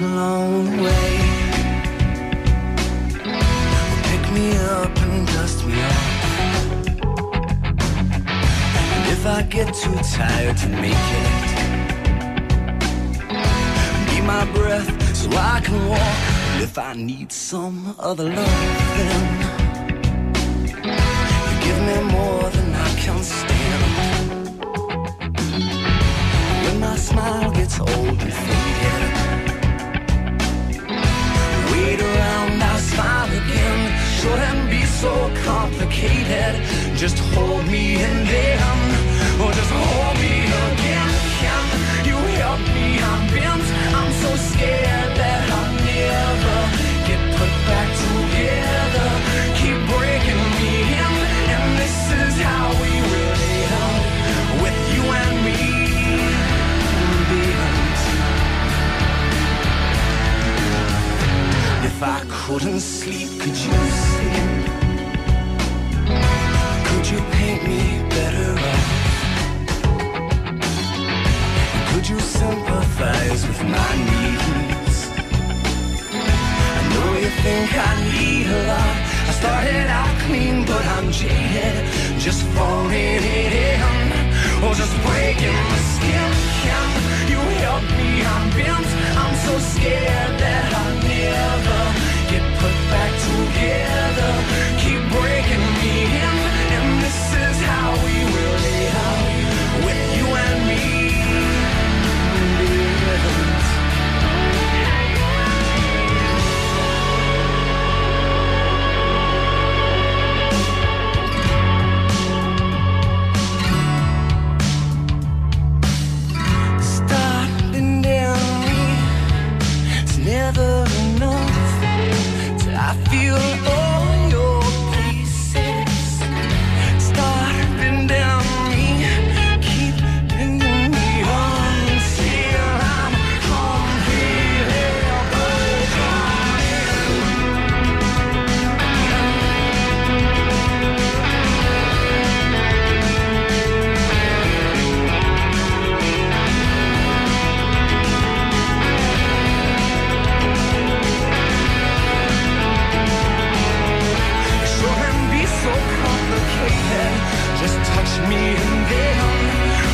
long way. Pick me up and dust me off. And if I get too tired to make it, be my breath so I can walk. And if I need some other love, then you give me more than I can stand. When my smile gets old and faded, smile again. Shouldn't be so complicated. Just hold me and then, or just hold me again. Can you help me? I'm bent. I'm so scared that I'll never get put back together. Keep breaking me in, and this is how we really end with you and me. If I couldn't sleep, could you sleep? Could you paint me better off? Could you sympathize with my needs? I know you think I need a lot. I started out clean, but I'm jaded. Just it in, or just breaking the skin. Can you help me? I'm bent. I'm so scared that I'll never together. you'll me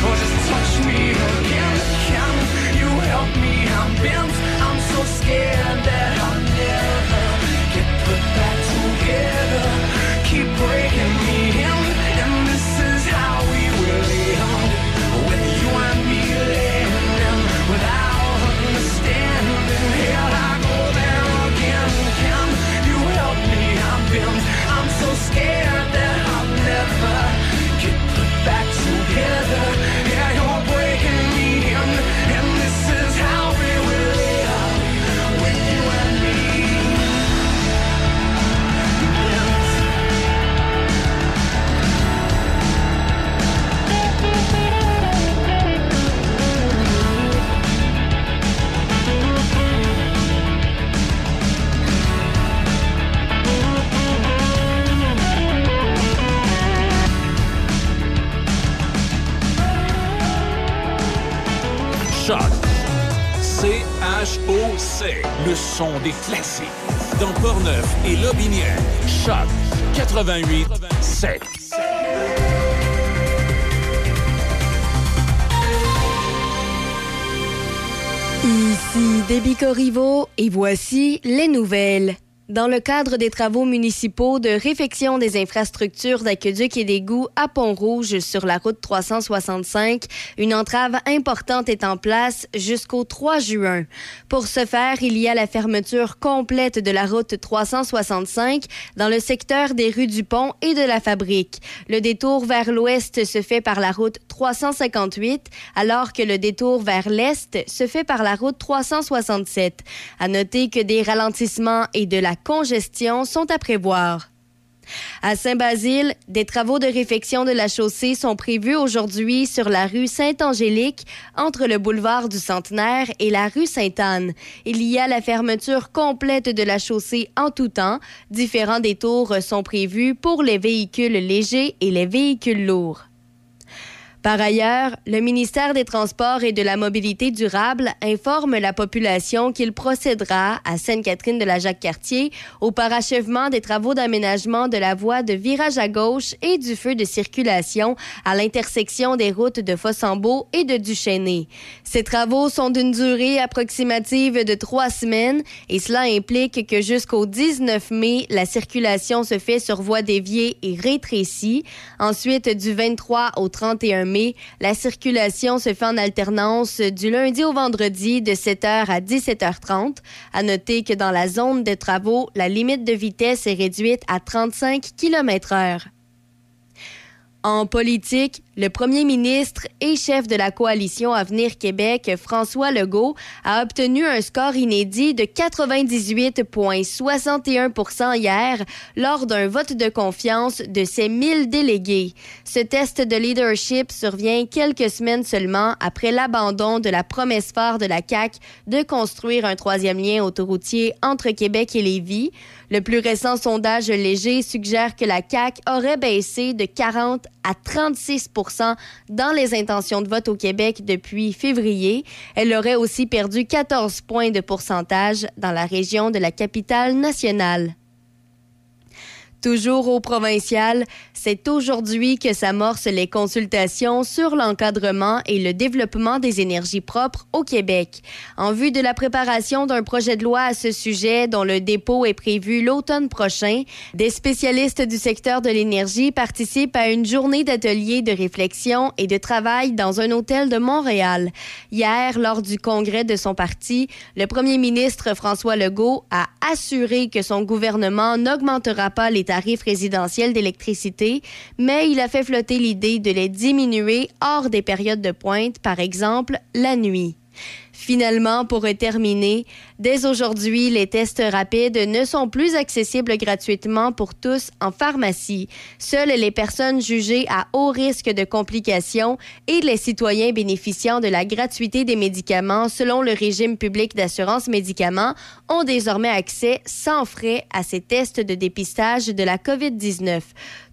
or just touch me again. You help me? I'm bent. I'm so scared C-H-O-C. Le son des classiques. Dans Portneuf et Lobinière. Choc 88 7. Ici Déby Corriveau et voici les nouvelles. Dans le cadre des travaux municipaux de réfection des infrastructures d'aqueduc et d'égouts à Pont-Rouge sur la route 365, une entrave importante est en place jusqu'au 3 juin. Pour ce faire, il y a la fermeture complète de la route 365 dans le secteur des rues du Pont et de la Fabrique. Le détour vers l'ouest se fait par la route 358, alors que le détour vers l'est se fait par la route 367. À noter que des ralentissements et de la congestion sont à prévoir. À Saint-Basile, des travaux de réfection de la chaussée sont prévus aujourd'hui sur la rue Sainte-Angélique, entre le boulevard du Centenaire et la rue Sainte-Anne. Il y a la fermeture complète de la chaussée en tout temps. Différents détours sont prévus pour les véhicules légers et les véhicules lourds. Par ailleurs, le ministère des Transports et de la Mobilité durable informe la population qu'il procédera à Sainte-Catherine de la Jacques-Cartier au parachèvement des travaux d'aménagement de la voie de virage à gauche et du feu de circulation à l'intersection des routes de Fossambeau et de Duchesnay. Ces travaux sont d'une durée approximative de trois semaines et cela implique que jusqu'au 19 mai, la circulation se fait sur voie déviée et rétrécie. Ensuite, du 23 au 31 mai, la circulation se fait en alternance du lundi au vendredi de 7h à 17h30. À noter que dans la zone de travaux, la limite de vitesse est réduite à 35 km/h. En politique, le premier ministre et chef de la coalition Avenir Québec, François Legault, a obtenu un score inédit de 98,61% hier lors d'un vote de confiance de ses 1000 délégués. Ce test de leadership survient quelques semaines seulement après l'abandon de la promesse phare de la CAQ de construire un troisième lien autoroutier entre Québec et Lévis. Le plus récent sondage léger suggère que la CAQ aurait baissé de 40 à 36 dans les intentions de vote au Québec depuis février. Elle aurait aussi perdu 14 points de pourcentage dans la région de la capitale nationale. Toujours au provincial, c'est aujourd'hui que s'amorcent les consultations sur l'encadrement et le développement des énergies propres au Québec. En vue de la préparation d'un projet de loi à ce sujet dont le dépôt est prévu l'automne prochain, des spécialistes du secteur de l'énergie participent à une journée d'atelier de réflexion et de travail dans un hôtel de Montréal. Hier, lors du congrès de son parti, le premier ministre François Legault a assuré que son gouvernement n'augmentera pas les tarifs résidentiels d'électricité, mais il a fait flotter l'idée de les diminuer hors des périodes de pointe, par exemple la nuit. Finalement, pour terminer, dès aujourd'hui, les tests rapides ne sont plus accessibles gratuitement pour tous en pharmacie. Seules les personnes jugées à haut risque de complications et les citoyens bénéficiant de la gratuité des médicaments selon le régime public d'assurance médicaments ont désormais accès sans frais à ces tests de dépistage de la COVID-19.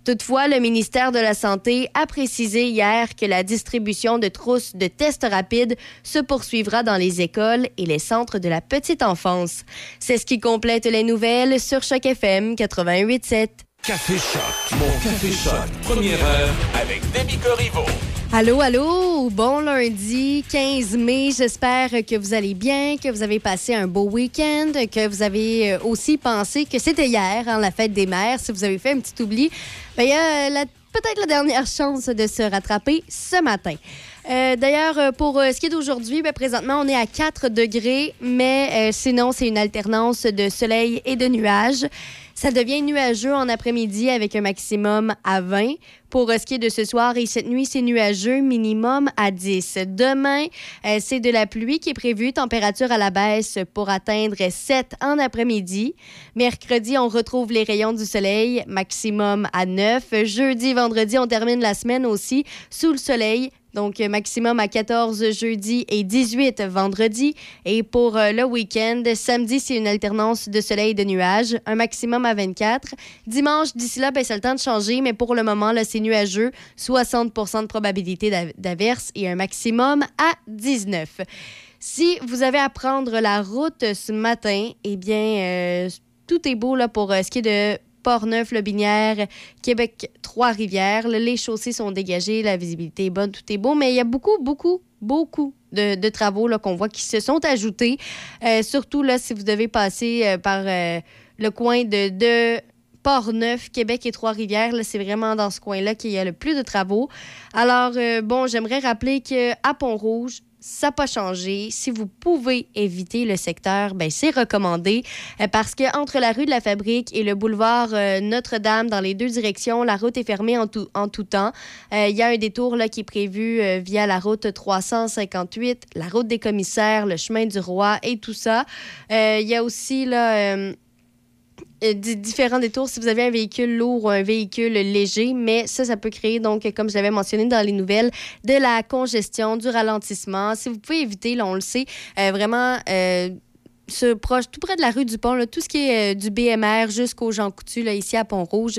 Toutefois, le ministère de la Santé a précisé hier que la distribution de trousses de tests rapides se poursuivra dans les écoles et les centres de la petite enfance. C'est ce qui complète les nouvelles sur Choc FM 88.7. Café Choc, mon Café Choc, première heure avec. Allô, allô, bon lundi 15 mai. J'espère que vous allez bien, que vous avez passé un beau week-end, que vous avez euh, aussi pensé que c'était hier, hein, la fête des mères. Si vous avez fait un petit oubli, ben, y a peut-être la dernière chance de se rattraper ce matin. Euh, D'ailleurs, euh, pour ce qui est d'aujourd'hui, ben, présentement, on est à 4 degrés, mais sinon, c'est une alternance de soleil et de nuages. Ça devient nuageux en après-midi avec un maximum à 20. Pour euh, ce qui est de ce soir et cette nuit, c'est nuageux, minimum à 10. Demain, euh, c'est de la pluie qui est prévue, température à la baisse pour atteindre 7 en après-midi. Mercredi, on retrouve les rayons du soleil, maximum à 9. Jeudi, vendredi, on termine la semaine aussi sous le soleil, donc, euh, maximum à 14 jeudi et 18 vendredi. Et pour euh, le week-end, samedi, c'est une alternance de soleil et de nuages, un maximum à 24. Dimanche, d'ici là, ben, c'est le temps de changer, mais pour le moment, là, c'est nuageux, 60% de probabilité d'av- d'averse et un maximum à 19. Si vous avez à prendre la route ce matin, eh bien, euh, tout est beau là, pour ce qui est de Port-Neuf, Le Binière, Québec, Trois-Rivières. Les chaussées sont dégagées, la visibilité est bonne, tout est beau, mais il y a beaucoup, beaucoup, beaucoup de, travaux qu'on voit qui se sont ajoutés. Euh, surtout là, si vous devez passer euh, par euh, le coin de, de Port-Neuf, Québec et Trois-Rivières, c'est vraiment dans ce coin-là qu'il y a le plus de travaux. Alors, bon, j'aimerais rappeler qu'à Pont-Rouge, ça n'a pas changé. Si vous pouvez éviter le secteur, ben c'est recommandé euh, parce que entre la rue de la Fabrique et le boulevard euh, Notre-Dame, dans les deux directions, la route est fermée en tout, en tout temps. Euh, Il y a un détour là, qui est prévu via la route 358, la route des commissaires, le chemin du roi et tout ça. Il y a aussi là. Euh, di- différents détours si vous avez un véhicule lourd ou un véhicule léger, mais ça, ça peut créer, donc, comme je l'avais mentionné dans les nouvelles, de la congestion, du ralentissement. Si vous pouvez éviter, là, on le sait, euh, vraiment... euh, se proche, tout près de la rue du Pont, là, tout ce qui est du BMR jusqu'au Jean Coutu, là, ici à Pont-Rouge.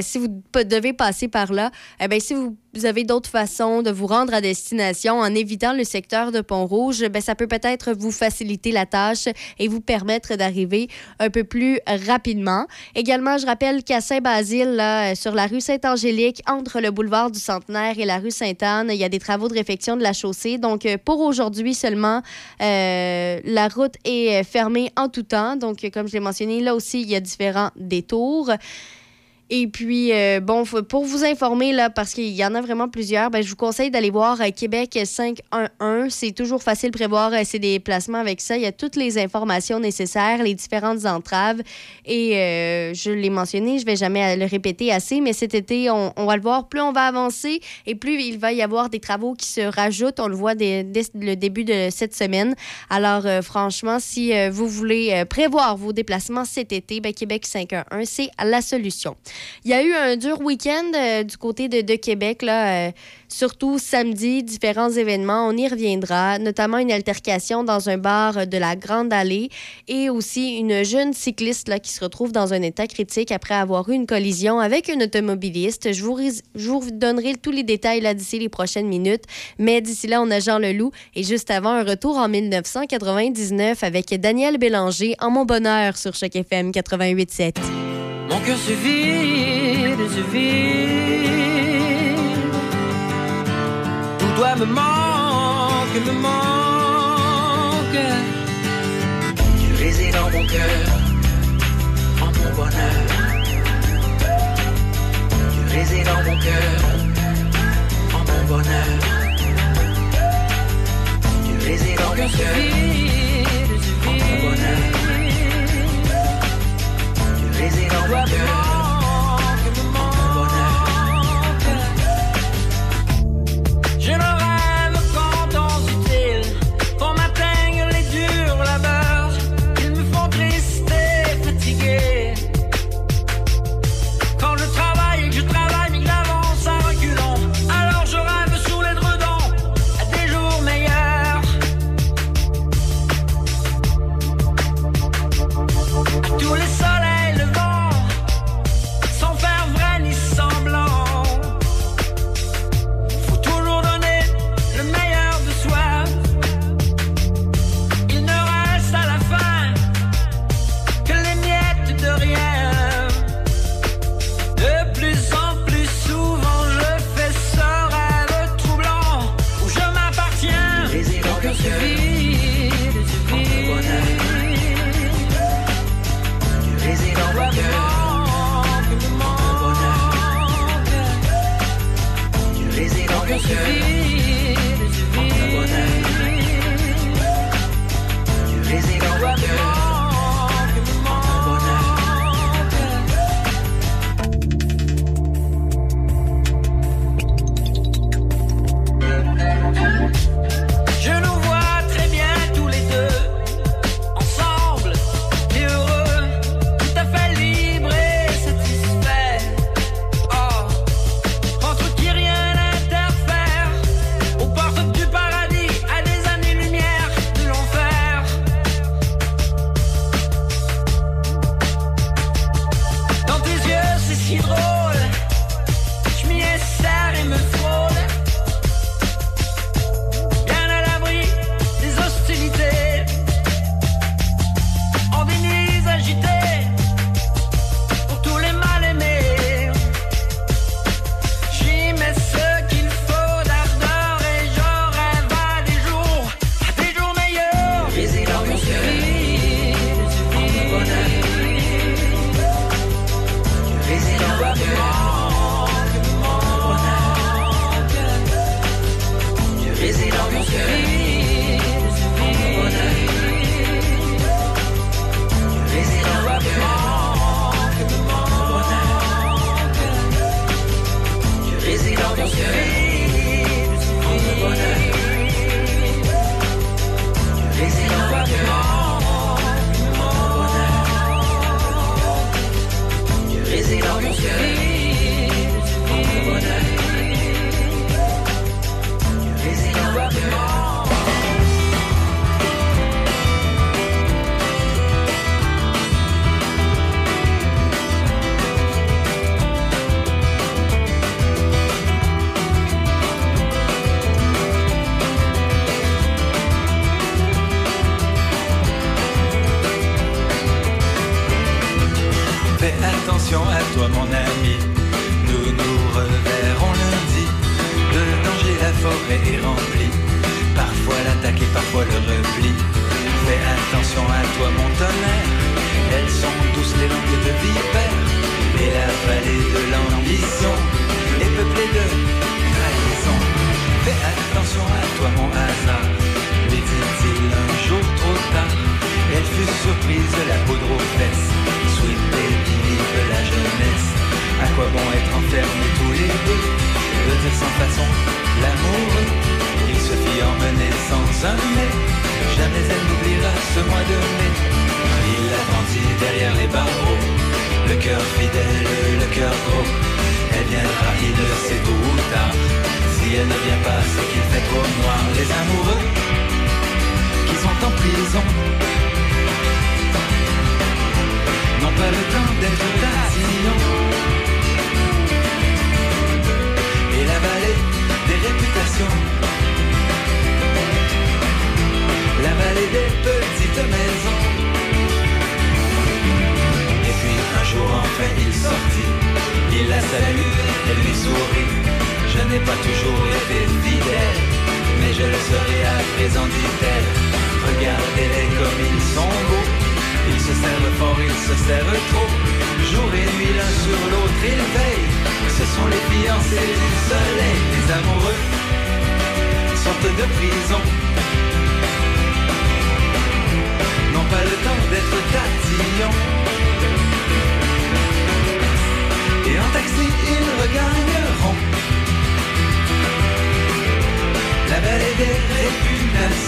Si vous devez passer par là, ben, si vous vous avez d'autres façons de vous rendre à destination en évitant le secteur de Pont-Rouge, ben, ça peut peut-être vous faciliter la tâche et vous permettre d'arriver un peu plus rapidement. Également, je rappelle qu'à Saint-Basile, sur la rue Saint-Angélique, entre le boulevard du Centenaire et la rue Sainte-Anne, il y a des travaux de réfection de la chaussée. Donc, pour aujourd'hui seulement, euh, la route est fermée en tout temps. Donc, comme je l'ai mentionné, là aussi, il y a différents détours. Et puis, euh, bon, pour vous informer, là, parce qu'il y en a vraiment plusieurs, ben, je vous conseille d'aller voir euh, Québec 511. C'est toujours facile de prévoir euh, ses déplacements avec ça. Il y a toutes les informations nécessaires, les différentes entraves. Et je l'ai mentionné, je ne vais jamais le répéter assez, mais cet été, on, va le voir. Plus on va avancer et plus il va y avoir des travaux qui se rajoutent. On le voit dès, le début de cette semaine. Alors, franchement, si vous voulez prévoir vos déplacements cet été, ben, Québec 511, c'est la solution. Il y a eu un dur week-end euh, du côté de, Québec, là, euh, surtout samedi, différents événements. On y reviendra, notamment une altercation dans un bar de la Grande Allée et aussi une jeune cycliste là, qui se retrouve dans un état critique après avoir eu une collision avec un automobiliste. Je vous, je vous donnerai tous les détails d'ici les prochaines minutes. Mais d'ici là, on a Jean Leloup et juste avant, un retour en 1999 avec Daniel Bélanger en Mon Bonheur sur Choc FM 88.7. Mon cœur se vide, se vide. Tout doit me manque, me manque. Tu résides dans mon cœur, en mon bonheur. Tu résides dans mon cœur, en mon bonheur. Tu résides dans mon cœur, en mon bonheur. Busy on my girl. Je ne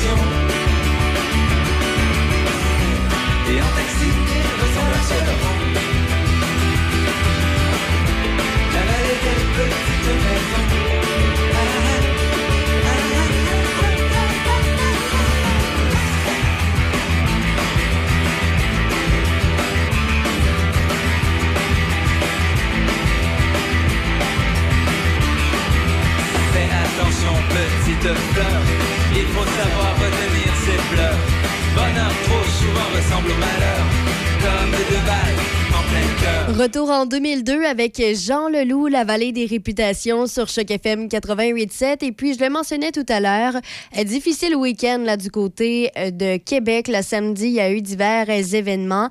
réputations. En 2002 avec Jean Leloup, La vallée des réputations sur Choc FM 88.7. Et puis, je le mentionnais tout à l'heure, euh, difficile week-end là du côté euh, de Québec. Le samedi, il y a eu divers euh, événements,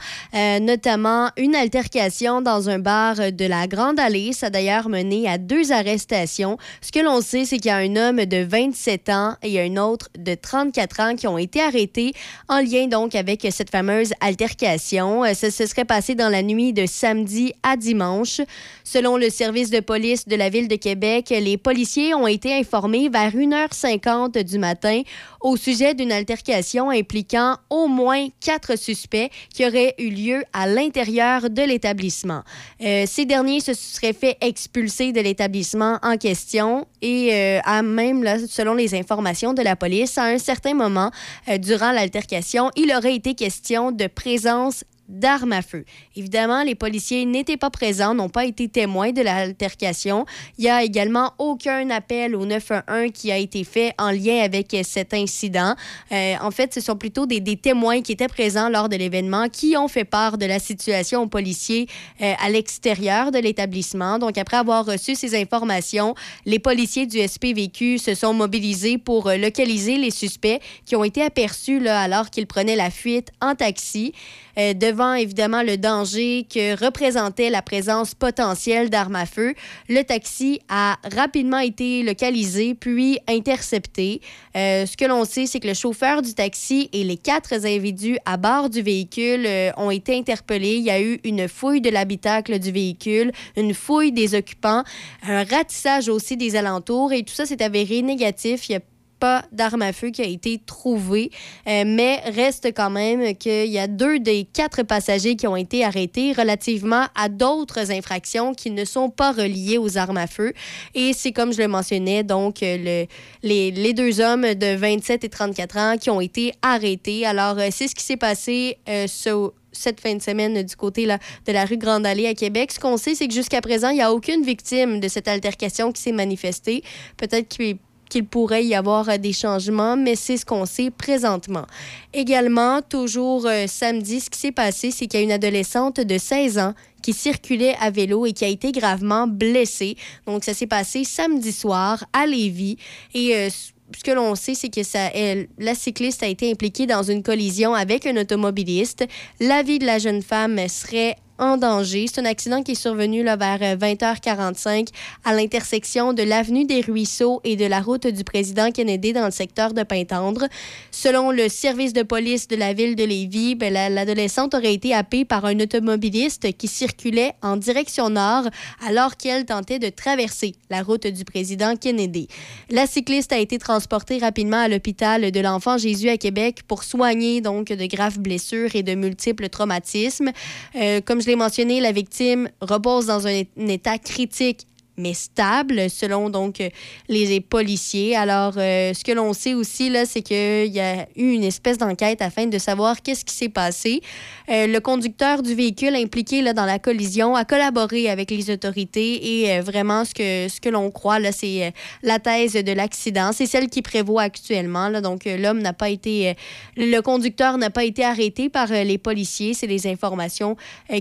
notamment une altercation dans un bar de la Grande Allée. Ça a d'ailleurs mené à deux arrestations. Ce que l'on sait, c'est qu'il y a un homme de 27 ans et un autre de 34 ans qui ont été arrêtés en lien donc avec cette fameuse altercation. Ça se serait passé dans la nuit de samedi dimanche. Selon le service de police de la ville de Québec, les policiers ont été informés vers 1h50 du matin au sujet d'une altercation impliquant au moins quatre suspects qui auraient eu lieu à l'intérieur de l'établissement. Euh, ces derniers se seraient fait expulser de l'établissement en question et euh, à même, là, selon les informations de la police, à un certain moment euh, durant l'altercation, il aurait été question de présence d'armes à feu. Évidemment, les policiers n'étaient pas présents, n'ont pas été témoins de l'altercation. Il n'y a également aucun appel au 911 qui a été fait en lien avec euh, cet incident. Euh, en fait, ce sont plutôt des, témoins qui étaient présents lors de l'événement qui ont fait part de la situation aux policiers euh, à l'extérieur de l'établissement. Donc, après avoir reçu ces informations, les policiers du SPVQ se sont mobilisés pour localiser les suspects qui ont été aperçus alors qu'ils prenaient la fuite en taxi. Euh, devant évidemment le danger que représentait la présence potentielle d'armes à feu, le taxi a rapidement été localisé puis intercepté. Euh, ce que l'on sait, c'est que le chauffeur du taxi et les quatre individus à bord du véhicule euh, ont été interpellés. Il y a eu une fouille de l'habitacle du véhicule, une fouille des occupants, un ratissage aussi des alentours et tout ça s'est avéré négatif. Il y a pas d'arme à feu qui a été trouvée, euh, mais reste quand même qu'il y a deux des quatre passagers qui ont été arrêtés relativement à d'autres infractions qui ne sont pas reliées aux armes à feu. Et c'est comme je le mentionnais, donc euh, le, les, les, deux hommes de 27 et 34 ans qui ont été arrêtés. Alors, euh, c'est ce qui s'est passé ce cette fin de semaine du côté là, de la rue Grande Allée à Québec. Ce qu'on sait, c'est que jusqu'à présent, il n'y a aucune victime de cette altercation qui s'est manifestée. Peut-être qu'il qu'il pourrait y avoir des changements, mais c'est ce qu'on sait présentement. Également, toujours samedi, ce qui s'est passé, c'est qu'il y a une adolescente de 16 ans qui circulait à vélo et qui a été gravement blessée. Donc, ça s'est passé samedi soir à Lévis. Et ce que l'on sait, c'est que ça, la cycliste a été impliquée dans une collision avec un automobiliste. La vie de la jeune femme serait en danger. C'est un accident qui est survenu vers 20h45 euh, à l'intersection de l'avenue des Ruisseaux et de la route du président Kennedy dans le secteur de Pintendre. Selon le service de police de la ville de Lévis, ben, l'adolescente aurait été happée par un automobiliste qui circulait en direction nord alors qu'elle tentait de traverser la route du président Kennedy. La cycliste a été transportée rapidement à l'hôpital de l'Enfant Jésus à Québec pour soigner donc de graves blessures et de multiples traumatismes. Euh, comme je l'ai mentionné, la victime repose dans un état critique mais stable, selon donc les policiers. Alors, euh, ce que l'on sait aussi, là, c'est qu'il y a eu une espèce d'enquête afin de savoir qu'est-ce qui s'est passé. Euh, le conducteur du véhicule impliqué là, dans la collision a collaboré avec les autorités et euh, vraiment, ce que, ce que l'on croit, là, c'est la thèse de l'accident. C'est celle qui prévaut actuellement. Là. Donc, l'homme n'a pas été... le conducteur n'a pas été arrêté par les policiers. C'est les informations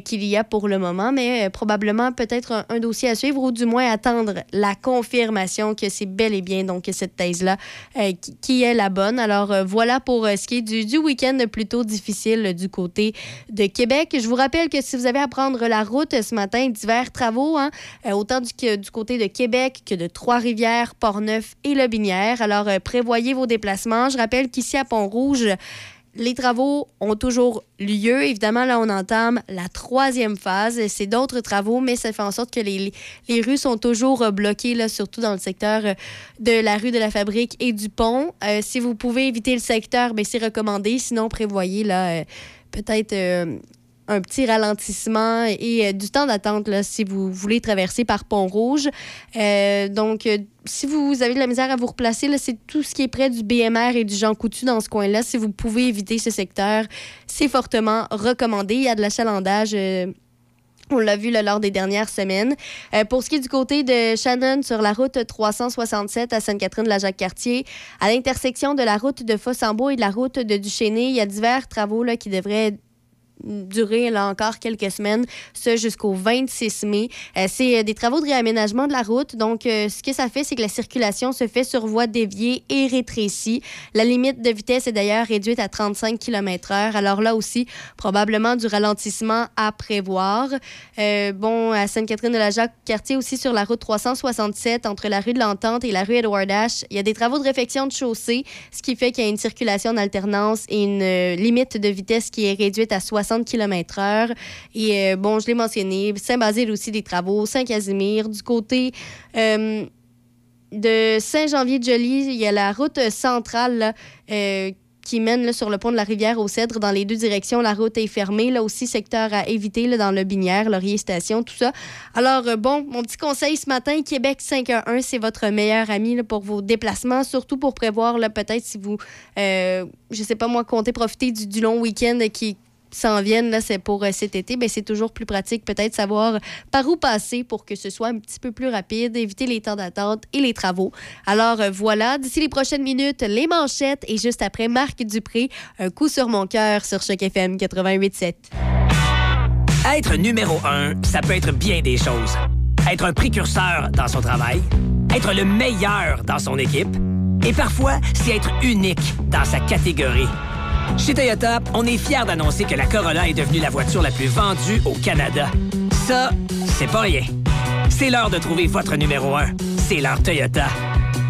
qu'il y a pour le moment, mais probablement peut-être un, un dossier à suivre ou du moins attendre la confirmation que c'est bel et bien donc cette thèse-là euh, qui, est la bonne. Alors euh, voilà pour euh, ce qui est du, week-end plutôt difficile du côté de Québec. Je vous rappelle que si vous avez à prendre la route ce matin, divers travaux, hein, autant du, du, côté de Québec que de Trois-Rivières, Port-Neuf et Le Binière. Alors prévoyez vos déplacements. Je rappelle qu'ici à Pont-Rouge, les travaux ont toujours lieu. Évidemment, là, on entame la troisième phase. C'est d'autres travaux, mais ça fait en sorte que les, rues sont toujours bloquées, là, surtout dans le secteur euh, de la rue de la Fabrique et du pont. Euh, si vous pouvez éviter le secteur, ben, c'est recommandé. Sinon, prévoyez là, euh, peut-être un petit ralentissement et euh, du temps d'attente si vous voulez traverser par Pont-Rouge. Euh, donc, euh, si vous avez de la misère à vous replacer, c'est tout ce qui est près du BMR et du Jean Coutu dans ce coin-là. Si vous pouvez éviter ce secteur, c'est fortement recommandé. Il y a de l'achalandage. On l'a vu lors des dernières semaines. pour ce qui est du côté de Shannon, sur la route 367 à Sainte-Catherine-de-la-Jacques-Cartier, à l'intersection de la route de Fossambeau et de la route de Duchesnay, il y a divers travaux là, qui devraient durer là encore quelques semaines, ce jusqu'au 26 mai. Euh, c'est euh, des travaux de réaménagement de la route. Donc, euh, ce que ça fait, c'est que la circulation se fait sur voie déviée et rétrécie. La limite de vitesse est d'ailleurs réduite à 35 km/h. Alors là aussi, probablement du ralentissement à prévoir. bon, à Sainte-Catherine-de-la-Jacques, quartier aussi sur la route 367 entre la rue de l'Entente et la rue Edward Dash, il y a des travaux de réfection de chaussée, ce qui fait qu'il y a une circulation en alternance et une limite de vitesse qui est réduite à 60 60 km/h. Et euh, bon, je l'ai mentionné, Saint-Basile aussi des travaux, Saint-Casimir. Du côté euh, de Saint-Janvier-de-Joly, il y a la route centrale euh, qui mène sur le pont de la rivière au Cèdre dans les deux directions. La route est fermée. Là aussi, secteur à éviter là, dans le Binière, Laurier Station, tout ça. Alors, bon, mon petit conseil ce matin, Québec 511, c'est votre meilleur ami pour vos déplacements, surtout pour prévoir peut-être si vous, je sais pas moi, comptez profiter du, du long week-end qui s'en viennent, là, c'est pour euh, cet été, ben, c'est toujours plus pratique peut-être savoir par où passer pour que ce soit un petit peu plus rapide, éviter les temps d'attente et les travaux. Alors euh, voilà, d'ici les prochaines minutes, les manchettes et juste après, Marc Dupré, un coup sur mon cœur sur Choc FM 88.7. Être numéro un, ça peut être bien des choses. Être un précurseur dans son travail, être le meilleur dans son équipe, et parfois, c'est être unique dans sa catégorie. Chez Toyota, on est fiers d'annoncer que la Corolla est devenue la voiture la plus vendue au Canada. Ça, c'est pas rien. C'est l'heure de trouver votre numéro 1. C'est l'heure Toyota.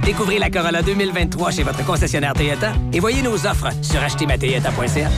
Découvrez la Corolla 2023 chez votre concessionnaire Toyota et voyez nos offres sur achetermatoyota.ca.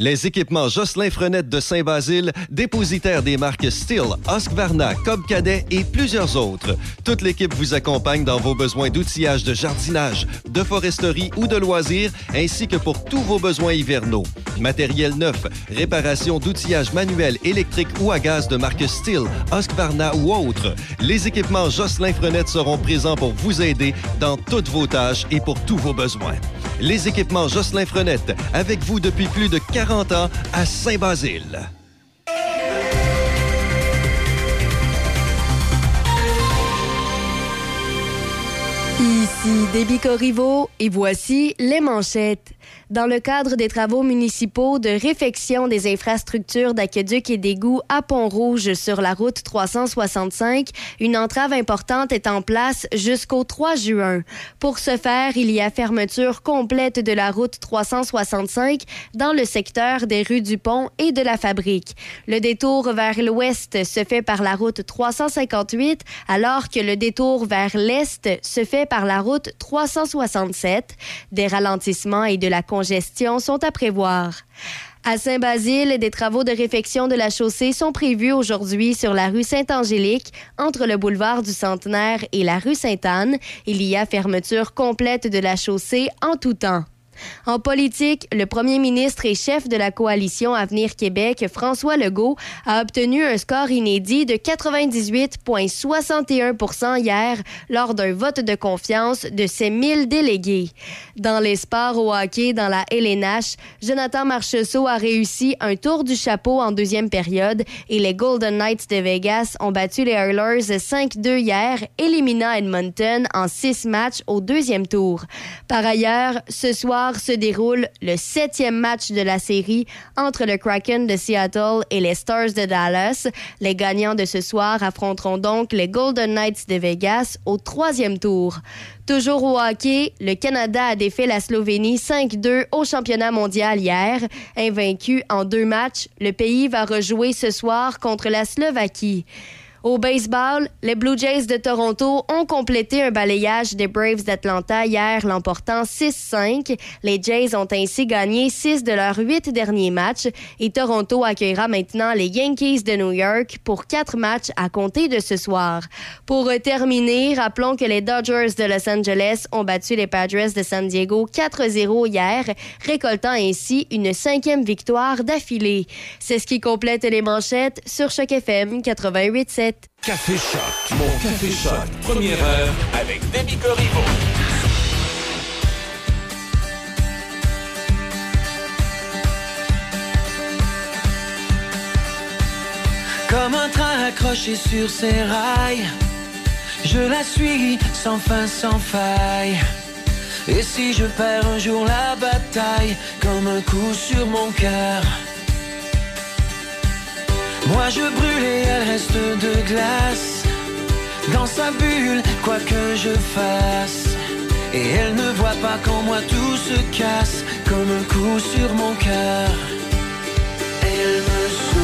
Les équipements Jocelyn Frenette de Saint-Basile, dépositaires des marques Steel, Husqvarna, Cobb Cadet et plusieurs autres. Toute l'équipe vous accompagne dans vos besoins d'outillage de jardinage, de foresterie ou de loisirs, ainsi que pour tous vos besoins hivernaux. Matériel neuf, réparation d'outillage manuel, électrique ou à gaz de marque Steel, Husqvarna ou autres. Les équipements Jocelyn Frenette seront présents pour vous aider dans toutes vos tâches et pour tous vos besoins. Les équipements Jocelyn Frenette, avec vous depuis plus de 40 à Saint-Basile. Ici Déby Corriveau et voici les manchettes. Dans le cadre des travaux municipaux de réfection des infrastructures d'aqueduc et d'égouts à Pont-Rouge sur la route 365, une entrave importante est en place jusqu'au 3 juin. Pour ce faire, il y a fermeture complète de la route 365 dans le secteur des rues du Pont et de la Fabrique. Le détour vers l'ouest se fait par la route 358 alors que le détour vers l'est se fait par la route 367. Des ralentissements et de la sont à prévoir. À Saint-Basile, des travaux de réfection de la chaussée sont prévus aujourd'hui sur la rue Sainte-Angélique, entre le boulevard du Centenaire et la rue Sainte-Anne. Il y a fermeture complète de la chaussée en tout temps. En politique, le premier ministre et chef de la coalition Avenir Québec, François Legault, a obtenu un score inédit de 98,61% hier lors d'un vote de confiance de ses 1000 délégués. Dans les sports au hockey dans la LNH, Jonathan Marchessault a réussi un tour du chapeau en deuxième période et les Golden Knights de Vegas ont battu les Oilers 5-2 hier, éliminant Edmonton en six matchs au deuxième tour. Par ailleurs, ce soir, se déroule le septième match de la série entre le Kraken de Seattle et les Stars de Dallas. Les gagnants de ce soir affronteront donc les Golden Knights de Vegas au troisième tour. Toujours au hockey, le Canada a défait la Slovénie 5-2 au championnat mondial hier. Invaincu en deux matchs, le pays va rejouer ce soir contre la Slovaquie. Au baseball, les Blue Jays de Toronto ont complété un balayage des Braves d'Atlanta hier, l'emportant 6-5. Les Jays ont ainsi gagné six de leurs huit derniers matchs et Toronto accueillera maintenant les Yankees de New York pour quatre matchs à compter de ce soir. Pour terminer, rappelons que les Dodgers de Los Angeles ont battu les Padres de San Diego 4-0 hier, récoltant ainsi une cinquième victoire d'affilée. C'est ce qui complète les manchettes sur Choc FM 88.7. Café Choc. Mon Café Choc. Première heure avec Demi Corriveau. Comme un train accroché sur ses rails, je la suis sans fin, sans faille. Et si je perds un jour la bataille, comme un coup sur mon cœur, moi je brûle et elle reste de glace. Dans sa bulle, quoi que je fasse. Et elle ne voit pas qu'en moi tout se casse, comme un coup sur mon cœur. Elle me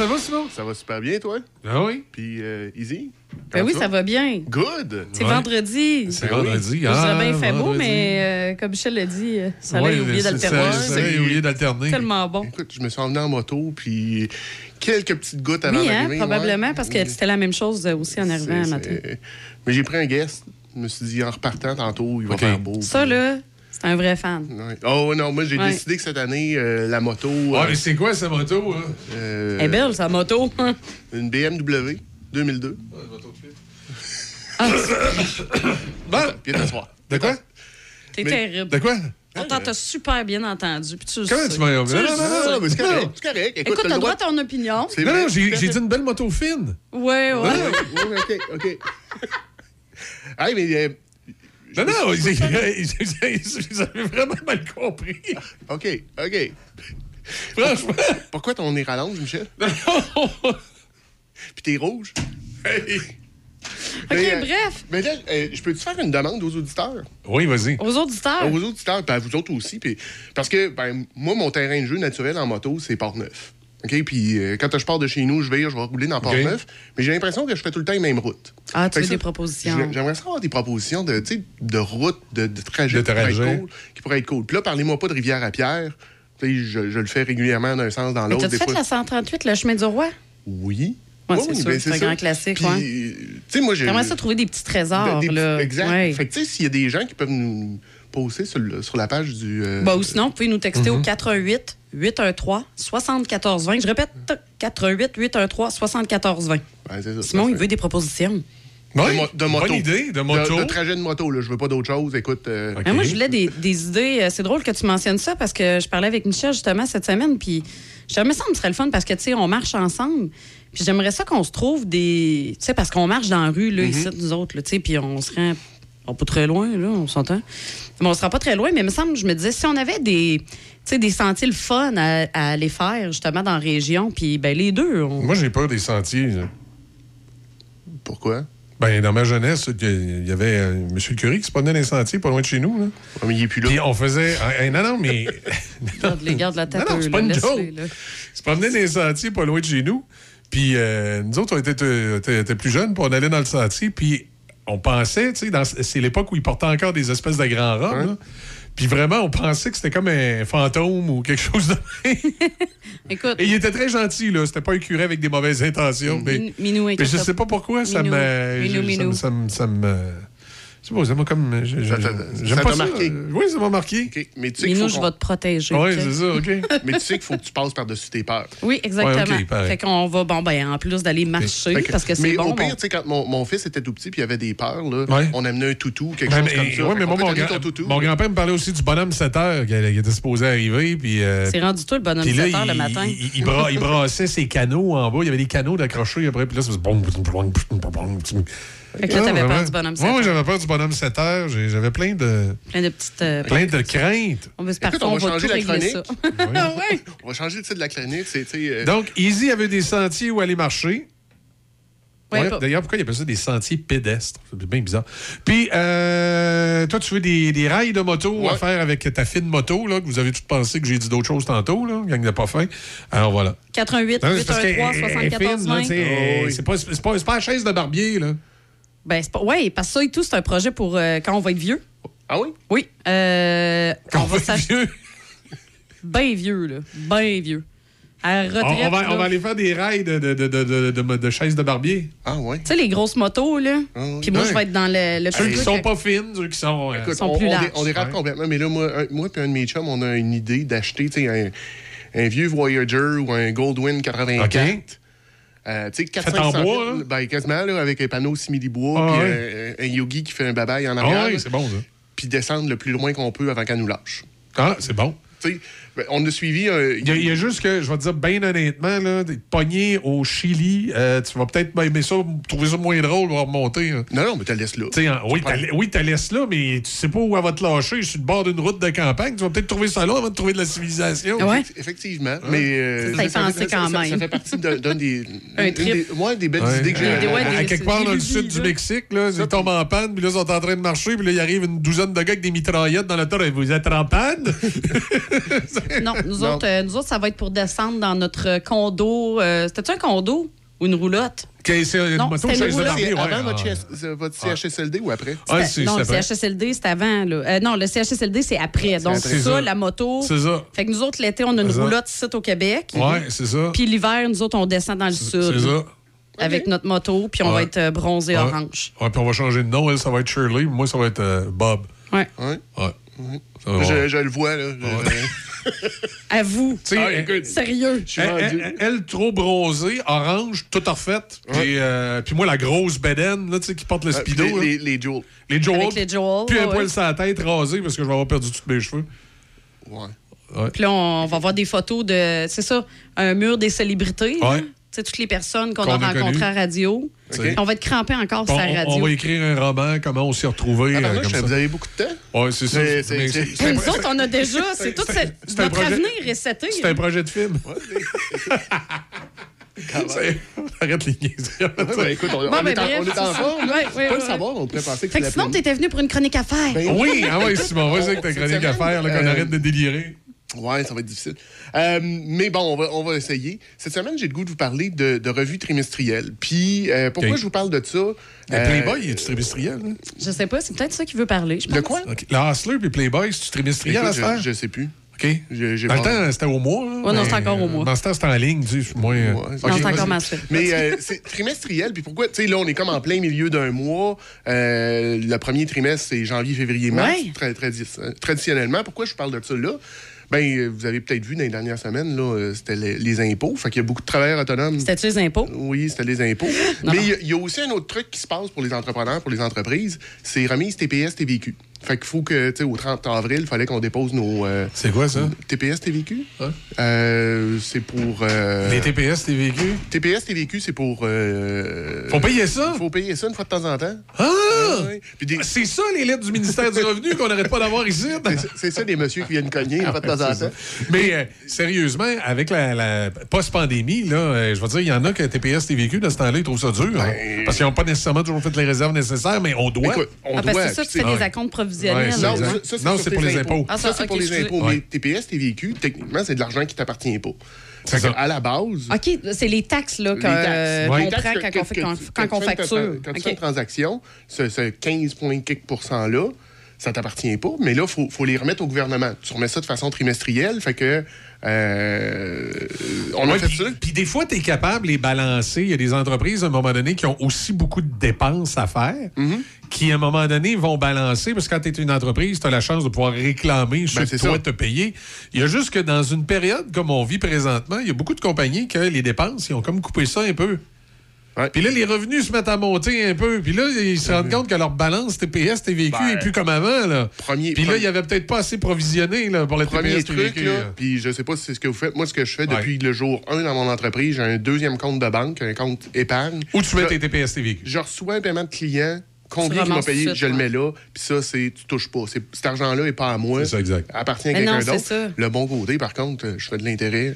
ça va, Simon? Ça va super bien, toi? Ah oui? Puis, euh, Easy? Ben oui, ça va bien. Good! C'est Ouais. vendredi. C'est Ben oui. vendredi. Je Ah, dirais bien fait beau, vendredi. mais euh, comme Michel l'a dit, euh, ça a Ouais, oublié c'est- d'alterner. ça- ça a oublié d'alterner. Tellement bon. Écoute, je me suis emmené en moto, puis quelques petites gouttes avant Oui, hein, d'arriver. probablement, ouais. parce que c'était la même chose euh, aussi en arrivant C'est- un matin. c'est- Mais j'ai pris un guest. Je me suis dit, en repartant tantôt, il va OK. faire beau. Ça, puis- là, c'est un vrai fan. Ouais. Oh non, moi j'ai Ouais. décidé que cette année, euh, la moto. Ah, euh, mais c'est quoi, sa moto? Hein? euh, Elle est belle, sa moto. Une BMW 2002. Bon, Viens t'asseoir. de quoi? T'es terrible. De quoi? Pourtant, t'as super bien entendu. Puis tu Comment sais. tu m'as... Non, non, non, sais. non, Non, mais c'est non. correct. C'est correct. Écoute, Écoute, t'as le droit à ton opinion. C'est Non, vrai, non, j'ai dit une belle moto fine. Ouais, ouais. Ouais, ouais, OK, OK. Hey, mais. Non, non, vous avez vraiment mal compris. OK, OK. Franchement. Pourquoi ton nez rallonge, Michel? Puis t'es rouge? Hey. OK, Mais, euh, bref. Mais là, euh, je peux-tu faire une demande aux auditeurs? Oui, vas-y. Aux auditeurs. Aux auditeurs, puis à vous autres aussi. Puis, parce que, ben, moi, mon terrain de jeu naturel en moto, c'est Port-Neuf. OK? Puis euh, quand je pars de chez nous, je vais, je vais rouler dans Port-Neuf. Mais j'ai l'impression que je fais tout le temps les mêmes routes. Ah, tu Fait veux ça, des propositions. j'ai- J'aimerais savoir des propositions de, tu sais, de routes, de, de trajets De qui pourraient être cool. Qui pourraient être cool. Puis là, parlez-moi pas de rivière à pierre. Tu sais, je, je le fais régulièrement d'un sens dans Mais l'autre. t'as-tu Des fait la 138, le chemin du roi? Oui. Ouais, Oui, c'est ben, un ça. grand classique, Puis, ouais. Tu sais, moi, j'ai. J'aimerais ça trouver des petits trésors, Des- des- là. Exact. Ouais. Fait que, tu sais, s'il y a des gens qui peuvent nous poster sur, la page du. euh, Bah, ou sinon, vous pouvez nous texter au 418 813 7420. Je répète, 418 813 7420. ouais, ça, Simon, il veut des propositions. Oui, De, mo- de moto. Bonne idée, de moto. de trajet de moto, là. Je veux pas d'autre chose. Écoute. euh, moi, je voulais des, des idées. Euh, C'est drôle que tu mentionnes ça parce que je parlais avec Michel justement cette semaine. Puis, j'aimerais ça, me serait le fun parce que, tu sais, on marche ensemble. Puis, j'aimerais ça qu'on se trouve des. Tu sais, parce qu'on marche dans la rue, là, ici, nous autres, là, tu sais, puis on se rend. On pas très loin, là, on s'entend. Mais on se rend pas très loin, mais il me semble, je me disais, si on avait des. Tu sais, des sentiers le fun à, à aller faire, justement, dans la région, puis, ben, les deux, on- Moi, j'ai peur des sentiers. là. Pourquoi? Ben, dans ma jeunesse, il y avait euh, M. le curé qui se promenait dans les sentiers pas loin de chez nous. Là. Mais il est plus là. Puis on faisait. Ah, non, non, mais. Les gardes la tête. Non, non, c'est pas une joke. Il se promenait dans les sentiers pas loin de chez nous. Puis euh, nous autres, on était, euh, était- était plus jeunes, puis on allait dans le sentier. Puis on pensait, tu sais, c'est l'époque où ils portaient encore des espèces de grands robes. Puis vraiment, on pensait que c'était comme un fantôme ou quelque chose de. Écoute, Et il était très gentil, là. C'était pas un curé avec des mauvaises intentions. Mais, Min- Minou, mais je sais pas pourquoi ça Minou, me. Minou. Ça me. Ça me, ça je sais pas, ça m'a comme. je- je- Ça t'a- J'aime ça pas marqué. Oui, ça m'a marqué. Mais tu sais faut je vais te protéger. Oui, c'est ça, OK. Mais tu sais qu'il faut que tu passes par-dessus tes peurs. Oui, exactement. Ouais, ok, pareil. fait qu'on va, bon, ben, en plus d'aller marcher, parce que c'est mais bon. au pire, bon. tu sais, quand mon, mon fils était tout petit puis il avait des peurs, là, Ouais. on amenait un toutou, quelque chose mais, comme ça. ouais, Fait mais moi, mon, grand- toutou. mon grand-père me parlait aussi du bonhomme 7 heures qui, était supposé arriver. Puis, euh, C'est rendu tout le bonhomme puis là, 7 heures le matin. Il, il, il bra- il brassait ses canaux en bas. Il y avait des canaux d'accrocher après. Puis là, ça faisait bon. Fait que là, t'avais peur du bonhomme 7 Oui, heures. j'avais peur du bonhomme 7 heures. J'avais plein de, Plein de petites. euh, plein de craintes. On va se partir, Écoute, on on va changer la ça. chronique. Ouais. On va changer le titre de la sais, euh, Donc, Easy avait des sentiers où aller marcher. Ouais, Ouais, pas- D'ailleurs, pourquoi il appelle ça des sentiers pédestres? C'est bien bizarre. Puis, euh, toi, tu veux des, des rails de moto à faire avec ta fine moto, là, que vous avez tout pensé que j'ai dit d'autres choses tantôt, là, gang n'a pas faim. Alors, voilà. 88 Non, c'est parce 813 qu'elle- elle est 74 fine, là, 20. tu sais, Oh, oui. C'est pas, c'est pas, c'est pas la chaise de barbier, là. Ben, c'est pas. Ouais, parce que ça et tout, c'est un projet pour euh, quand on va être vieux. Ah oui? Oui. Euh, Quand on on va être vieux, Bien vieux, là. Bien vieux. À on, retraite. on va, on va aller faire des rails de, de, de, de, de, de- de chaises de barbier. Ah oui. Tu sais, les grosses motos, là. Ah oui. Puis moi, Ouais. je vais être dans le, le Ceux qui sont pas fines, ceux qui sont... euh, Écoute, sont on, plus on dé- larges. on dérape Ouais. complètement. Mais là, moi, un, moi et un de mes chums, on a une idée d'acheter tu sais, un, un vieux Voyager ou un Goldwyn 84. OK. Euh, tu sais, Fait 400 en bois, hein? Ben, quasiment, là, avec un panneau simili-bois, Ah, puis ouais. un, un yogi qui fait un babaille en Ah arrière, oui, là, c'est bon, ça. puis descendre le plus loin qu'on peut avant qu'elle nous lâche. Ah, c'est bon. tu sais, on a suivi un. Il y, a, il y a juste que, je vais te dire bien honnêtement, là, des poignées au Chili, euh, tu vas peut-être aimer ça, trouver ça moins drôle, va remonter. hein. Non, non, mais tu laisses là. Tu sais, en- oui, t'as oui, t'as laisse là, mais tu sais pas où elle va te lâcher sur le bord d'une route de campagne. Tu vas peut-être trouver ça là avant de trouver de la civilisation. Ouais. Effectivement. Mais. euh, Ça quand ça- même. ça fait partie d'un des. Un une des, ouais, des belles Ouais. idées que j'ai. À- ouais, à, des- quelque part dans le sud du. Mexique, là, ils tombent en panne, puis là, ils sont en train de marcher, puis là, il arrive une douzaine de gars avec des mitraillettes dans la tour. et Vous êtes en panne? Non, nous, Non. Autres, euh, nous autres, ça va être pour descendre dans notre condo. euh, C'était-tu un condo ou une roulotte? Ok, c'est une Non, moto c'était une de roulotte. C'est ouais. avant votre, Ah. CHSLD ou après? Ah, non, le. CHSLD, c'est avant. Là. Euh, non, le CHSLD, c'est après. Donc, après. ça, ça. la moto. C'est ça. Fait que nous autres, l'été, on a une roulotte ici au Québec. Ouais, c'est ça. Puis l'hiver, nous autres, on descend dans le sud. C'est ça. Avec notre moto, puis on va être euh, bronzé Ouais. orange. Ouais, puis on va changer de nom. Elle, ça va être Shirley. Moi, ça va être euh, Bob. Ouais. Ouais. Ouais. Va. Je, je le vois, là. À vous. Ah, écoute, Sérieux. elle, rendu. elle- elle, trop bronzée, orange, toute refaite. Puis, euh, puis moi, la grosse bedaine, là, tu sais, qui porte le Ah, speedo. les, les, les Jules. Les Joel. Avec les Joel, Puis un ouais. poil sur la tête rasé parce que je vais avoir perdu tous mes cheveux. Ouais. Puis là, on va voir des photos de, c'est ça, un mur des célébrités. Ouais. Tu sais, toutes les personnes qu'on a a rencontrées à radio. On va être crampés encore Bon, sur la on, radio. on va écrire un roman, comment on s'y est retrouvés. Ah, euh, comme je- ça. vous avez beaucoup de temps? Ouais, c'est ça. Mais nous autres, on a déjà, c'est tout cette- c'est un notre projet- avenir est seté. C'est un projet de film. Arrête les niaiseries. Ouais, ben, écoute, on, Bon, on ben, est en, bref, on est en forme. Ouais, ouais, pas ouais. le savoir, on pourrait penser que Fait que pleine. t'étais venu pour une chronique à faire. Ben Oui, ah ouais, Simon, vas-y avec ta chronique à faire, là, qu'on euh, arrête de délirer. Ouais, ça va être difficile. Euh, mais bon, on va, on va essayer. Cette semaine, j'ai le goût de vous parler de, de revues trimestrielles. Puis, euh, pourquoi je vous parle de ça? Le Euh, Playboy, est-tu trimestriel? là? Je sais pas, c'est peut-être ça qui veut parler. Je pense. De quoi? OK. Le Hustler puis Playboy, c'est-tu trimestriel à Écoute, je, je sais plus. OK. J'ai- j'ai Dans le pas- temps, c'était au mois. là, Ouais, non, c'est encore au mois. Dans ce temps, c'était en ligne. Tu sais, moins, euh, Ouais, OK, Non, c'est encore mensuel. Mais euh, c'est trimestriel. Puis pourquoi? Tu sais, là, on est comme en plein milieu d'un mois. Euh, le premier trimestre, c'est janvier, février, mars. Ouais. Très, tradi- euh, traditionnellement. Pourquoi je vous parle de ça là? Ben, euh, vous avez peut-être vu dans les dernières semaines, là, euh, c'était les, les impôts. Fait qu'il y a beaucoup de travailleurs autonomes. C'était-tu les impôts? Oui, c'était les impôts. Non. Mais il y a- il y, a aussi un autre truc qui se passe pour les entrepreneurs, pour les entreprises, c'est remise TPS TVQ. Fait qu'il faut que, tu sais, au 30 avril, il fallait qu'on dépose nos euh, C'est quoi ça? TPS TVQ. Euh, c'est pour... euh, Les TPS, t'es vécu? TPS TVQ, c'est pour... euh, Faut payer ça? faut payer ça une fois de temps en temps. Ah! Ouais. Puis des- C'est ça, les lettres du ministère du Revenu qu'on n'arrête pas d'avoir ici? c'est- ça, des messieurs qui viennent cogner une fois de temps en temps. Mais euh, sérieusement, avec la, la post-pandémie, là, euh, je veux dire, il y en a que TPS, TVQ, de ce temps-là, ils trouvent ça dur. hein. parce qu'ils n'ont pas nécessairement toujours fait les réserves nécessaires, mais on doit. Écoute, on Ah, parce doit. que c'est ça, tu fais des acomptes provisionnels. Ouais, c'est Non, ça, ça, Non, c'est pour les impôts. Ah, ça, ça, c'est pour les excusez. impôts. Mais TPS, TVQ, techniquement, c'est de l'argent qui t'appartient pas. C'est Fait que, ça. à la base, OK, c'est les taxes là, euh, Ouais. qu'on taxes prend que- quand, que- on, fait, que quand, tu- quand quand on facture. Quand tu OK. fais une transaction, ce, ce 15 point quelque pourcent-là, ça t'appartient pas, mais là, il faut, faut les remettre au gouvernement. Tu remets ça de façon trimestrielle, fait que euh, on a fait puis, ça. puis des fois, tu es capable de les balancer. Il y a des entreprises, à un moment donné, qui ont aussi beaucoup de dépenses à faire, Mm-hmm. Qui, à un moment donné, vont balancer, parce que quand tu es une entreprise, tu as la chance de pouvoir réclamer ce Ben, que toi te payer. Il y a juste que dans une période comme on vit présentement, il y a beaucoup de compagnies que les dépenses, ils ont comme coupé ça un peu. Puis là, les revenus se mettent à monter un peu. Puis là, ils se rendent compte que leur balance TPS, TVQ Ben, est plus comme avant. Là. premier- Puis là, il y avait peut-être pas assez provisionné là, pour la Premier TPS, truc, TVQ. là, puis je sais pas si c'est ce que vous faites. Moi, ce que je fais depuis le jour 1 dans mon entreprise, j'ai un deuxième compte de banque, un compte épargne. Où tu mets tes TPS, TVQ? Je reçois un paiement de client. Combien Tu il m'a payé, je le mets là. Puis ça, c'est tu touches pas. C'est- Cet argent-là n'est pas à moi. C'est ça, exact. appartient à Mais quelqu'un non, c'est d'autre. ça. Le bon côté, par contre, je fais de l'intérêt.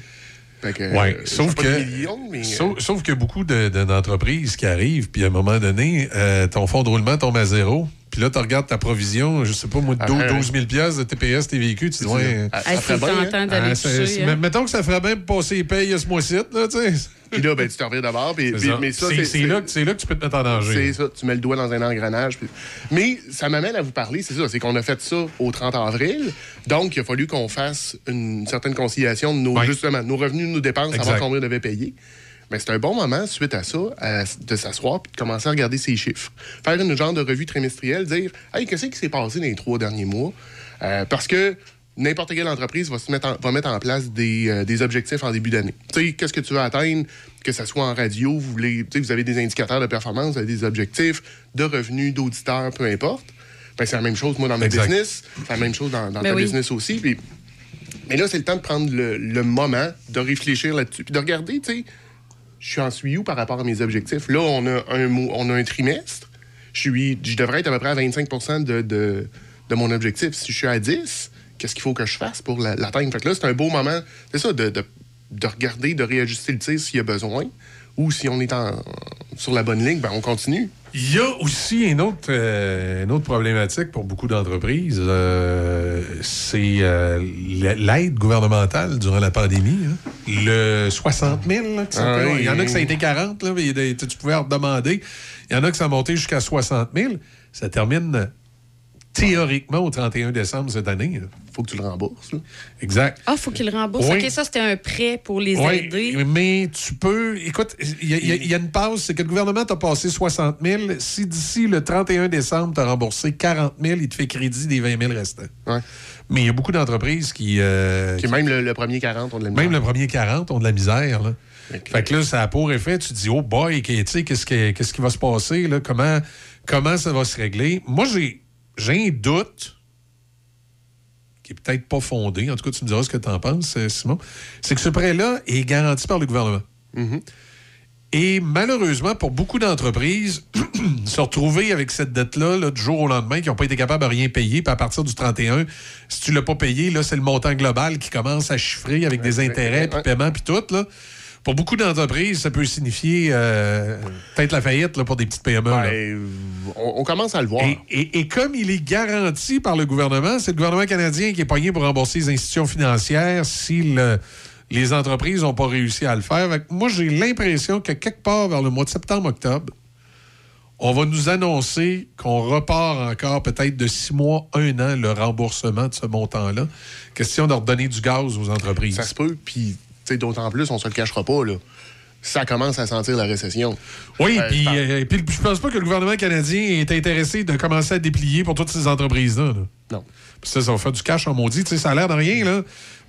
Fait que, Ouais, euh, sauf que- des millions, mais, euh, Sauf, qu'il a beaucoup de- de- d'entreprises qui arrivent, puis à un moment donné, euh, ton fonds de roulement tombe à zéro. Puis là, tu regardes ta provision, je sais pas, moi, de Ah, 12, ouais. 12 000 piastres de TPS, TVQ, tu dis, ouais. Ça ferait bien, hein? ah, toucher. hein. mettons que ça ferait bien passer les payes ce mois-ci, là, tu sais. Puis là, ben, tu te reviens d'abord. puis-. Mais ça, C'est- c'est là, que- c'est là que tu peux te mettre en danger. C'est ça, tu mets le doigt dans un engrenage. puis- Mais ça m'amène à vous parler, c'est ça, c'est qu'on a fait ça au 30 avril. Donc, il a fallu qu'on fasse une certaine conciliation de nos, justement, nos revenus, nos dépenses, Exact. savoir combien on avait payé. Mais c'est un bon moment, suite à ça, à- de s'asseoir et de commencer à regarder ces chiffres. Faire une genre de revue trimestrielle, dire Hey, qu'est-ce qui s'est passé dans les trois derniers mois? Euh, parce que n'importe quelle entreprise va, se mettre en, va mettre en place des, euh, des objectifs en début d'année. Tu sais, qu'est-ce que tu veux atteindre, que ce soit en radio, vous, voulez, tu sais, vous avez des indicateurs de performance, vous avez des objectifs de revenus, d'auditeurs, peu importe. Ben, c'est la même chose, moi, dans ma Exact. business. C'est la même chose dans, dans Ben ta oui. business aussi. Puis Mais là, c'est le temps de prendre le, le moment, de réfléchir là-dessus, puis de regarder, tu sais, je suis en où par rapport à mes objectifs. Là, on a un, on a un trimestre. Je, suis, je devrais être à peu près à 25 de, de, de mon objectif. Si je suis à 10, qu'est-ce qu'il faut que je fasse pour la- l'atteindre? Là, c'est un beau moment, c'est ça, de, de, de regarder, de réajuster le tir s'il y a besoin. Ou si on est en- sur la bonne ligne, ben on continue. Il y a aussi une autre, euh, une autre problématique pour beaucoup d'entreprises. euh, c'est euh, l'aide gouvernementale durant la pandémie. hein. Le 60 000, là, Ah oui. il y en a que ça a été 40, là, mais tu pouvais en demander. Il y en a que ça a monté jusqu'à 60 000. Ça termine théoriquement au 31 décembre cette année. là. faut que tu le rembourses. là. Exact. Ah, faut qu'il le rembourse. Oui. OK, ça, c'était un prêt pour les Oui, aider. mais tu peux. Écoute, il y, a- il y a- il y a une passe, c'est que le gouvernement t'a passé 60 000. Si d'ici le 31 décembre, tu as remboursé 40 000, il te fait crédit des 20 000 restants. Ouais. Mais il y a beaucoup d'entreprises qui. euh, Puis même le, le premier 40, on de la même misère. le premier 40 ont de la misère. Là. Fait que- Fait que là, ça a pour effet, tu te dis, oh boy, que- tu sais, qu'est-ce qui, qui va se passer? Là? Comment, comment ça va se régler? Moi, j'ai, j'ai un doute qui est peut-être pas fondé. En tout cas, tu me diras ce que tu en penses, euh, Simon. C'est que ce prêt-là est garanti par le gouvernement. Et malheureusement, pour beaucoup d'entreprises, se retrouver avec cette dette-là là, du jour au lendemain, qui n'ont pas été capables de rien payer, puis à partir du 31, si tu l'as pas payé, là, c'est le montant global qui commence à chiffrer avec des intérêts, puis ouais. paiements, puis tout. Là. Pour beaucoup d'entreprises, ça peut signifier euh, peut-être la faillite là, pour des petites PME. Ben, on, on commence à le voir. Et, et- et comme il est garanti par le gouvernement, c'est le gouvernement canadien qui est pogné pour rembourser les institutions financières si le- les entreprises n'ont pas réussi à le faire. Moi, j'ai l'impression que quelque part vers le mois de septembre-octobre, on va nous annoncer qu'on repart encore peut-être de six mois, un an, le remboursement de ce montant-là. Question de redonner du gaz aux entreprises. Ça se peut, puis d'autant plus, on se le cachera pas, là. Ça commence à sentir la récession. Oui, Euh, puis euh, puis je pense pas que le gouvernement canadien est intéressé de commencer à déplier pour toutes ces entreprises-là. là. Non. Puis ça, ça va faire du cash en maudit. Tu sais, ça a l'air de rien, là.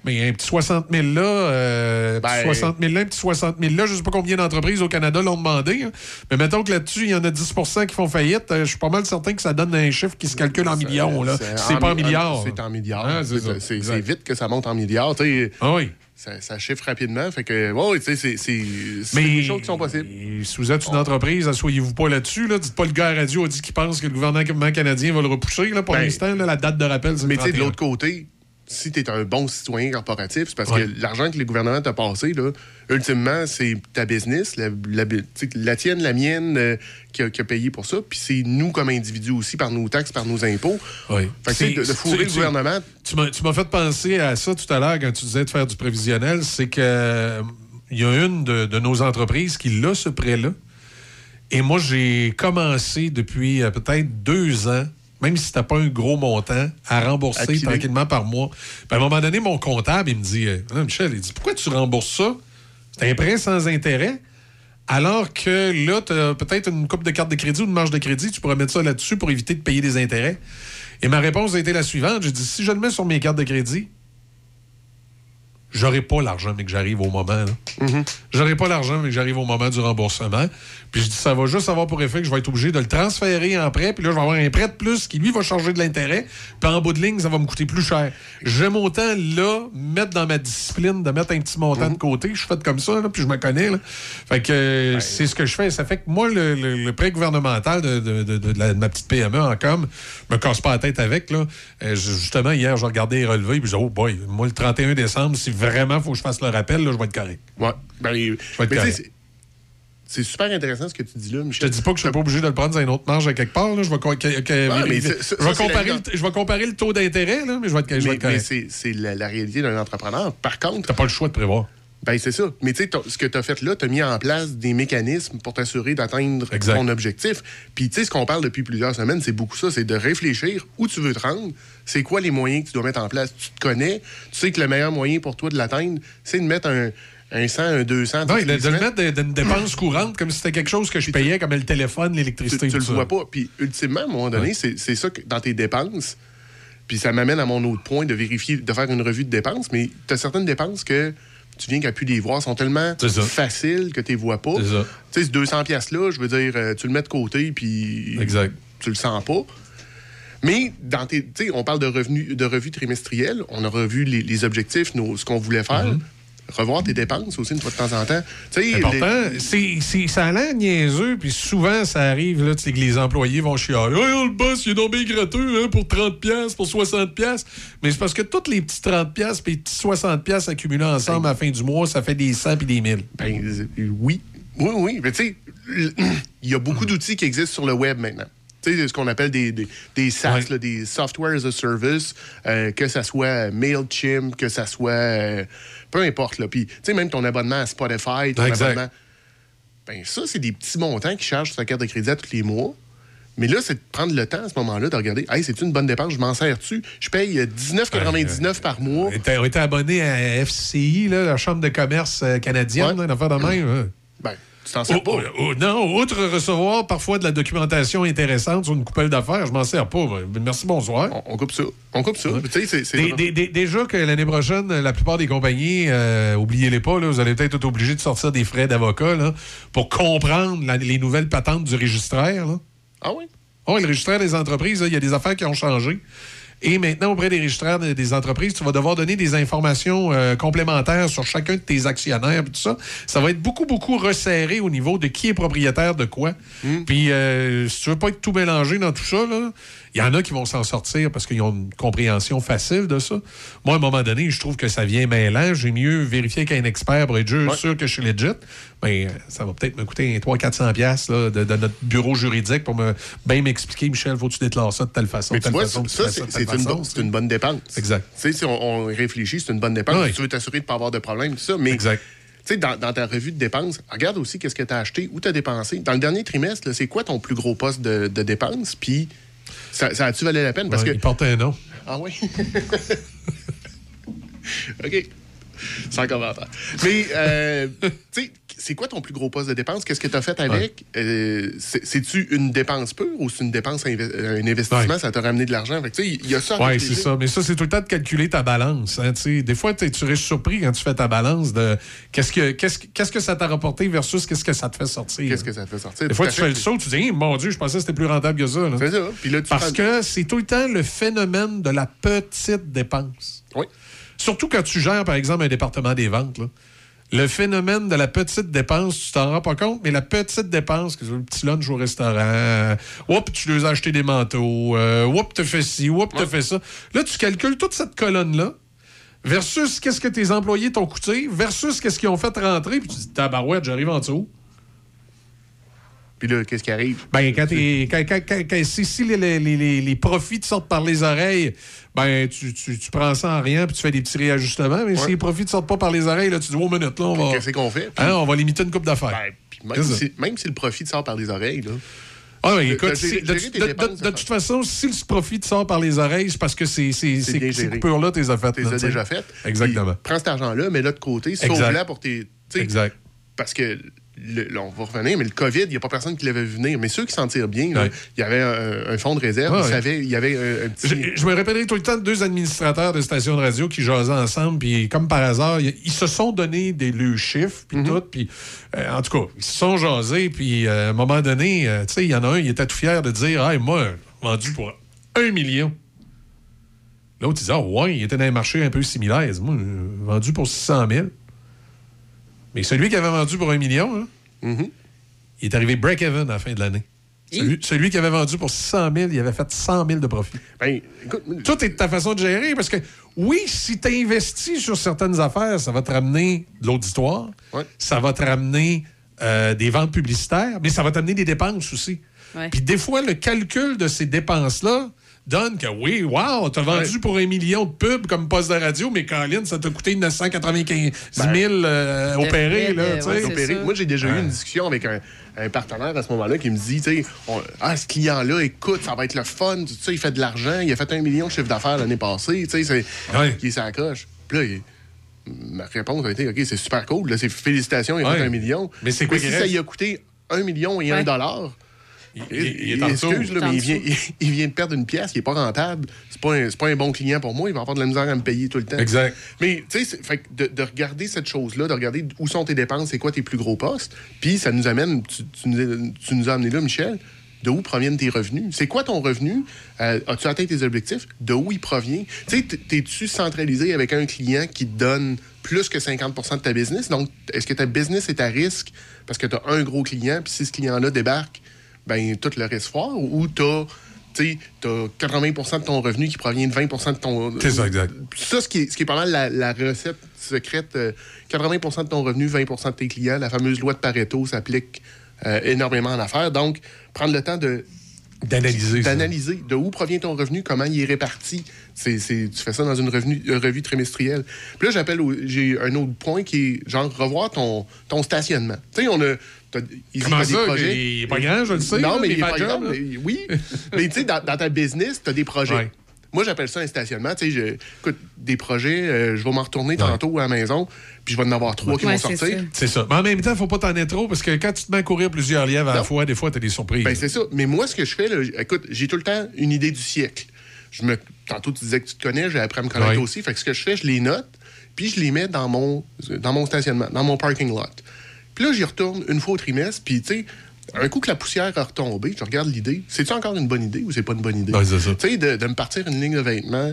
Mais un petit 60 000 là, euh, un petit Ben- 60 000 là, un petit 60 000 là, je sais pas combien d'entreprises au Canada l'ont demandé. hein. Mais mettons que là-dessus, il y en a 10% qui font faillite. euh, je suis pas mal certain que ça donne un chiffre qui se calcule en millions, là. C'est pas en mi- milliards. C'est en milliards. Ah, c'est vite que ça monte en milliards. Ah oui. Ça, ça chiffre rapidement. Fait que, ouais, tu sais, c'est- c'est c'est Mais des choses qui sont possibles. Si vous êtes une entreprise, asseyez-vous pas là-dessus. Là. Dites pas le gars à radio a dit qu'il pense que le gouvernement canadien va le repousser. Là, pour Ben, l'instant, la date de rappel, c'est Mais tu sais, de 31. l'autre côté, si tu es un bon citoyen corporatif, c'est parce Ouais. que l'argent que le gouvernement t'a passé, là, ultimement, c'est ta business, la, tienne, la mienne, euh, qui, a, qui a payé pour ça. Puis c'est nous, comme individus aussi, par nos taxes, par nos impôts. Oui. Fait que, de, de fourrer le gouvernement, Tu m'as, tu m'as fait penser à ça tout à l'heure quand tu disais de faire du prévisionnel. C'est que euh, il y a une de, de nos entreprises qui l'a, ce prêt-là. Et moi, j'ai commencé depuis euh, peut-être deux ans, même si c'était pas un gros montant, à rembourser tranquillement par mois. Puis à un moment donné, mon comptable, il me dit euh, Michel, il dit Pourquoi tu rembourses ça? C'est un prêt sans intérêt. Alors que là, tu as peut-être une coupe de carte de crédit ou une marge de crédit, tu pourrais mettre ça là-dessus pour éviter de payer des intérêts. Et ma réponse a été la suivante. J'ai dit, si je le mets sur mes cartes de crédit, j'aurai pas l'argent, mais que j'arrive au moment. là. J'aurai pas l'argent, mais que j'arrive au moment du remboursement. Puis je dis, ça va juste avoir pour effet que je vais être obligé de le transférer en prêt. Puis là, je vais avoir un prêt de plus qui, lui, va charger de l'intérêt. Puis en bout de ligne, ça va me coûter plus cher. J'aime autant, là, mettre dans ma discipline, de mettre un petit montant de côté. Je suis fait comme ça, là, puis je me connais. là. Fait que euh, c'est ce que je fais. Ça fait que moi, le, le- le prêt gouvernemental de, de- de- de la- de ma petite PME en com, me casse pas la tête avec. Là. Euh, justement, hier, je regardais les relevés, puis je dis, oh boy, moi, le 31 décembre, si vraiment faut que je fasse le rappel, là, je vais être correct. ouais. Ben, mais être tu sais, correct. c'est- super intéressant ce que tu dis là, Je Michel. te dis pas que je suis pas obligé de le prendre dans une autre marge à quelque part. Là. Je, vais, je vais comparer le, je vais comparer le taux d'intérêt, mais je vais être, je vais Mais, être mais c'est la, la réalité d'un entrepreneur. Par contre, T'as pas le choix de prévoir. Ben, c'est ça. Mais tu sais, ce que tu as fait là, tu as mis en place des mécanismes pour t'assurer d'atteindre ton objectif. Puis, tu sais, ce qu'on parle depuis plusieurs semaines, c'est beaucoup ça, c'est de réfléchir où tu veux te rendre, c'est quoi les moyens que tu dois mettre en place? Tu te connais, tu sais que le meilleur moyen pour toi de l'atteindre, c'est de mettre un, un 100, un 200. Non, toutes de, le mettre de- d'une dépense courante comme si c'était quelque chose que je payais, comme le téléphone, tu, l'électricité. tu le tout ça. vois pas. Puis, ultimement, à un moment donné, Ouais. c'est ça que dans tes dépenses. Puis, ça m'amène à mon autre point de vérifier, de faire une revue de dépenses. Mais tu as certaines dépenses que tu viens qu'à plus les voir, sont tellement faciles que tu les vois pas. Tu sais, ce 200 pièces là je veux dire, euh, tu le mets de côté, puis Exact. tu le sens pas. Mais dans tes, on parle de revenus, de revues trimestrielles. On a revu les, les objectifs, nos- ce qu'on voulait faire. Mm-hmm. Revoir tes dépenses aussi une fois de temps en temps. C'est important. les- C'est, c'est- ça a l'air niaiseux, puis souvent, ça arrive là, que les employés vont chialer. Oh, le boss, il est bien gratteux hein, pour 30$, piastres, pour 60$. piastres. Mais c'est parce que tous les petits 30$ piastres puis les petits 60$ piastres accumulés ensemble à la fin du mois, ça fait des 100 puis des 1000. Ben, euh, oui. Oui, oui. Mais tu sais, il y a beaucoup d'outils qui existent sur le web maintenant. Sais, ce qu'on appelle des, des, des SaaS, là, des Software as a Service, euh, que ça soit MailChimp, que ça soit. euh, peu importe. Là. Puis, tu sais, même ton abonnement à Spotify, ton Exact. abonnement. Ben, ça, c'est des petits montants qui chargent sur ta carte de crédit à tous les mois. Mais là, c'est de prendre le temps à ce moment-là de regarder, hey, c'est une bonne dépense, je m'en sers dessus. Je paye euh, 19,99 par mois. On était, était abonné à FCI, là, la Chambre de commerce euh, canadienne, Ouais. là, une affaire de même. hein? Ben, t'en sers Oh, pas. oh, oh, non, outre recevoir parfois de la documentation intéressante sur une coupelle d'affaires, je m'en sers pas. Merci, bonsoir. On, on coupe ça. On coupe ça. Des- des- déjà que l'année prochaine, la plupart des compagnies, euh, oubliez-les pas, là, vous allez peut-être être obligés de sortir des frais d'avocat pour comprendre la- les nouvelles patentes du registraire. Là. Ah oui? Oh, le registraire des entreprises, il y a des affaires qui ont changé. Et maintenant, auprès des registraires de- des entreprises, tu vas devoir donner des informations euh, complémentaires sur chacun de tes actionnaires, tout ça. Ça va être beaucoup, beaucoup resserré au niveau de qui est propriétaire de quoi. Puis, euh, si tu veux pas être tout mélangé dans tout ça, là, il y en a qui vont s'en sortir parce qu'ils ont une compréhension facile de ça. Moi, à un moment donné, je trouve que ça vient mêlant. J'ai mieux vérifier qu'un expert pour être sûr Ouais. sûr que je suis legit. Mais euh, ça va peut-être me coûter 300-400$ piastres, là, de, de notre bureau juridique pour me bien m'expliquer, Michel, faut que tu déclare ça de telle façon, de tu telle vois, façon, ça, c'est une, bonne- c'est une bonne dépense. Exact. Tu sais, si on, on réfléchit, c'est une bonne dépense. Oui. Tu veux t'assurer de ne pas avoir de problème, tout ça. Mais, Exact. Tu sais, dans, dans ta revue de dépenses, regarde aussi qu'est-ce que tu as acheté, où tu as dépensé. Dans le dernier trimestre, c'est quoi ton plus gros poste de, de dépenses? Puis, ça, ça a-tu valu la peine? Parce Ouais, que. Il porte un nom. Ah oui? OK. Sans commentaire. Mais, euh, tu sais, c'est quoi ton plus gros poste de dépense? Qu'est-ce que tu as fait avec? Euh, c'est- C'est-tu une dépense pure ou c'est une dépense, euh, un investissement? Ouais. Ça t'a ramené de l'argent? Il y a ça. Oui, c'est ça. Mais ça, c'est tout le temps de calculer ta balance. hein, des fois, tu restes surpris quand tu fais ta balance de qu'est-ce que, qu'est-ce, que- qu'est-ce que ça t'a rapporté versus qu'est-ce que ça te fait sortir. Qu'est-ce que ça te fait sortir? Des fois, tu fais le saut, tu dis, Hey, mon Dieu, je pensais que c'était plus rentable que ça. là. C'est ça. Puis là, tu Parce prends- que c'est tout le temps le phénomène de la petite dépense. Oui. Surtout quand tu gères, par exemple, un département des ventes. là. Le phénomène de la petite dépense, tu t'en rends pas compte, mais la petite dépense, que le petit lunch au restaurant, euh, oups, tu lui as acheté des manteaux, euh, oups, tu fais ci, oups, tu fait ça. Là, tu calcules toute cette colonne-là versus qu'est-ce que tes employés t'ont coûté versus qu'est-ce qu'ils ont fait rentrer, puis tu dis, tabarouette, j'arrive en dessous. Puis là, qu'est-ce qui arrive? Ben, quand, t'es- quand, quand- quand- si, les, les- les- les profits te sortent par les oreilles, ben, tu, tu- tu prends ça en rien puis tu fais des petits réajustements. Mais si les profits ne sortent pas par les oreilles, là, tu dis, oh, minute, là, on va, Qu'est-ce qu'on fait? Hein, on va limiter une coupe d'affaires. Ben, même, si, même si le profit te sort par les oreilles, là. Ah, ouais, de- écoute, de de, toute façon, si le profit te sort par les oreilles, c'est parce que c'est, c'est, ces coupures-là, tu les as faites. Tu là, les as déjà faites. Exactement. Prends cet argent-là, mets-le de côté, sauve-la pour tes. Exact. Parce que, le- là, on va revenir, mais le COVID, il n'y a pas personne qui l'avait vu venir. Mais ceux qui s'en tirent bien, Ouais. il y avait un, un fonds de réserve, Ouais, ils ouais. savaient- il y avait un, un petit. Je, je me rappellerai tout le temps de deux administrateurs de stations de radio qui jasaient ensemble, puis comme par hasard, ils, ils se sont donné des leux chiffres, puis tout, puis euh, en tout cas, ils se sont jasés, puis euh, à un moment donné, euh, tu sais, il y en a un, il était tout fier de dire, hey, moi, vendu pour un million. L'autre, il disait, ah ouais, il était dans un marché un peu similaire. Moi, euh, vendu pour 600 000. Mais celui qui avait vendu pour un million, là, Mhm. il est arrivé break-even à la fin de l'année. Celui, celui qui avait vendu pour 600 000, il avait fait 100 000 de profit. Ben, écoute, Tout est de ta façon de gérer parce que, oui, si tu investis sur certaines affaires, ça va te ramener de l'auditoire, Ouais. ça va te ramener euh, des ventes publicitaires, mais ça va t'amener des dépenses aussi. Puis des fois, le calcul de ces dépenses-là donne que, oui, wow, t'as vendu Ouais. pour un million de pubs comme poste de radio, mais Colin, ça t'a coûté 995 000 euh, De opérés. Là, tu ouais. Moi, j'ai déjà eu une discussion avec un, un partenaire à ce moment-là qui me dit, tu ah, ce client-là, écoute, ça va être le fun, tout ça, il fait de l'argent, il a fait un million de chiffre d'affaires l'année passée, tu sais, c'est Ouais. qui s'accroche. Puis là, il- ma réponse a été, OK, c'est super cool, là, c'est félicitations, il a Ouais. fait un million. Mais c'est quoi qui si ça lui a coûté un million et un dollar, Il, il, il- il est en dessous. excuse, là, mais il vient, il, de perdre une pièce, il est pas rentable. C'est pas, un- pas un bon client pour moi, il va avoir de la misère à me payer tout le temps. Exact. Mais, tu sais, c'est- fait que de, de regarder cette chose-là, de regarder où sont tes dépenses, c'est quoi tes plus gros postes, puis ça nous amène, tu, tu nous, tu nous as amené là, Michel, de où proviennent tes revenus? C'est quoi ton revenu? Euh, As-tu atteint tes objectifs? De où il provient? Tu sais, t'es-tu centralisé avec un client qui te donne plus que 50 de ta business? Donc, est-ce que ta business est à risque parce que tu as un gros client, puis si ce client-là débarque, ben tout le reste fort? Ou tu as, 80% de ton revenu qui provient de 20% de ton... C'est ça, exact. Ça, ce qui est, ce qui est pas mal la, la recette secrète, euh, 80% de ton revenu, 20% de tes clients, la fameuse loi de Pareto s'applique euh, énormément en affaires. Donc, prendre le temps de D'analyser d'analyser de où provient ton revenu, comment il est réparti? C'est, c'est- tu fais ça dans une revenu- euh, revue trimestrielle. Puis là, j'appelle, j'ai un autre point qui est genre revoir ton, ton stationnement. Tu sais, on a. Comment ça? Il est pas grand, je le sais, Non, là, mais il est pas job, grand. mais oui. mais tu sais, dans, dans ta business, tu as des projets. Ouais. Moi, j'appelle ça un stationnement. Tu sais, je- écoute, des projets, euh, je vais m'en retourner tantôt à la maison, puis je vais en avoir trois qui Ouais, vont sortir. C'est ça. Mais en même temps, il faut pas t'en être trop parce que quand tu te mets à courir plusieurs lièvres à la fois, des fois, tu as des surprises. Ben, c'est ça. Mais moi, ce que je fais, là, écoute, j'ai tout le temps une idée du siècle. Je me... Tantôt, tu disais que tu te connais, j'ai appris à me connaître aussi. Fait que ce que je fais, je les note, puis je les mets dans mon, dans mon stationnement, dans mon parking lot. Puis là, j'y retourne une fois au trimestre, puis tu sais, un coup que la poussière a retombé, je regarde l'idée. C'est-tu encore une bonne idée ou c'est pas une bonne idée? Ouais, c'est ça. Tu sais, de, de me partir une ligne de vêtements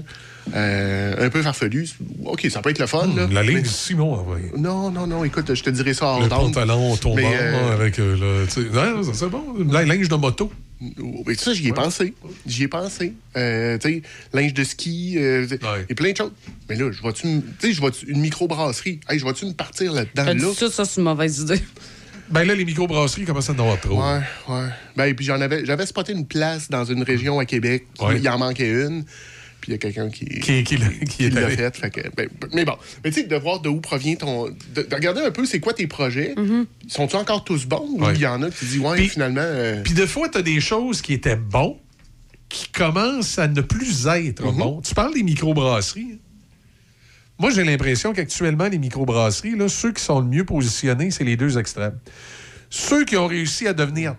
euh, un peu farfelue. OK, ça peut être le fun, là. La ligne mais- de Simon, envoyé. Non, non, non, écoute, je te dirais ça hors Le pantalon tombant Mais, euh, avec euh, le. ça, c'est bon. La linge de moto. Oui, ça, j'y ai pensé. J'y ai pensé. Euh, tu sais, linge de ski, euh, Ouais. il y a plein de choses. Mais là, je vois-tu, me- tu sais, je vois-tu une microbrasserie? Hey, je vois-tu me partir là-dedans, là? ça, ça, c'est une mauvaise idée. Ben là, les microbrasseries commencent à en avoir trop. Ouais, ouais. Ben, puis j'en avais, j'avais spoté une place dans une région à Québec. qui- Ouais. Il en manquait une. Puis il y a quelqu'un qui, Qui, qui, qui qui l'a fait. fait que, ben, mais bon. Mais tu sais, de voir de où provient ton. De, de regarder un peu c'est quoi tes projets. Sont-ils encore tous bons? Ou Ouais. il y en a qui disent, ouais, finalement. euh, Puis des fois, tu as des choses qui étaient bons qui commencent à ne plus être Mhm. bons. Tu parles des microbrasseries. Moi, j'ai l'impression qu'actuellement, les microbrasseries, là, ceux qui sont le mieux positionnés, c'est les deux extrêmes. Ceux qui ont réussi à devenir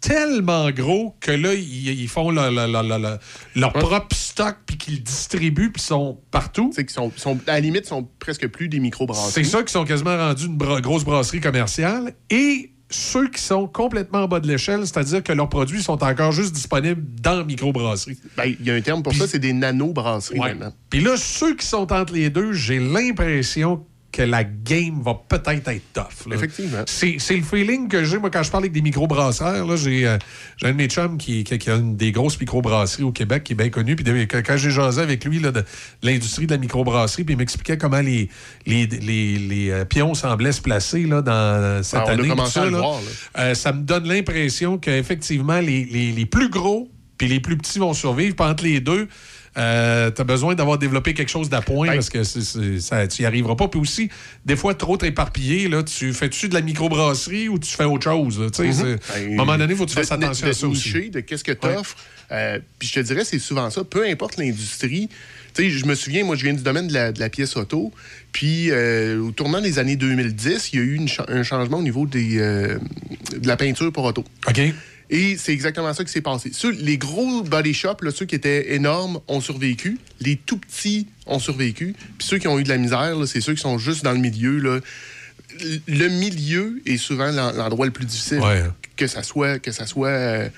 tellement gros que là, ils, font le- le- le- le- le- leur propre stock puis qu'ils le distribuent puis sont partout. tu sais, qui sont, sont, à la limite, sont presque plus des microbrasseries. C'est ça qui sont quasiment rendus une bra- grosse brasserie commerciale. Et ceux qui sont complètement en bas de l'échelle, c'est-à-dire que leurs produits sont encore juste disponibles dans la microbrasserie. Ben, il y a un terme pour ça, c'est des nano-brasseries Ouais. maintenant. Puis là, ceux qui sont entre les deux, j'ai l'impression que la game va peut-être être tough. là. Effectivement. C'est le feeling que j'ai, moi, quand je parle avec des microbrasseurs. là, J'ai euh, j'ai un de mes chums qui, qui- qui a une des grosses microbrasseries au Québec, qui est bien connu. Puis quand, j'ai jasé avec lui là, de, de l'industrie de la microbrasserie, puis il m'expliquait comment les, les, les, les, euh, pions semblaient se placer là, dans euh, cette Ah, on a année. ça, à le voir. Euh, ça me donne l'impression qu'effectivement, les, les, les plus gros puis les plus petits vont survivre. Puis entre les deux, tu as besoin d'avoir développé quelque chose d'appoint Ben- parce que ça, tu n'y arriveras pas. Puis aussi, des fois, trop éparpillé, là, tu fais-tu de la microbrasserie ou tu fais autre chose? là? Sais, c'est- À un moment donné, il faut que tu fasses attention de, à ça aussi. de qu'est-ce que tu offres. puis je te dirais, c'est souvent ça. Peu importe l'industrie. Tu sais, je me souviens, moi, je viens du domaine de la, de la pièce auto. Puis, euh, au tournant des années 2010, il y a eu une cha- un changement au niveau des, euh, de la peinture pour auto. OK? Et c'est exactement ça qui s'est passé. Ceux- les gros body shops, là, ceux qui étaient énormes, ont survécu. Les tout petits ont survécu. Puis ceux qui ont eu de la misère, c'est ceux qui sont juste dans le milieu. Là. Le- milieu est souvent l'en- l'endroit le plus difficile. Ouais. Que ça soit, que ça soit euh,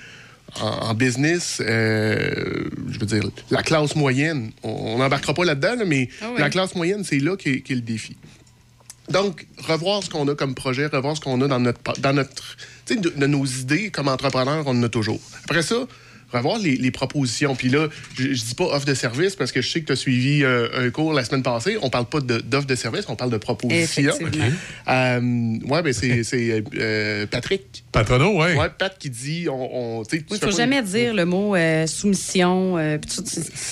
en, en business, euh, je veux dire, la classe moyenne. On n'embarquera pas là-dedans, là, mais Ah la classe moyenne, c'est là qu'est qu'est le défi. Donc, revoir ce qu'on a comme projet, revoir ce qu'on a dans notre, dans notre tu sais, de, de nos idées comme entrepreneur, on en a toujours. Après ça, revoir les, les propositions. Puis là, je, je dis pas offre de service parce que je sais que tu as suivi euh, un cours la semaine passée. On parle pas de- d'offre de, service, on parle de proposition. Effectivement. Euh, ouais, ben c'est c'est, euh, Patrick. Patrono, ouais. Ouais, Pat qui dit on, on tu sais, tu Il ne fais faut jamais une- dire le mot euh, soumission, euh,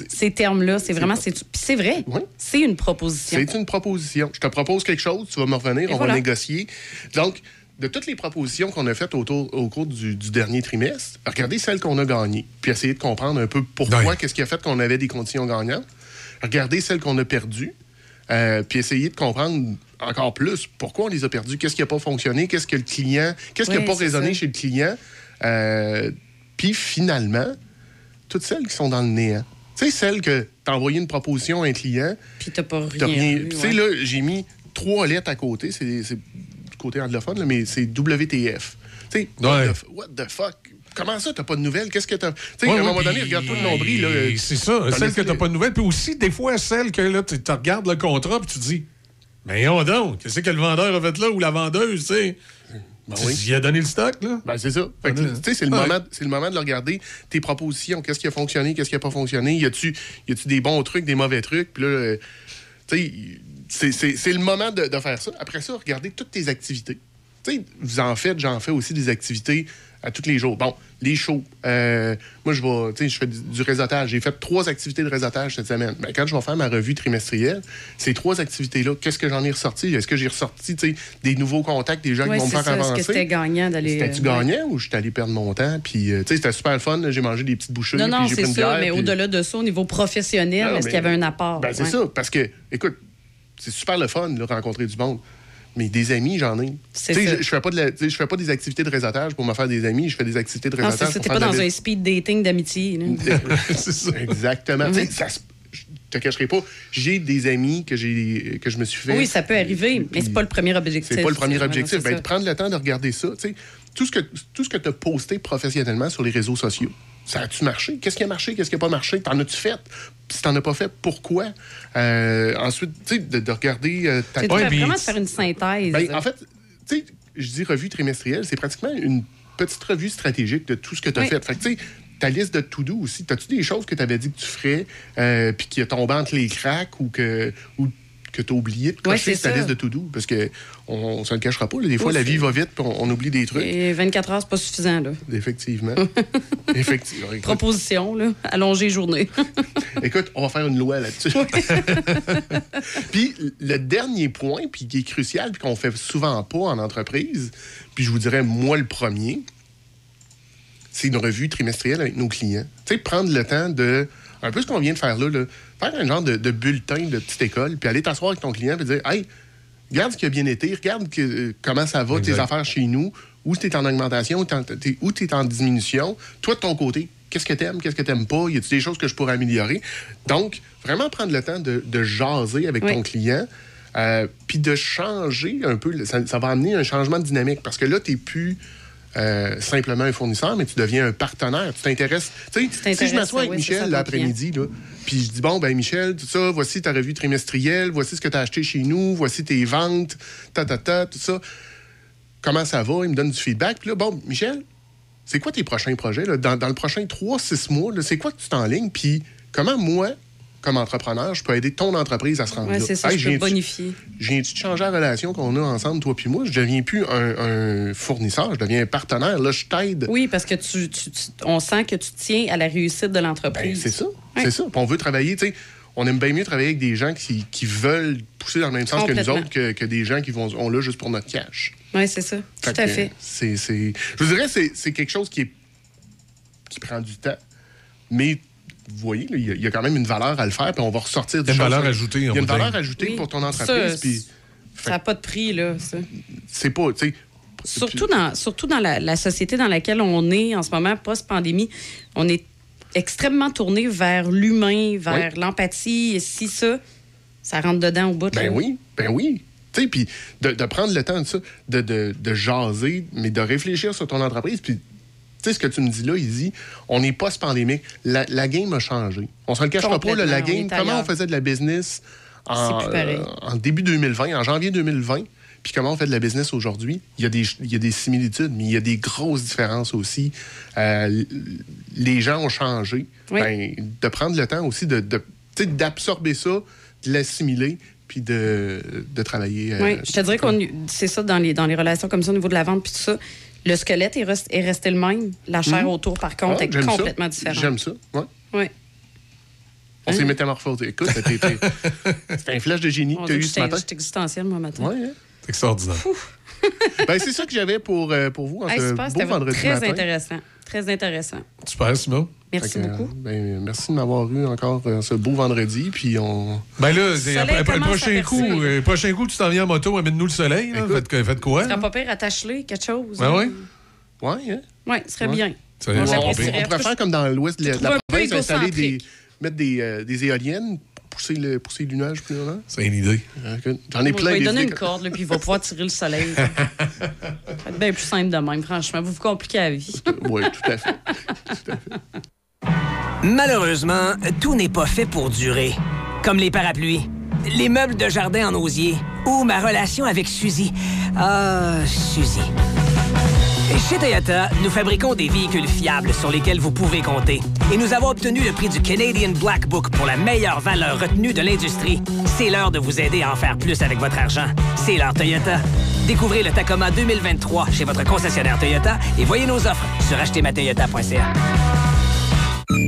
ces, termes-là. C'est vraiment. c'est- Puis c'est vrai. Oui. C'est une proposition. C'est une proposition. Je te propose quelque chose, tu vas me revenir, Et on voilà. va négocier. Donc, de toutes les propositions qu'on a faites autour, au cours du, du dernier trimestre, regardez celles qu'on a gagnées, puis essayez de comprendre un peu pourquoi, qu'est-ce qui a fait qu'on avait des conditions gagnantes. Regardez celles qu'on a perdues, euh, puis essayez de comprendre encore plus pourquoi on les a perdues, qu'est-ce qui n'a pas fonctionné, qu'est-ce que le client, qu'est-ce qui n'a pas résonné ça. chez le client. Euh, puis finalement, toutes celles qui sont dans le néant. Tu sais, celles que tu as envoyé une proposition à un client, Puis t'as pas T'as rien. Tu sais, ouais. là, j'ai mis trois lettres à côté. C'est côté anglophone, là, mais c'est WTF. Tu sais, what, Ouais. what the fuck? comment ça, t'as pas de nouvelles? Qu'est-ce que t'as? Tu sais, Ouais, à un ouais, moment donné, regarde-toi le nombril. Là, C'est ça, celle que t'as pas de nouvelles. Puis aussi, des fois, celle que là, tu regardes le contrat puis tu dis, mais on donc, qu'est-ce que le vendeur a fait là ou la vendeuse, tu sais? Ben oui. Il a donné le stock, là? Ben, c'est ça. Fait que, Ouais. tu sais, c'est le, Ouais. moment, c'est le moment de regarder. Tes propositions, qu'est-ce qui a fonctionné, qu'est-ce qui a pas fonctionné. Y a-tu y a-tu des bons trucs, des mauvais trucs? Puis là, euh, tu sais, c'est- c'est c'est le moment de, de faire ça. Après ça, regardez toutes tes activités. Tu sais, vous en faites, j'en fais aussi des activités à tous les jours. Bon, les shows. euh, moi, je vais, je fais du, du réseautage. J'ai fait trois activités de réseautage cette semaine. Ben, quand je vais faire ma revue trimestrielle, ces trois activités-là, qu'est-ce que j'en ai ressorti? Est-ce que j'ai ressorti, des nouveaux contacts, des gens Ouais, qui vont me c'est faire ça. Est-ce avancer? que c'était gagnant d'aller. C'était-tu ouais. gagnant ou j'étais allé perdre mon temps? Puis, euh, c'était super le fun. J'ai mangé des petites bouchées. Non, non, c'est ça, bière, mais puis- au-delà de ça, au niveau professionnel, est-ce qu'il y avait un apport? Ben, c'est Ouais. ça. Parce que, écoute, c'est super le fun, de rencontrer du monde. Mais des amis, j'en ai. Je, fais pas de la- je fais pas des activités de réseautage pour me faire des amis. Je fais des activités de réseautage faire pas dans la un speed dating d'amitié. c'est ça. Exactement. Ça se- je te cacherai pas. J'ai des amis que, j'ai, que je me suis fait. Oui, ça peut arriver, mais c'est pas le premier objectif. C'est pas le premier objectif. Ben, prendre le temps de regarder ça. Tout ce que tout ce que tu as posté professionnellement sur les réseaux sociaux, ça a-tu marché? Qu'est-ce qui a marché? Qu'est-ce qui n'a pas marché? T'en as-tu fait? Puis si t'en as pas fait, pourquoi? Euh, ensuite, tu sais, de, de regarder euh, ta C'est Ouais, vraiment de faire une synthèse. ben, en fait, tu sais, je dis revue trimestrielle, c'est pratiquement une petite revue stratégique de tout ce que tu as Oui. fait. Fait que, tu sais, ta liste de to-do aussi, as-tu des choses que tu avais dit que tu ferais, euh, puis qui est tombé entre les cracks ou que. Ou que tu as oublié de cocher ta ça. liste de to-do? Parce que on, on se le cachera pas. là, des fois, la vie va vite, puis on, on oublie des trucs. Et 24 heures, c'est pas suffisant. Là. Effectivement. Effectivement. Écoute, Proposition, là, allonger journée. Écoute, on va faire une loi là-dessus. puis le dernier point, puis qui est crucial, puis qu'on fait souvent pas en entreprise, puis je vous dirais moi le premier, c'est une revue trimestrielle avec nos clients. Tu sais, prendre le temps de, un peu ce qu'on vient de faire là, là, faire un genre de, de bulletin de petite école, puis aller t'asseoir avec ton client, puis dire, hey, regarde ce qui a bien été, regarde que- euh, comment ça va, tes affaires chez nous, où tu es en augmentation, où tu es en diminution. Toi, de ton côté, qu'est-ce que tu aimes, qu'est-ce que tu n'aimes pas, y a-t-il des choses que je pourrais améliorer? Donc, vraiment prendre le temps de, de jaser avec Oui. ton client, euh, puis de changer un peu. Ça, ça va amener un changement de dynamique, parce que là, tu n'es plus. Euh, simplement un fournisseur, mais tu deviens un partenaire. Tu t'intéresses. Tu sais, si je m'assois avec oui, Michel l'après-midi, là, puis je dis bon, ben Michel, tout ça, voici ta revue trimestrielle, voici ce que tu as acheté chez nous, voici tes ventes, ta, ta, ta, tout ça. Comment ça va? Il me donne du feedback. Puis là, bon, Michel, c'est quoi tes prochains projets? là? Dans, dans le prochain 3-6 mois, c'est quoi que tu t'enlignes? Puis comment moi, comme entrepreneur, je peux aider ton entreprise à se rendre Ouais, là? c'est ça, Hey, je peux bonifier. je viens-tu de changer la relation qu'on a ensemble, toi puis moi? Je deviens plus un, un fournisseur, je deviens un partenaire. Là, je t'aide. Oui, parce que tu, tu- tu- on sent que tu tiens à la réussite de Ben, l'entreprise. c'est ça. Ouais. C'est ça. Puis on veut travailler, tu sais, on aime bien mieux travailler avec des gens qui, qui veulent pousser dans le même sens que nous autres que, que des gens qui vont on là juste pour notre cash. Oui, c'est ça. Tout à fait. C'est, c'est- je vous dirais, c'est, c'est quelque chose qui, est, qui prend du temps. Mais vous voyez, il y, a- il y a quand même une valeur à le faire, puis on va ressortir Il y a une choses. valeur ajoutée, Il y a une de valeur ajoutée Oui. pour ton Ça, entreprise. Ça n'a pas de prix, là, ça. c'est pas, tu sais. Surtout dans, surtout dans la, la société dans laquelle on est en ce moment, post-pandémie, on est extrêmement tourné vers l'humain, vers l'empathie. Si ça, ça rentre dedans au bout. Ben là. oui, ben oui. Tu sais, puis de, de prendre le temps de ça, de, de, de jaser, mais de réfléchir sur ton entreprise. Puis, sais, ce que tu me dis là, il dit, on est post-pandémique. La, la game a changé. On se le cachera pas, là, la on game, comment on faisait de la business en, euh, en début 2020, en janvier 2020, puis comment on fait de la business aujourd'hui? Il y, a des, il y a des similitudes, mais il y a des grosses différences aussi. Euh, les gens ont changé. Oui. Ben, de prendre le temps aussi de, de- tu sais, d'absorber ça, de l'assimiler, puis de, de travailler. euh, Oui, je te dirais qu'on c'est ça dans les, dans les relations comme ça au niveau de la vente puis tout ça. Le squelette est, rest- est resté le même. La chair autour, par contre, Ah, est ça. complètement différente. J'aime ça. Ouais. Oui. On Hein? s'est métamorphosé. Écoute, c'était un flash de génie que tu as eu ce matin. j'étais existentielle, moi, matin. Ouais, hein? C'est extraordinaire. ben, c'est ça que j'avais pour, euh, pour vous en Hey, ce super, beau c'était vendredi très matin. intéressant. Très intéressant. Super, Simon. Merci que, beaucoup. euh, ben, merci de m'avoir eu encore euh, ce beau vendredi. Puis on. Ben là, après- après le prochain coup, euh, prochain coup, tu t'en viens en moto, amène-nous le soleil. là. Écoute. Faites, faites quoi? Ce pas pire, attache-les, quelque chose. Ben oui. Ouais, hein? Oui, ce serait Ouais. bien. Ça, On pourrait faire comme dans l'ouest de la, province, installer des, mettre des, euh, des éoliennes pousser, le, pousser le nuage plus longtemps? C'est une idée. J'en ai On plein va lui donner une corde, là, puis il va pouvoir tirer le soleil. Ça va être bien plus simple de même, franchement. Vous vous compliquez la vie. Oui, tout à fait. Malheureusement, tout n'est pas fait pour durer. Comme les parapluies, les meubles de jardin en osier ou ma relation avec Suzy. Ah, Suzy. Chez Toyota, nous fabriquons des véhicules fiables sur lesquels vous pouvez compter. Et nous avons obtenu le prix du Canadian Black Book pour la meilleure valeur retenue de l'industrie. C'est l'heure de vous aider à en faire plus avec votre argent. C'est l'heure Toyota. Découvrez le Tacoma 2023 chez votre concessionnaire Toyota et voyez nos offres sur achetermatoyota.ca.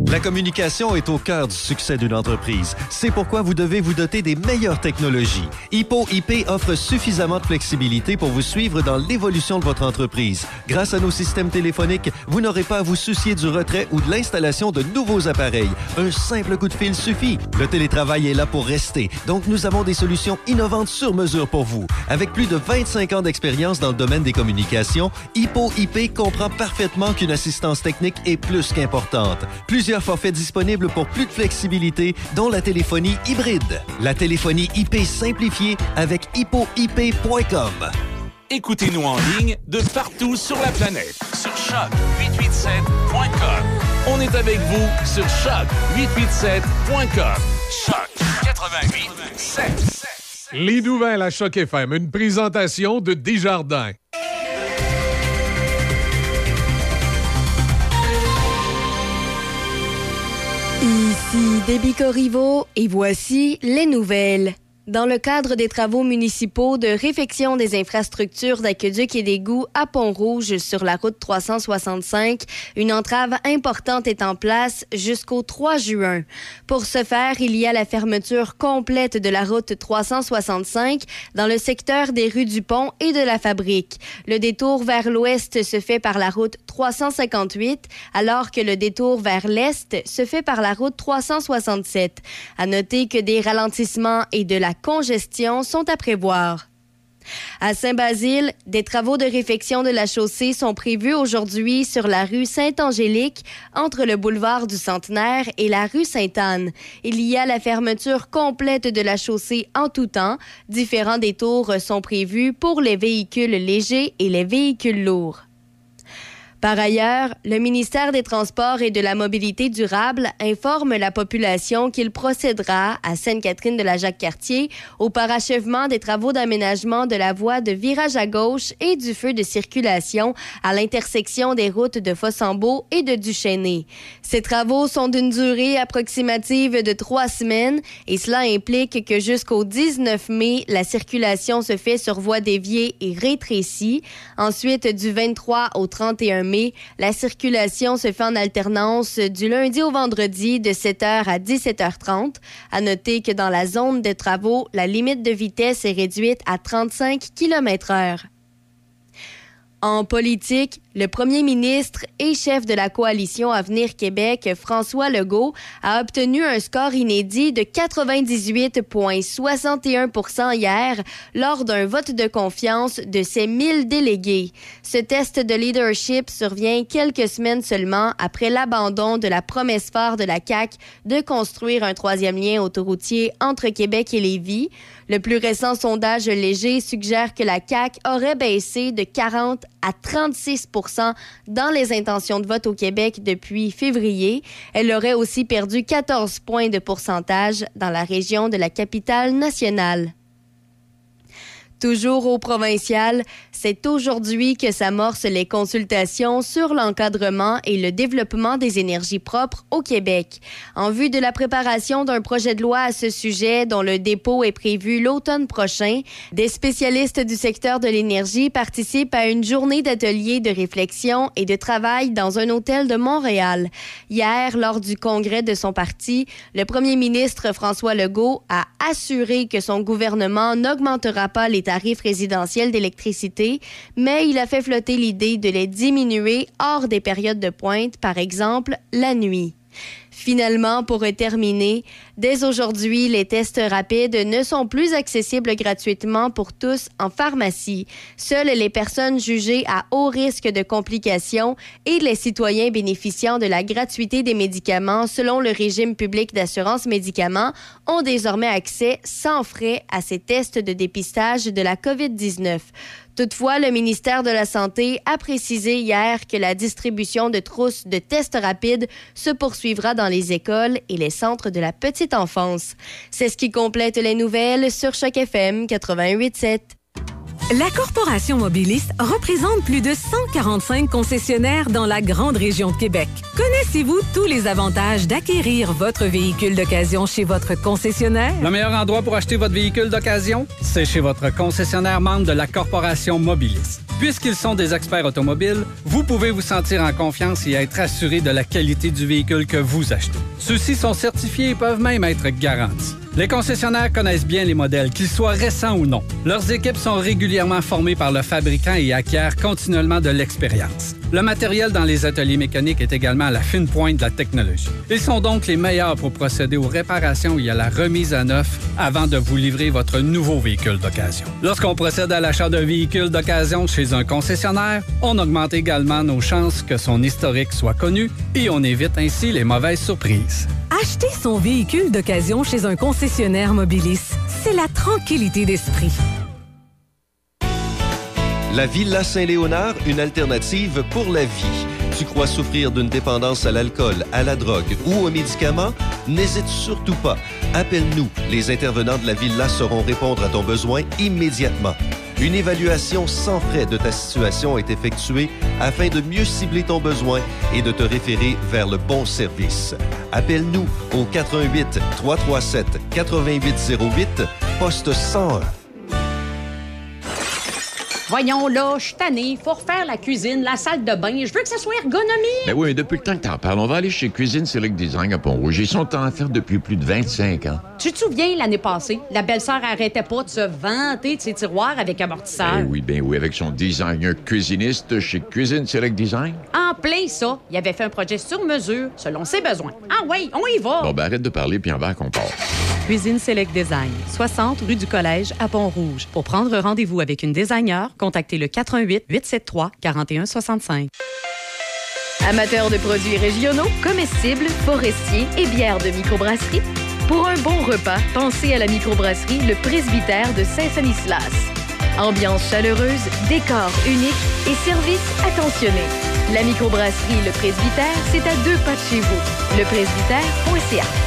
La communication est au cœur du succès d'une entreprise. C'est pourquoi vous devez vous doter des meilleures technologies. Hippo IP offre suffisamment de flexibilité pour vous suivre dans l'évolution de votre entreprise. Grâce à nos systèmes téléphoniques, vous n'aurez pas à vous soucier du retrait ou de l'installation de nouveaux appareils. Un simple coup de fil suffit. Le télétravail est là pour rester, donc nous avons des solutions innovantes sur mesure pour vous. Avec plus de 25 ans d'expérience dans le domaine des communications, Hippo IP comprend parfaitement qu'une assistance technique est plus qu'importante. Plusieurs forfaits disponibles pour plus de flexibilité, dont la téléphonie hybride. La téléphonie IP simplifiée avec hippoip.com. Écoutez-nous en ligne de partout sur la planète sur choc887.com. On est avec vous sur choc887.com. Choc 88.7. Les nouvelles à Choc FM, une présentation de Desjardins. Ici Déby Corriveau et voici les nouvelles. Dans le cadre des travaux municipaux de réfection des infrastructures d'aqueduc et d'égouts à Pont-Rouge sur la route 365, une entrave importante est en place jusqu'au 3 juin. Pour ce faire, il y a la fermeture complète de la route 365 dans le secteur des rues du Pont et de la Fabrique. Le détour vers l'ouest se fait par la route 358, alors que le détour vers l'est se fait par la route 367. À noter que des ralentissements et de la congestion sont à prévoir. À Saint-Basile, des travaux de réfection de la chaussée sont prévus aujourd'hui sur la rue Sainte-Angélique, entre le boulevard du Centenaire et la rue Sainte-Anne. Il y a la fermeture complète de la chaussée en tout temps. Différents détours sont prévus pour les véhicules légers et les véhicules lourds. Par ailleurs, le ministère des Transports et de la Mobilité durable informe la population qu'il procédera à Sainte-Catherine de la Jacques-Cartier au parachèvement des travaux d'aménagement de la voie de virage à gauche et du feu de circulation à l'intersection des routes de Fossambeau et de Duchesnay. Ces travaux sont d'une durée approximative de trois semaines et cela implique que jusqu'au 19 mai, la circulation se fait sur voie déviée et rétrécie. Ensuite, du 23 au 31 mai, la circulation se fait en alternance du lundi au vendredi de 7h à 17h30. À noter que dans la zone de travaux, la limite de vitesse est réduite à 35 km h en politique, le premier ministre et chef de la coalition Avenir Québec, François Legault, a obtenu un score inédit de 98,61% hier lors d'un vote de confiance de ses 1000 délégués. Ce test de leadership survient quelques semaines seulement après l'abandon de la promesse phare de la CAQ de construire un troisième lien autoroutier entre Québec et Lévis. Le plus récent sondage léger suggère que la CAQ aurait baissé de 40 à 36% dans les intentions de vote au Québec depuis février. Elle aurait aussi perdu 14 points de pourcentage dans la région de la capitale nationale. Toujours au provincial, c'est aujourd'hui que s'amorcent les consultations sur l'encadrement et le développement des énergies propres au Québec. En vue de la préparation d'un projet de loi à ce sujet dont le dépôt est prévu l'automne prochain, des spécialistes du secteur de l'énergie participent à une journée d'ateliers de réflexion et de travail dans un hôtel de Montréal. Hier, lors du congrès de son parti, le premier ministre François Legault a assuré que son gouvernement n'augmentera pas les tarifs résidentiels d'électricité, mais il a fait flotter l'idée de les diminuer hors des périodes de pointe, par exemple la nuit. Finalement, pour terminer, dès aujourd'hui, les tests rapides ne sont plus accessibles gratuitement pour tous en pharmacie. Seules les personnes jugées à haut risque de complications et les citoyens bénéficiant de la gratuité des médicaments selon le régime public d'assurance médicaments ont désormais accès sans frais à ces tests de dépistage de la COVID-19. Toutefois, le ministère de la Santé a précisé hier que la distribution de trousses de tests rapides se poursuivra dans les écoles et les centres de la petite enfance. C'est ce qui complète les nouvelles sur Choc FM 88.7. La Corporation Mobiliste représente plus de 145 concessionnaires dans la grande région de Québec. Connaissez-vous tous les avantages d'acquérir votre véhicule d'occasion chez votre concessionnaire? Le meilleur endroit pour acheter votre véhicule d'occasion, c'est chez votre concessionnaire membre de la Corporation Mobiliste. Puisqu'ils sont des experts automobiles, vous pouvez vous sentir en confiance et être assuré de la qualité du véhicule que vous achetez. Ceux-ci sont certifiés et peuvent même être garantis. Les concessionnaires connaissent bien les modèles, qu'ils soient récents ou non. Leurs équipes sont régulièrement formées par le fabricant et acquièrent continuellement de l'expérience. Le matériel dans les ateliers mécaniques est également à la fine pointe de la technologie. Ils sont donc les meilleurs pour procéder aux réparations et à la remise à neuf avant de vous livrer votre nouveau véhicule d'occasion. Lorsqu'on procède à l'achat d'un véhicule d'occasion chez un concessionnaire, on augmente également nos chances que son historique soit connu et on évite ainsi les mauvaises surprises. Acheter son véhicule d'occasion chez un concessionnaire Mobilis, c'est la tranquillité d'esprit. La Villa Saint-Léonard, une alternative pour la vie. Tu crois souffrir d'une dépendance à l'alcool, à la drogue ou aux médicaments? N'hésite surtout pas. Appelle-nous. Les intervenants de la Villa sauront répondre à ton besoin immédiatement. Une évaluation sans frais de ta situation est effectuée afin de mieux cibler ton besoin et de te référer vers le bon service. Appelle-nous au 88 337 8808 poste 101. Voyons là, je suis tanné. Faut refaire la cuisine, la salle de bain. Je veux que ça soit ergonomique. Ben oui, mais depuis le temps que t'en parles, on va aller chez Cuisine Select Design à Pont-Rouge. Ils sont en faire depuis plus de 25 ans. Tu te souviens, l'année passée, la belle-sœur arrêtait pas de se vanter de ses tiroirs avec amortisseur? Ben oui, ben oui, avec son designer cuisiniste chez Cuisine Select Design. En plein ça, il avait fait un projet sur mesure, selon ses besoins. Ah oui, on y va. Bon, ben arrête de parler, puis en va qu'on part. Cuisine Select Design, 60 rue du Collège à Pont-Rouge. Pour prendre rendez-vous avec une designer, contactez le 88 873 4165. Amateurs de produits régionaux, comestibles, forestiers et bières de microbrasserie, pour un bon repas, pensez à la microbrasserie Le Presbytère de Saint-Sanislas. Ambiance chaleureuse, décor unique et service attentionné. La microbrasserie Le Presbytère, c'est à deux pas de chez vous. Lepresbytère.ca.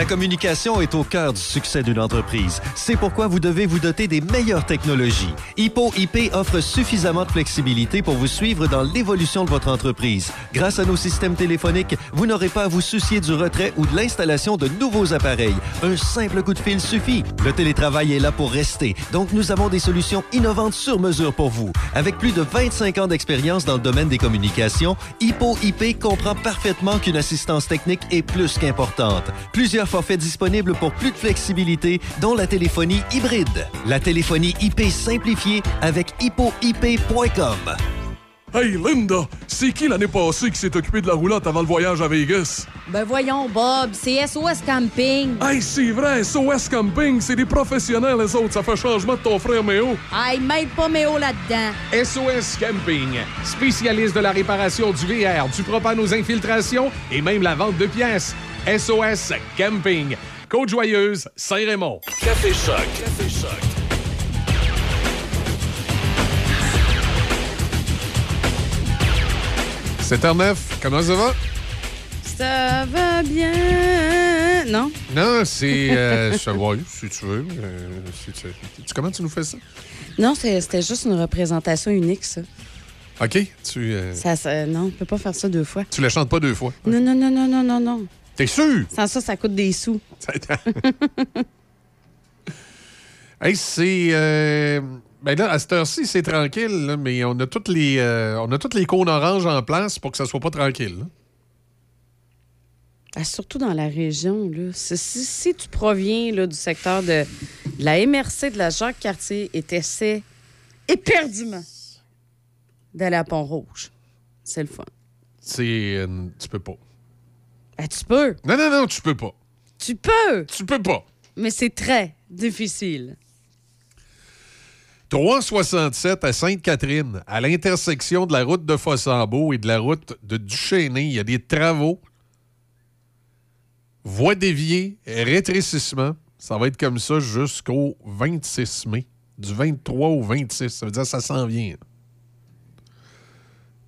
La communication est au cœur du succès d'une entreprise. C'est pourquoi vous devez vous doter des meilleures technologies. Hippo IP offre suffisamment de flexibilité pour vous suivre dans l'évolution de votre entreprise. Grâce à nos systèmes téléphoniques, vous n'aurez pas à vous soucier du retrait ou de l'installation de nouveaux appareils. Un simple coup de fil suffit. Le télétravail est là pour rester, donc nous avons des solutions innovantes sur mesure pour vous. Avec plus de 25 ans d'expérience dans le domaine des communications, Hippo IP comprend parfaitement qu'une assistance technique est plus qu'importante. Plusieurs forfaits disponibles pour plus de flexibilité, dont la téléphonie hybride. La téléphonie IP simplifiée avec hippoip.com. Hey Linda, c'est qui l'année passée qui s'est occupé de la roulotte avant le voyage à Vegas? Ben voyons, Bob, c'est SOS Camping. Hey, c'est vrai, SOS Camping, c'est des professionnels, les autres. Ça fait changement de ton frère Méo. Hey, mêle pas Méo là-dedans. SOS Camping, spécialiste de la réparation du VR, du propane aux infiltrations et même la vente de pièces. SOS Camping, Côte-Joyeuse, Saint-Raymond. Café Choc. Café Choc. C'est h 9 comment ça va? Ça va bien. Non? Non, c'est. Euh, ça va, si tu veux. euh, si tu- tu- comment tu nous fais ça? Non, c'est- c'était juste une représentation unique, ça. OK, tu, euh, Ça, ça- non, on peut pas faire ça deux fois. tu la chantes pas deux fois. Non, non, non, non, non, non, non. T'es sûr? Sans ça, ça coûte des sous. Hey, c'est. euh, Ben là, à cette heure-ci, c'est tranquille, là, mais on a toutes les, euh, on a toutes les cônes oranges en place pour que ça soit pas tranquille. là. Ah, surtout dans la région, là. Si, si- tu proviens là, du secteur de, de la MRC de la Jacques-Cartier et t'essaies éperdument d'aller à Pont-Rouge, c'est le fun. C'est. euh, tu peux pas. Ben, tu peux. Non, non, non, tu peux pas. Tu peux. Tu peux pas. Mais c'est très difficile. 367 à Sainte-Catherine, à l'intersection de la route de Fossambeau et de la route de Duchesnay, il y a des travaux. Voie déviée, rétrécissement. Ça va être comme ça jusqu'au 26 mai. Du 23 au 26. Ça veut dire que ça s'en vient.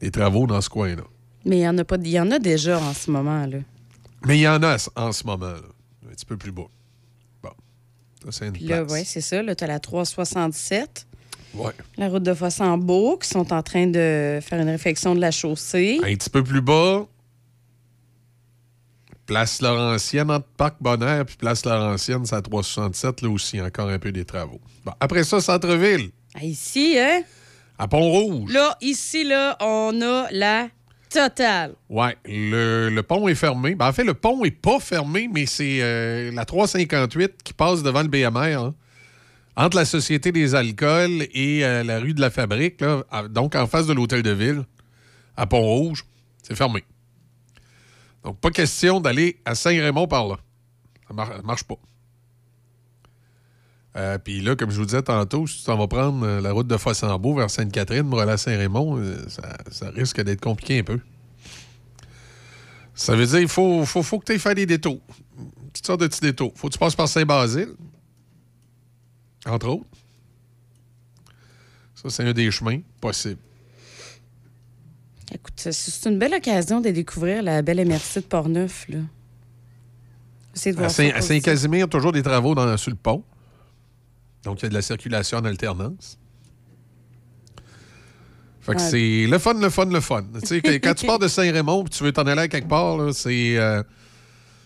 Des travaux dans ce coin-là. Mais il y en a pas. Il y en a déjà en ce moment, là. Mais il y en a en ce moment, là. un petit peu plus bas. Bon. Ça, c'est une Puis là, place. ouais, c'est ça. Là, tu as la 367. Ouais. La route de Fossambeau, qui sont en train de faire une réfection de la chaussée. Un petit peu plus bas, Place Laurentienne, entre Parc Bonheur puis Place Laurentienne, c'est à 367, là aussi, encore un peu des travaux. Bon, après ça, Centre-Ville, Ah, Ici, hein? à Pont-Rouge. Là, ici, là, on a la totale. Ouais, le, le pont est fermé. Ben, en fait, le pont est pas fermé, mais c'est euh, la 358 qui passe devant le BMR, hein, entre la Société des alcools et euh, la rue de la Fabrique, donc en face de l'Hôtel de Ville, à Pont-Rouge. C'est fermé. Donc, pas question d'aller à Saint-Raymond par là. Ça mar- ça marche pas. Euh, Puis là, comme je vous disais tantôt, si tu t'en vas prendre euh, la route de Fossambeau vers Sainte-Catherine pour aller à Saint-Raymond, euh, ça, ça risque d'être compliqué un peu. Ça veut dire qu'il faut, faut, faut que tu ailles faire des détours. Toutes sortes de petits détours. faut que tu passes par Saint-Basile, entre autres. Ça, c'est un des chemins possibles. Écoute, c'est- une belle occasion de découvrir la belle MRC de Portneuf, là. De voir à. Saint-Casimir, toujours des travaux dans, sur le pont. Donc, il y a de la circulation en alternance. Fait que Ouais. c'est le fun, le fun, le fun. Tu sais, quand tu pars de Saint-Raymond et tu veux t'en aller à quelque part, c'est. euh,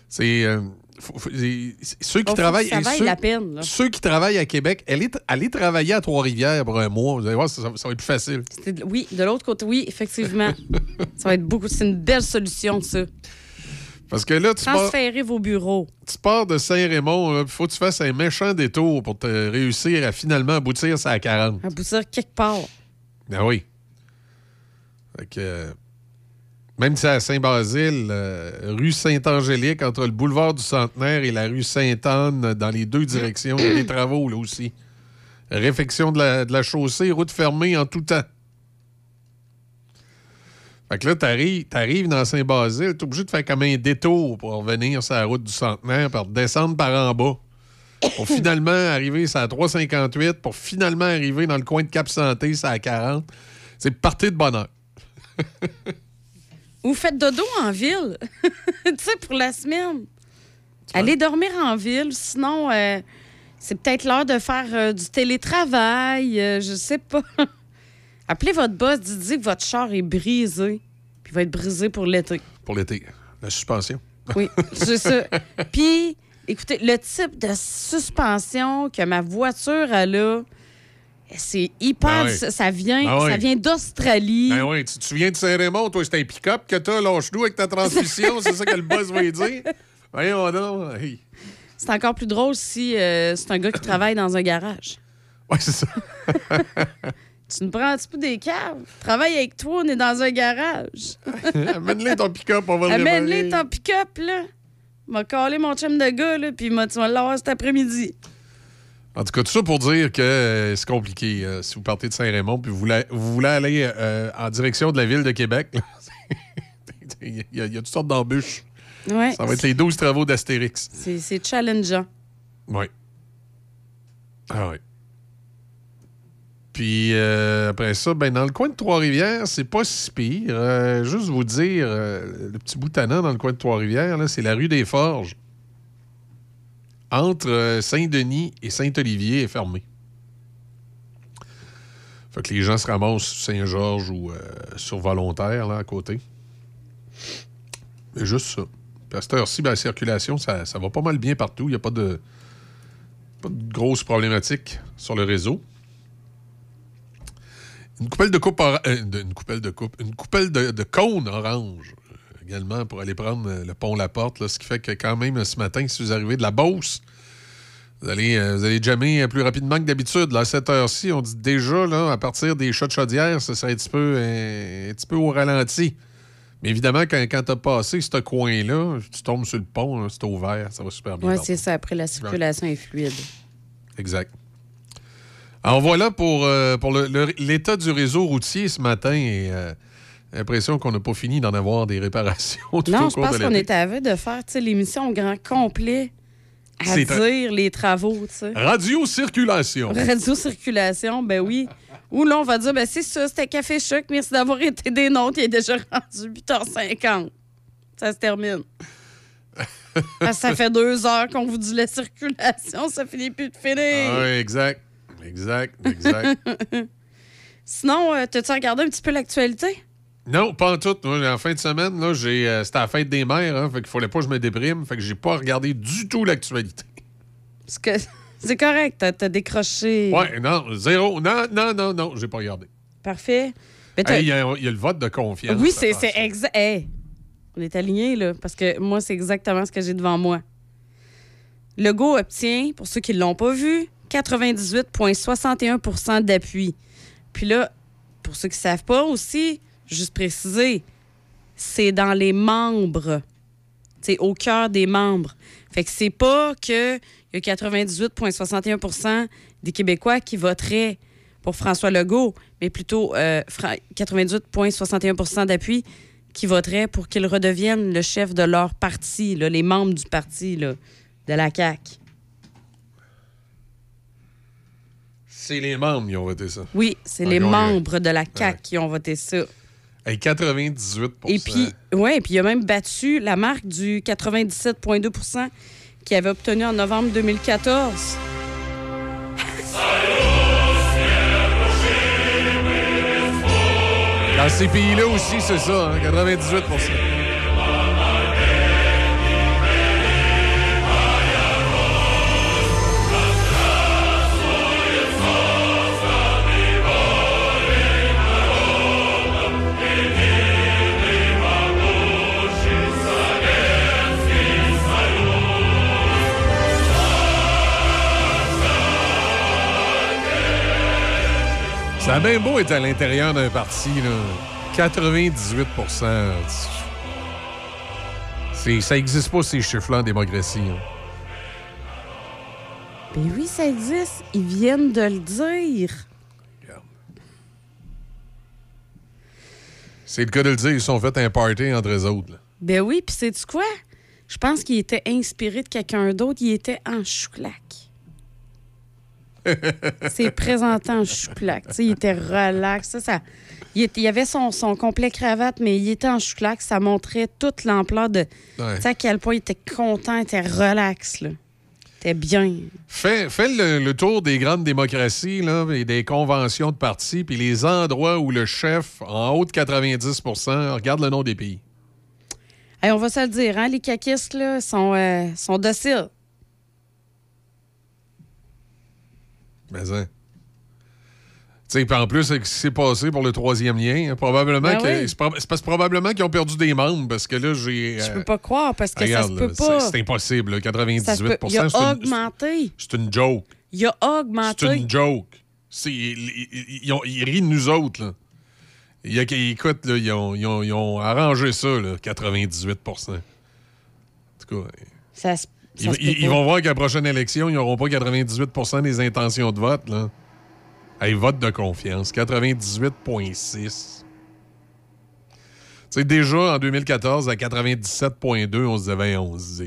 c'est. euh, faut- c'est- ceux qui Oh, travaillent. ça et vaille ceux, la peine, là. ceux qui travaillent à Québec, allez, allez travailler à Trois-Rivières pour un mois. Vous allez voir, ça, ça va être plus facile. C'est Oui, de l'autre côté, oui, effectivement. ça va être beaucoup. C'est une belle solution, ça. Parce que là, tu pars, vos bureaux. tu pars de Saint-Raymond, il faut que tu fasses un méchant détour pour te réussir à finalement aboutir à 40. Aboutir quelque part. Ben oui. Fait que, euh, même si c'est à Saint-Basile, euh, rue Saint-Angélique, entre le boulevard du Centenaire et la rue Sainte-Anne, dans les deux directions, il y a des travaux là aussi. Réfection de la, de la chaussée, route fermée en tout temps. Fait que là, t'arrives, dans Saint-Basile, t'es obligé de faire comme un détour pour revenir sur la route du Centenaire, pour descendre par en bas. Pour finalement arriver sur la 358, pour finalement arriver dans le coin de Cap-Santé, c'est à 40. C'est parti de bonheur. Ou faites dodo en ville. tu sais, pour la semaine. Allez dormir en ville. Sinon, euh, c'est peut-être l'heure de faire euh, du télétravail. euh, je sais pas. Appelez votre boss, dites que votre char est brisé. Puis il va être brisé pour l'été. Pour l'été. La suspension. Oui, c'est ça. Puis, écoutez, le type de suspension que ma voiture a là, c'est hyper. Ben oui. ça, ça vient, Ben oui. ça vient d'Australie. Ben oui, tu te souviens de Saint-Raymond, toi, c'est un pick-up que t'as, lâche-nous avec ta transmission, c'est ça que le boss va lui dire. Voyons donc. Hey. C'est encore plus drôle si euh, c'est un gars qui travaille dans un garage. Ouais, c'est ça. Tu nous prends un petit peu des caves? Travaille avec toi, on est dans un garage. Amène-les ton pick-up, on va le Amène-les ton pick-up, là. M'a collé mon chum de gars, là, puis m'a- tu vas l'avoir cet après-midi. En tout cas, tout ça pour dire que euh, c'est compliqué. euh, si vous partez de Saint-Raymond puis vous voulez, vous voulez aller euh, en direction de la ville de Québec, là, il y, a- il y a toutes sortes d'embûches. Ouais. Ça va être les 12 travaux d'Astérix. C'est c'est challengeant. Oui. Ah oui. Puis euh, après ça, ben, dans le coin de Trois-Rivières, c'est pas si pire. Euh, juste vous dire, euh, le petit bout tannant dans le coin de Trois-Rivières, c'est la rue des Forges. Entre Saint-Denis et Saint-Olivier est fermée. Fait que les gens se ramassent sur Saint-Georges ou sur Volontaire, là, à côté. Mais juste ça. Puis à cette heure-ci, ben, la circulation, ça, ça va pas mal bien partout. Il n'y a pas de, pas de grosses problématiques sur le réseau. Une coupelle de coupe, euh, une coupelle de coupe, une coupelle de, de cône orange euh, également pour aller prendre euh, le pont La Porte, là, ce qui fait que quand même ce matin, si vous arrivez de la Beauce, vous allez, euh, vous allez jammer euh, plus rapidement que d'habitude. Là, à cette heure-ci, on dit déjà, là, à partir des chats de chaudière, ça serait un petit peu, un, un petit peu au ralenti. Mais évidemment, quand, quand tu as passé ce coin-là, tu tombes sur le pont, c'est ouvert, ça va super bien. Oui, c'est ça. Après, la circulation est fluide. Exact. Alors voilà pour, euh, pour l'état du réseau routier ce matin. Et, euh, l'impression qu'on n'a pas fini d'en avoir des réparations tout non, au je cours pense qu'on était à veille de faire l'émission au grand complet à dire les travaux. tu sais. Radio-circulation. Radio-circulation, ben oui. Ou là, on va dire, ben c'est ça, c'était Café Choc, merci d'avoir été des nôtres, il est déjà rendu 8h50. Ça se termine. Parce que ça fait deux heures qu'on vous dit la circulation, ça finit plus de finir. Ah oui, exact. Exact, exact. Sinon, euh, t'as-tu regardé un petit peu l'actualité? non, pas en tout. Moi, en fin de semaine, là, j'ai, euh, c'était la fête des mères, hein, fait qu'il fallait pas que je me déprime. Fait que j'ai pas regardé du tout l'actualité. Parce que c'est correct, t'as t'as décroché. Ouais, non, zéro. Non, non, non, non, j'ai pas regardé. Parfait. Hey, Il y, a il y a le vote de confiance. Oui, c'est c'est exact. Hey, on est alignés, là, parce que moi, c'est exactement ce que j'ai devant moi. Legault obtient, pour ceux qui ne l'ont pas vu, 98,61% d'appui. Puis là, pour ceux qui ne savent pas aussi, juste préciser, c'est dans les membres. C'est au cœur des membres. Fait que c'est pas que il y a 98,61% des Québécois qui voteraient pour François Legault, mais plutôt euh, Fra- 98,61% d'appui qui voteraient pour qu'il redevienne le chef de leur parti, les membres du parti de la CAQ. C'est les membres qui ont voté ça. Oui, c'est les membres de la CAQ qui ont voté ça. Hey, 98 Et puis, ouais, puis il a même battu la marque du 97,2% qu'il avait obtenu en novembre 2014. Dans ces pays-là aussi, c'est ça, hein, 98 Ça a bien beau être à l'intérieur d'un parti, là. 98 C'est- Ça n'existe pas, ces chiffres-là, en démocratie. hein. Ben oui, ça existe. Ils viennent de le dire. C'est le cas de le dire, ils sont fait un party entre eux autres. là. Ben oui, puis sais-tu quoi? Je pense qu'il était inspiré de quelqu'un d'autre. Il était en chouclac. C'est présenté en chouclac. Il était relax. Ça, ça, il, avait son, son complet cravate, mais il était en chouclac. Ça montrait toute l'ampleur de... Ouais. Tu sais, à quel point il était content, il était relax, là. Il était bien. Fais, fais le, le tour des grandes démocraties là, et des conventions de partis, puis les endroits où le chef, en haut de 90% regarde le nom des pays. Hey, on va se le dire, hein, les caquistes, là, sont, euh, sont dociles. Mais hein. Tu sais, en plus, ce qui s'est passé pour le troisième lien, hein, probablement Ben que- oui. c'est c'est parce probablement qu'ils ont perdu des membres parce que là, j'ai. Je euh, peux pas croire parce que regarde, ça se peut pas. c'est- C'est impossible, là, 98 Ça peut- Il a c'est augmenté. C'est une joke. Il a C'est augmenté. une joke. C'est- Ils, rient de nous autres, là. Il a, écoute, là, ils, ont, ils ont- ils ont arrangé ça, là, 98 En tout cas, Ça se- ils, vont voir qu'à la prochaine élection, ils n'auront pas 98% des intentions de vote, là. Hey, vote de confiance, 98,6 Tu sais, déjà, en 2014, à 97,2, on se disait, ben, on se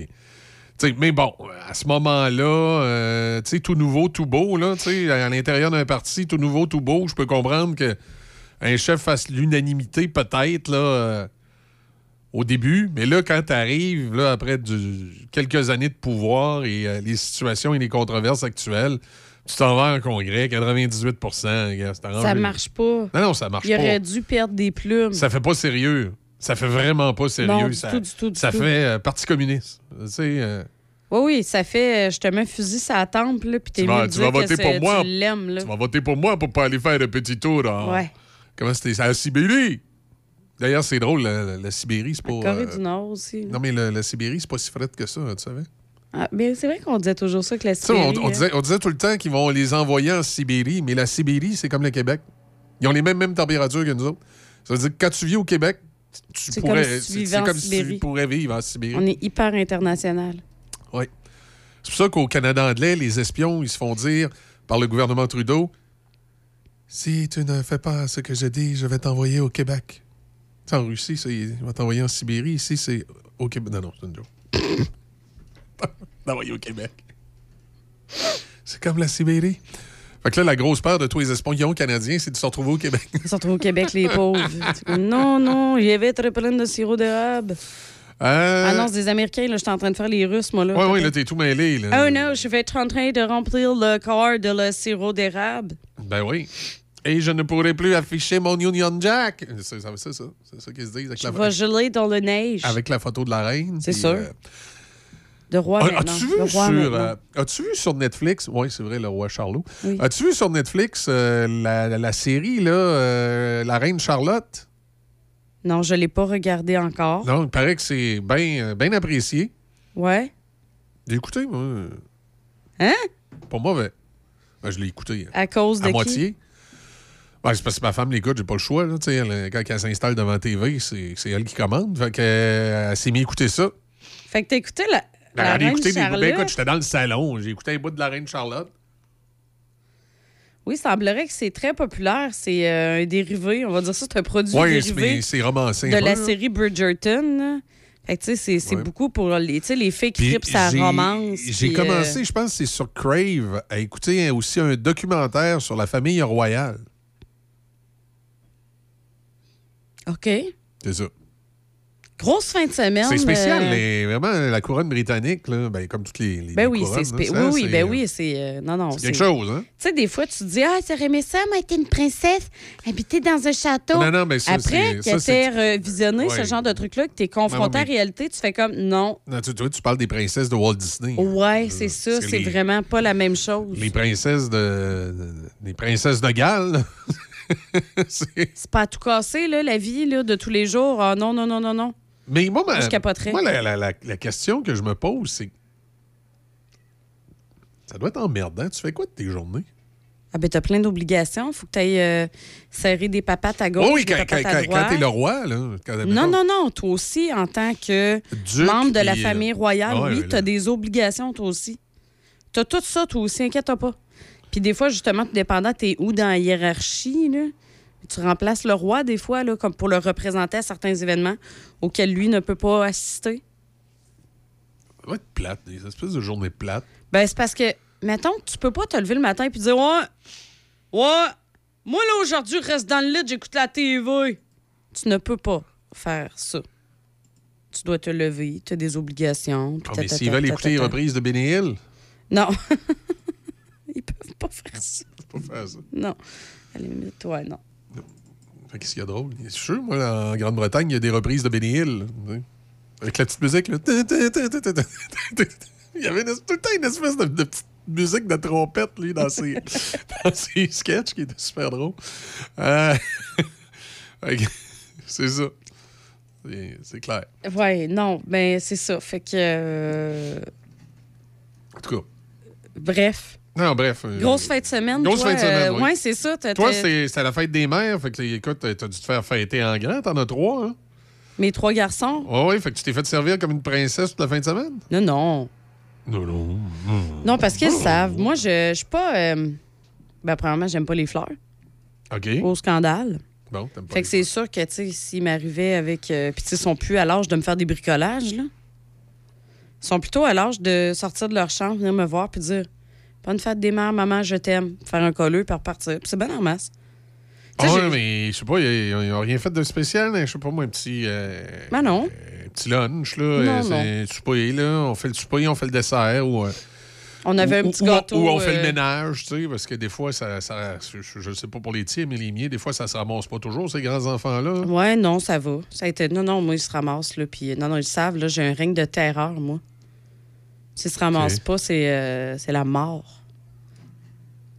sais, mais bon, à ce moment-là, euh, tout nouveau, tout beau, là, à l'intérieur d'un parti, tout nouveau, tout beau, je peux comprendre que un chef fasse l'unanimité, peut-être, là, euh, au début. Mais là, quand tu arrives, là, après du- quelques années de pouvoir et euh, les situations et les controverses actuelles, tu t'en vas en congrès, 98 gars, c'est arrangé. Ça marche pas. Non, non, ça marche Il pas. aurait dû perdre des plumes. Ça fait pas sérieux. Ça fait vraiment pas sérieux. Non, du ça tout, du tout, du ça tout. fait euh, Parti communiste. Tu sais, euh, Oui, oui, ça fait. euh, Je te mets un fusil la tempe, là, puis t'es tu vas, tu vas voter pour moi. Tu là. Tu vas voter pour moi pour pas aller faire un petit tour. en- Ouais. Comment c'était? À la Sibérie. D'ailleurs, c'est drôle, la, la- la Sibérie, c'est pas. Corée euh, du Nord aussi. Non, mais la Sibérie, c'est pas si frette que ça, tu savais? Ah, mais c'est vrai qu'on disait toujours ça que la on, Sibérie, on hein. disait, on disait tout le temps qu'ils vont les envoyer en Sibérie, mais la Sibérie, c'est comme le Québec. Ils ont les mêmes, mêmes températures que nous autres. Ça veut dire que quand tu vis au Québec, Tu C'est pourrais- comme si tu c'est- comme si tu pourrais vivre en Sibérie. On est hyper international. Oui. C'est pour ça qu'au Canada anglais, les espions, ils se font dire par le gouvernement Trudeau Si tu ne fais pas ce que je dis, je vais t'envoyer au Québec. En Russie, ça, il va t'envoyer en Sibérie. Ici, c'est au Québec. Non, non, c'est une joke. T'envoyer au Québec. C'est comme la Sibérie. Fait que là, la grosse peur de tous les espions canadiens, c'est de se retrouver au Québec. Ils se retrouvent au Québec, les pauvres. Non, non, il y avait très plein de sirop d'érable. Euh... Ah non, c'est des Américains, là, je suis en train de faire les Russes, moi, là. Ouais, peut-être. là, t'es tout mêlé. Là. Oh non, je vais être en train de remplir le corps de le sirop d'érable. Ben oui. Et je ne pourrai plus afficher mon Union Jack. C'est ça, c'est ça. C'est ça qu'ils se disent avec Je la, vais geler dans le neige. avec la photo de la reine. C'est sûr. euh, De roi Ah. As-tu Le vu, euh, as-tu vu sur Netflix, oui, c'est vrai, le roi Charlot. Oui. As-tu vu sur Netflix euh, la, la- la série, là, euh, La Reine Charlotte? Non, je l'ai pas regardé encore. Non, il paraît que c'est bien ben apprécié. Ouais. J'ai écouté, moi. Hein? Pas mauvais. Ben, je l'ai écouté. À cause de à qui? moitié. Ben, c'est parce que ma femme l'écoute, j'ai pas le choix. Là, elle, quand elle s'installe devant la TV, c'est c'est elle qui commande. Fait que, euh, elle s'est mis à écouter ça. Fait que t'as écouté la, Ben, la elle reine écouté des- ben, Charlotte? écoute, j'étais dans le salon, j'ai écouté un bout de la Reine Charlotte. Oui, il semblerait que c'est très populaire. C'est euh, un dérivé, on va dire ça, c'est un produit Oui, dérivé c'est romancé. de la là. série Bridgerton. Fait que, tu sais, c'est Ouais. beaucoup pour les, les fake Puis trips, sa romance. J'ai commencé, euh, je pense c'est sur Crave, à écouter aussi un documentaire sur la famille royale. OK. C'est ça. Grosse fin de semaine. C'est spécial, euh, les- vraiment, la couronne britannique, là, ben, comme toutes les, les Ben oui, couronnes, c'est là, ça, oui, oui, ben euh, oui, c'est euh, non non, c'est quelque chose, hein? Tu sais des fois tu te dis ah, j'aurais aimé ça, moi été une princesse habiter dans un château. Non, non, mais ça, Après que t'aies revisionné Ouais. ce genre de truc là, que t'es confronté Non, à la réalité, tu fais comme non. Non, tu, toi, tu parles des princesses de Walt Disney. Ouais, c'est ça, c'est les- vraiment pas la même chose. Les princesses de- Les princesses de Galles. c'est pas à tout casser là, la vie là, de tous les jours. Ah non non non non non. Mais moi, ma- Je capoterais. moi la, la- la- la question que je me pose, c'est. Ça doit être emmerdant. Tu fais quoi de tes journées? Ah ben t'as plein d'obligations, faut que t'ailles euh, serrer des papates à gauche, Oh oui, des quand, quand, à t'es le roi, là. quand- Non, non, non. Toi aussi, en tant que Duc, membre de la euh, famille royale, ouais, oui, là. tu as des obligations, toi aussi. Tu as tout ça, toi aussi, inquiète-toi pas. Puis des fois, justement, tout dépendant, tu es où dans la hiérarchie, là. Tu remplaces le roi, des fois, là, comme pour le représenter à certains événements auxquels lui ne peut pas assister. Ça doit être plate, des espèces de journées plates. Ben, c'est parce que, mettons, tu peux pas te lever le matin et dire Ouais, ouais, moi, là, aujourd'hui, je reste dans le lit, j'écoute la TV. Tu ne peux pas faire ça. Tu dois te lever, tu as des obligations. puis Ah, mais s'ils veulent écouter les reprises de Benny Hill, Non. Pas faire ça. pas faire ça. Non. À la limite, ouais, non. Fait Qu'est-ce qu'il y a de drôle? Suis sûr, moi, en Grande-Bretagne, il y a des reprises de Benny Hill. Avec la petite musique, là. Il y avait une- tout le temps une espèce de, de petite musique de trompette, lui, dans ses, dans ses sketchs qui était super drôle. Euh, C'est ça. C'est- C'est clair. Ouais, non, ben c'est ça. Fait que. euh, En tout cas. bref. Non, bref. euh, Grosse fin de semaine. Grosse toi, fin de semaine, euh, oui. Ouais, c'est ça. Toi, c'est la fête des mères. Fait que, écoute, t'as dû te faire fêter en grand. T'en as trois, hein? Mes trois garçons. Oui, oui. Fait que tu t'es fait servir comme une princesse toute la fin de semaine? Non, non. Non, non. Non, parce qu'ils savent. Moi, je je suis pas. euh, Ben, premièrement, j'aime pas les fleurs. OK. Au scandale. Bon, t'aimes pas Fait que c'est sûr que, tu sais, s'ils m'arrivaient avec. Puis, tu sais, ils sont plus à l'âge de me faire des bricolages, là. Ils sont plutôt à l'âge de sortir de leur chambre, venir me voir, puis dire Bonne fête des mères, maman, je t'aime. Faire un colleux, puis repartir. C'est bien en masse. Ah ouais, mais je sais pas, ils n'ont rien fait de spécial. hein, Je sais pas, moi, un petit. euh, Ben non. un petit lunch, là. Non, euh, non. c'est un souper, là. On fait le souper, on fait le dessert. Ou, euh, On avait ou- un petit ou- gâteau. Ou on fait le euh, ménage, tu sais, parce que des fois, ça, ça je, je sais pas pour les tiens, mais les miens, des fois, ça se ramasse pas toujours, ces grands-enfants-là. Ouais, non, ça va. Ça a été... Non, non, moi, ils se ramassent, là. Puis, non, non, ils savent, là, j'ai un règne de terreur, moi. S'ils se ramassent Ok. pas, c'est euh, c'est la mort.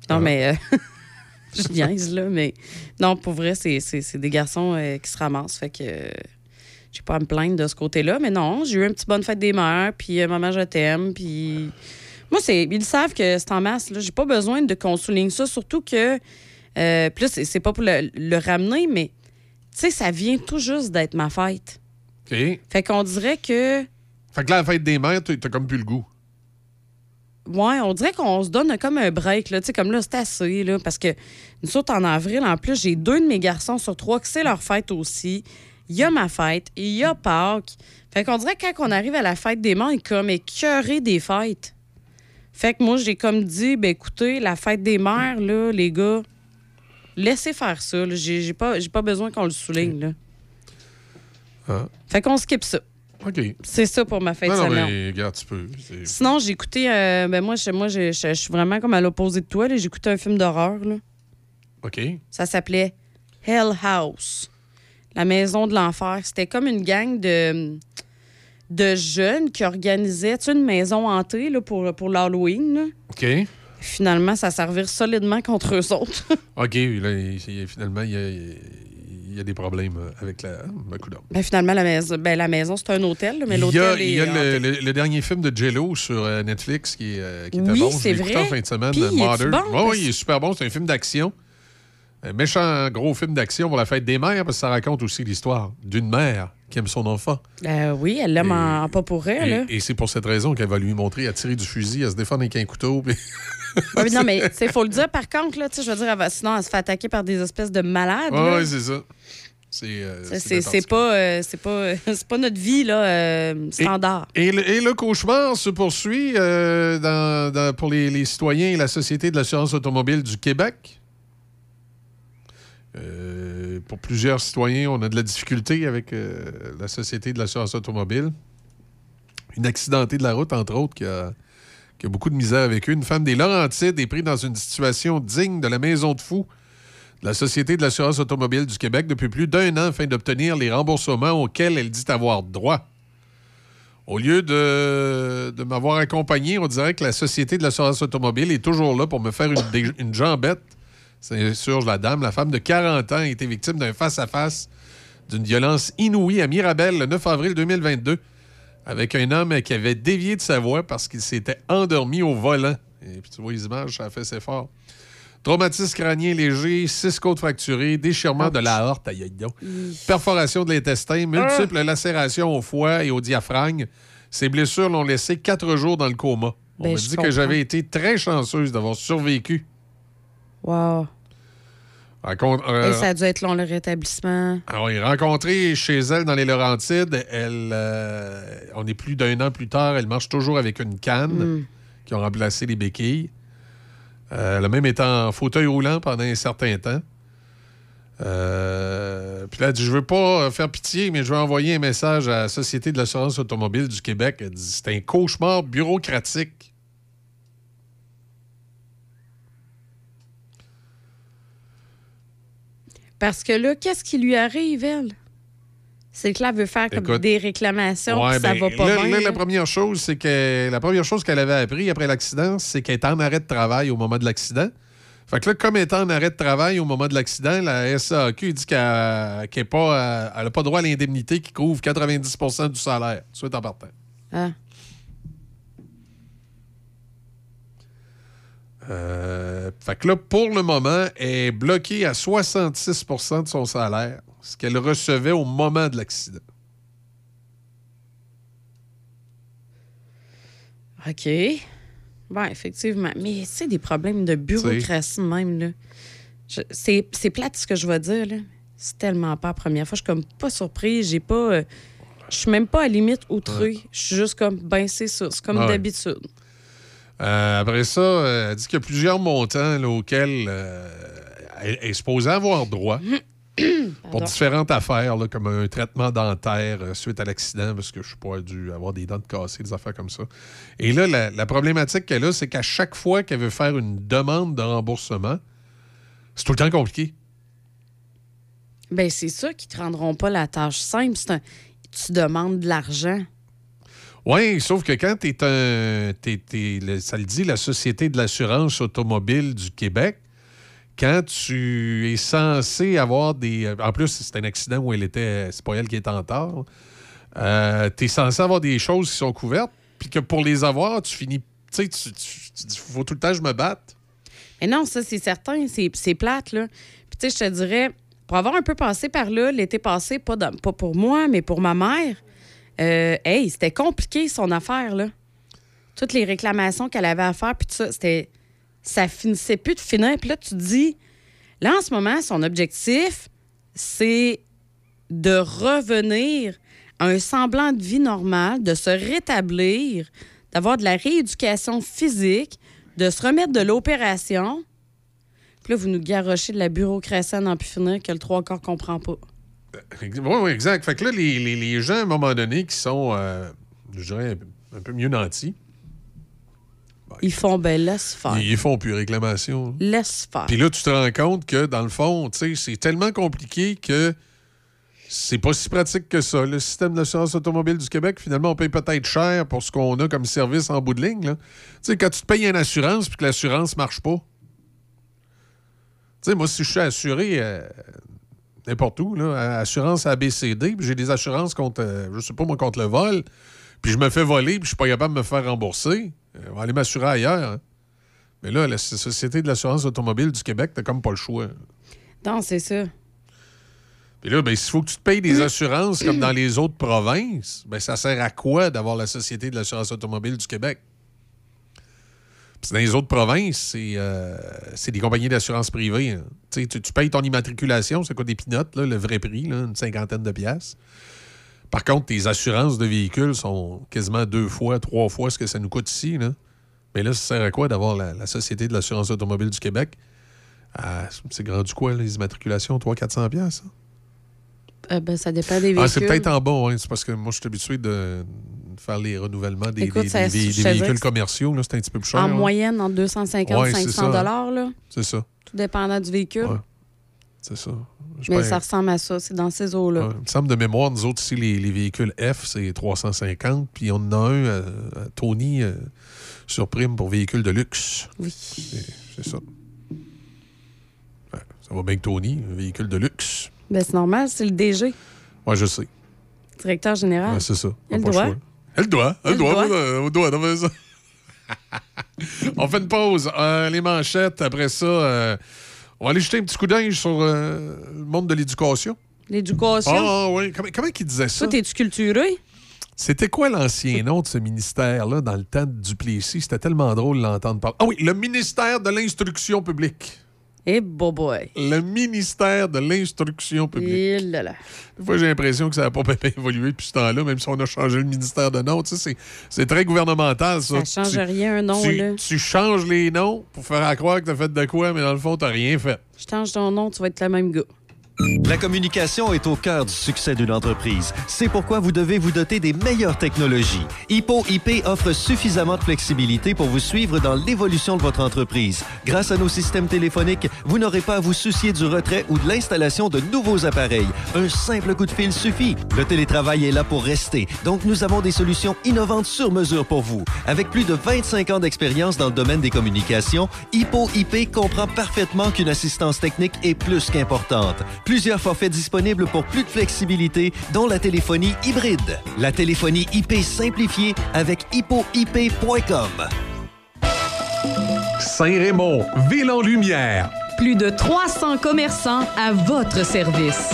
Non, mais. euh, je niaise, là, mais. Non, pour vrai, c'est c'est- c'est des garçons euh, qui se ramassent. Fait que. j'ai pas à me plaindre de ce côté-là. Mais non, j'ai eu un petit bonne fête des mères, puis euh, maman, je t'aime, puis. Moi, c'est. Ils savent que c'est en masse, là. J'ai pas besoin de qu'on souligne ça, surtout que. euh, puis là, c'est- c'est pas pour le, le ramener, mais sais, ça vient tout juste d'être ma fête. Fait qu'on dirait que. Fait que là, la fête des mères, t'as comme plus le goût. Ouais, on dirait qu'on se donne comme un break, là. Tu sais, comme là, c'est assez, là. Parce que nous autres, en avril, en plus, j'ai deux de mes garçons sur trois que c'est leur fête aussi. Il y a ma fête, il y a Pâques. Fait qu'on dirait que quand on arrive à la fête des mères, il est comme écœuré des fêtes. Fait que moi, j'ai comme dit, ben écoutez, la fête des mères, là, les gars, laissez faire ça. là. J'ai pas, pas besoin qu'on le souligne, là. Ah. Fait qu'on skip ça. OK. C'est ça pour ma fête non, non, semaine. mais regarde, tu peux. Sinon, j'ai écouté. euh, ben moi, je, moi je, je- je suis vraiment comme à l'opposé de toi. J'ai écouté un film d'horreur. OK. Ça s'appelait Hell House. La maison de l'enfer. C'était comme une gang de, de jeunes qui organisaient tu sais, une maison hantée là, pour, pour l'Halloween. OK. Finalement, ça servir solidement contre eux autres. OK, là, il- il- finalement, il y a, il y a des problèmes euh, avec la. Ben, coudonc. ben, finalement, la maison, ben, la maison c'est un hôtel, mais Il y a, l'hôtel il y a est le, le- le dernier film de Jello sur euh, Netflix qui, est, euh, qui était Oui, bon. C'est vrai. en fin de semaine. Puis, Modern. bon? Parce- ouais, il est super bon. C'est un film d'action. Un méchant gros film d'action pour la fête des mères, parce que ça raconte aussi l'histoire d'une mère qui aime son enfant. Euh, oui, elle l'aime en, en pas pour elle. là. Et, et c'est pour cette raison qu'elle va lui montrer à tirer du fusil, à se défendre avec un couteau. puis- mais non, mais il faut le dire par contre, là, je veux dire, elle va- sinon, elle se fait attaquer par des espèces de malades. Ouais, c'est ça. C'est euh, pas, euh, c'est pas, pas notre vie là, euh, standard. Et le, et le cauchemar se poursuit euh, dans- dans- pour les, les citoyens et la Société de l'assurance automobile du Québec. Euh, pour plusieurs citoyens, on a de la difficulté avec euh, la Société de l'assurance automobile. Une accidentée de la route, entre autres, qui a, beaucoup de misère avec eux. Une femme des Laurentides est prise dans une situation digne de la maison de fous de la Société de l'assurance automobile du Québec depuis plus d'un an afin d'obtenir les remboursements auxquels elle dit avoir droit. Au lieu de, m'avoir accompagné, on dirait que la Société de l'assurance automobile est toujours là pour me faire une, une jambette. C'est sûr, la dame, la femme de 40 ans, a été victime d'un face-à-face d'une violence inouïe à Mirabel le 9 avril 2022 avec un homme qui avait dévié de sa voie parce qu'il s'était endormi au volant. Et puis tu vois les images, ça a fait ses fort. Traumatisme crânien léger, six côtes fracturées, déchirement de la horte, aïe, perforation de l'intestin, multiples lacérations au foie et au diaphragme. Ces blessures l'ont laissé quatre jours dans le coma. On Ben, m'a je dit que j'avais été très chanceuse d'avoir survécu. Wow. Raconte- euh, Et ça a dû être long le rétablissement. alors, il est rencontré chez elle dans les Laurentides. Elle, euh, on est plus d'un an plus tard, elle marche toujours avec une canne Mm. qui ont remplacé les béquilles. Euh, elle a même été en fauteuil roulant pendant un certain temps. Euh, puis là, elle dit Je veux pas euh, faire pitié, mais je vais envoyer un message à la Société de l'assurance automobile du Québec. Elle dit C'est un cauchemar bureaucratique. Parce que là, qu'est-ce qui lui arrive, elle? C'est que là, elle veut faire comme Écoute, des réclamations, Ouais, puis ça ben, va pas là, bien. là, la première chose, c'est que la première chose qu'elle avait appris après l'accident, c'est qu'elle est en arrêt de travail au moment de l'accident. Fait que là, comme elle est en arrêt de travail au moment de l'accident, la SAQ dit qu'elle n'a pas, elle a pas droit à l'indemnité qui couvre 90% du salaire, soit en partant. Ah. Euh, fait que là, pour le moment, elle est bloquée à 66% de son salaire, ce qu'elle recevait au moment de l'accident. OK. Bon, effectivement. Mais c'est des problèmes de bureaucratie même, là. C'est c'est plate ce que je vais dire, là. C'est tellement pas la première fois. Je suis comme pas surprise. J'ai pas. euh, je suis même pas à la limite outrée. Je suis juste comme, ben, c'est ça. C'est comme Ouais. d'habitude. Euh, après ça, euh, elle dit qu'il y a plusieurs montants là, auxquels euh, elle, elle est supposée avoir droit pour différentes affaires, là, comme un traitement dentaire euh, suite à l'accident, parce que je suis pas dû avoir des dents de cassées, des affaires comme ça. Et là, la, la problématique qu'elle a, c'est qu'à chaque fois qu'elle veut faire une demande de remboursement, c'est tout le temps compliqué. Ben, c'est ça qui te rendront pas la tâche simple. C'est un- Tu demandes de l'argent. Oui, sauf que quand tu es un. t'es- le- ça le dit, la Société de l'assurance automobile du Québec, quand tu es censé avoir des. En plus, c'est un accident où elle était. C'est pas elle qui est en tort. tu es censé avoir des choses qui sont couvertes, puis que pour les avoir, tu finis. Tu sais, tu, tu- tu faut tout le temps que je me batte. Mais non, ça, c'est certain. C'est plate, là. Puis, tu sais, je te dirais, pour avoir un peu passé par là l'été passé, pas, pas pour moi, mais pour ma mère, euh, hey, c'était compliqué son affaire, là. Toutes les réclamations qu'elle avait à faire, puis tout ça, c'était. Ça finissait plus de finir. Puis là, tu te dis, là, en ce moment, son objectif, c'est de revenir à un semblant de vie normale, de se rétablir, d'avoir de la rééducation physique, de se remettre de l'opération. Puis là, vous nous garochez de la bureaucratie à n'en plus finir que le trois quarts comprend pas. Oui, oui, exact. Fait que là, les, les- les gens, à un moment donné, qui sont, euh, je dirais, un peu mieux nantis, Ils font, ben, laisse faire. ils font plus réclamation. Laisse faire. Puis là, tu te rends compte que, dans le fond, tu sais, c'est tellement compliqué que c'est pas si pratique que ça. Le système d'assurance automobile du Québec, finalement, on paye peut-être cher pour ce qu'on a comme service en bout de ligne. Tu sais, quand tu te payes une assurance puis que l'assurance marche pas. Tu sais, moi, si je suis assuré euh, n'importe où, là, assurance ABCD, puis j'ai des assurances contre, euh, je sais pas moi, contre le vol, puis je me fais voler, puis je suis pas capable de me faire rembourser, euh, on va aller m'assurer ailleurs. hein. Mais là, la Société de l'assurance automobile du Québec, t'as comme pas le choix. Non, c'est ça. Puis là, ben, s'il faut que tu te payes des assurances comme dans les autres provinces, ben, ça sert à quoi d'avoir la Société de l'assurance automobile du Québec? Dans les autres provinces, c'est euh, c'est des compagnies d'assurance privée. hein. Tu, tu- payes ton immatriculation, ça coûte des pinottes, le vrai prix, là, une cinquantaine de piastres. Par contre, tes assurances de véhicules sont quasiment deux fois, trois fois ce que ça nous coûte ici. Là. Mais là, ça sert à quoi d'avoir la, la Société de l'assurance automobile du Québec? Ah, c'est grand du quoi, les immatriculations? 300-400 piastres? Euh, ben, ça dépend des véhicules. Ah, c'est peut-être en bas, hein. c'est parce que moi, je suis habitué de faire les renouvellements des, Écoute, des- ça- véhicules commerciaux. C'est un petit peu plus cher. En hein. moyenne, entre 250 Ouais, et c'est 500 ça. dollars, là. C'est ça. Tout dépendant du véhicule. Ouais. C'est ça. Je Mais ça ressemble à ça. C'est dans ces eaux-là. Ouais. Il me semble de mémoire, nous autres ici, les, les véhicules F, c'est 350. Puis on en a un, euh, à Tony, euh, sur prime pour véhicules de luxe. Oui. C'est c'est ça. Ouais, ça va bien que Tony, un véhicule de luxe. Ben, c'est normal, c'est le DG, Moi, je sais. directeur général. C'est ça. Il a le Pas droit. choix. Elle doit. Elle Elle doit. doit. moi, On doit. on fait ça. on fait une pause. Euh, les manchettes. Après ça, euh, on va aller jeter un petit coup d'œil sur euh, le monde de l'éducation. L'éducation. Ah oui. Comment, comment il disait ça? Toi, t'es-tu culturé? C'était quoi l'ancien nom de ce ministère-là dans le temps de Duplessis? C'était tellement drôle de l'entendre parler. Ah oui, le ministère de l'Instruction publique. Eh, boy. Le ministère de l'Instruction publique. Eh là là. Des fois, j'ai l'impression que ça n'a pas bien évolué depuis ce temps-là, même si on a changé le ministère de nom. Tu sais, c'est- très gouvernemental, ça. Ça change Tu- rien, un nom, tu, là. tu changes les noms pour faire à croire que t'as fait de quoi, mais dans le fond, t'as rien fait. Je change ton nom, tu vas être le même gars. La communication est au cœur du succès d'une entreprise. C'est pourquoi vous devez vous doter des meilleures technologies. Hippo IP offre suffisamment de flexibilité pour vous suivre dans l'évolution de votre entreprise. Grâce à nos systèmes téléphoniques, vous n'aurez pas à vous soucier du retrait ou de l'installation de nouveaux appareils. Un simple coup de fil suffit. Le télétravail est là pour rester, donc nous avons des solutions innovantes sur mesure pour vous. Avec plus de 25 ans d'expérience dans le domaine des communications, Hippo IP comprend parfaitement qu'une assistance technique est plus qu'importante. Plusieurs forfaits disponibles pour plus de flexibilité, dont la téléphonie hybride. La téléphonie IP simplifiée avec hippoip.com. Saint-Raymond, ville en lumière. Plus de 300 commerçants à votre service.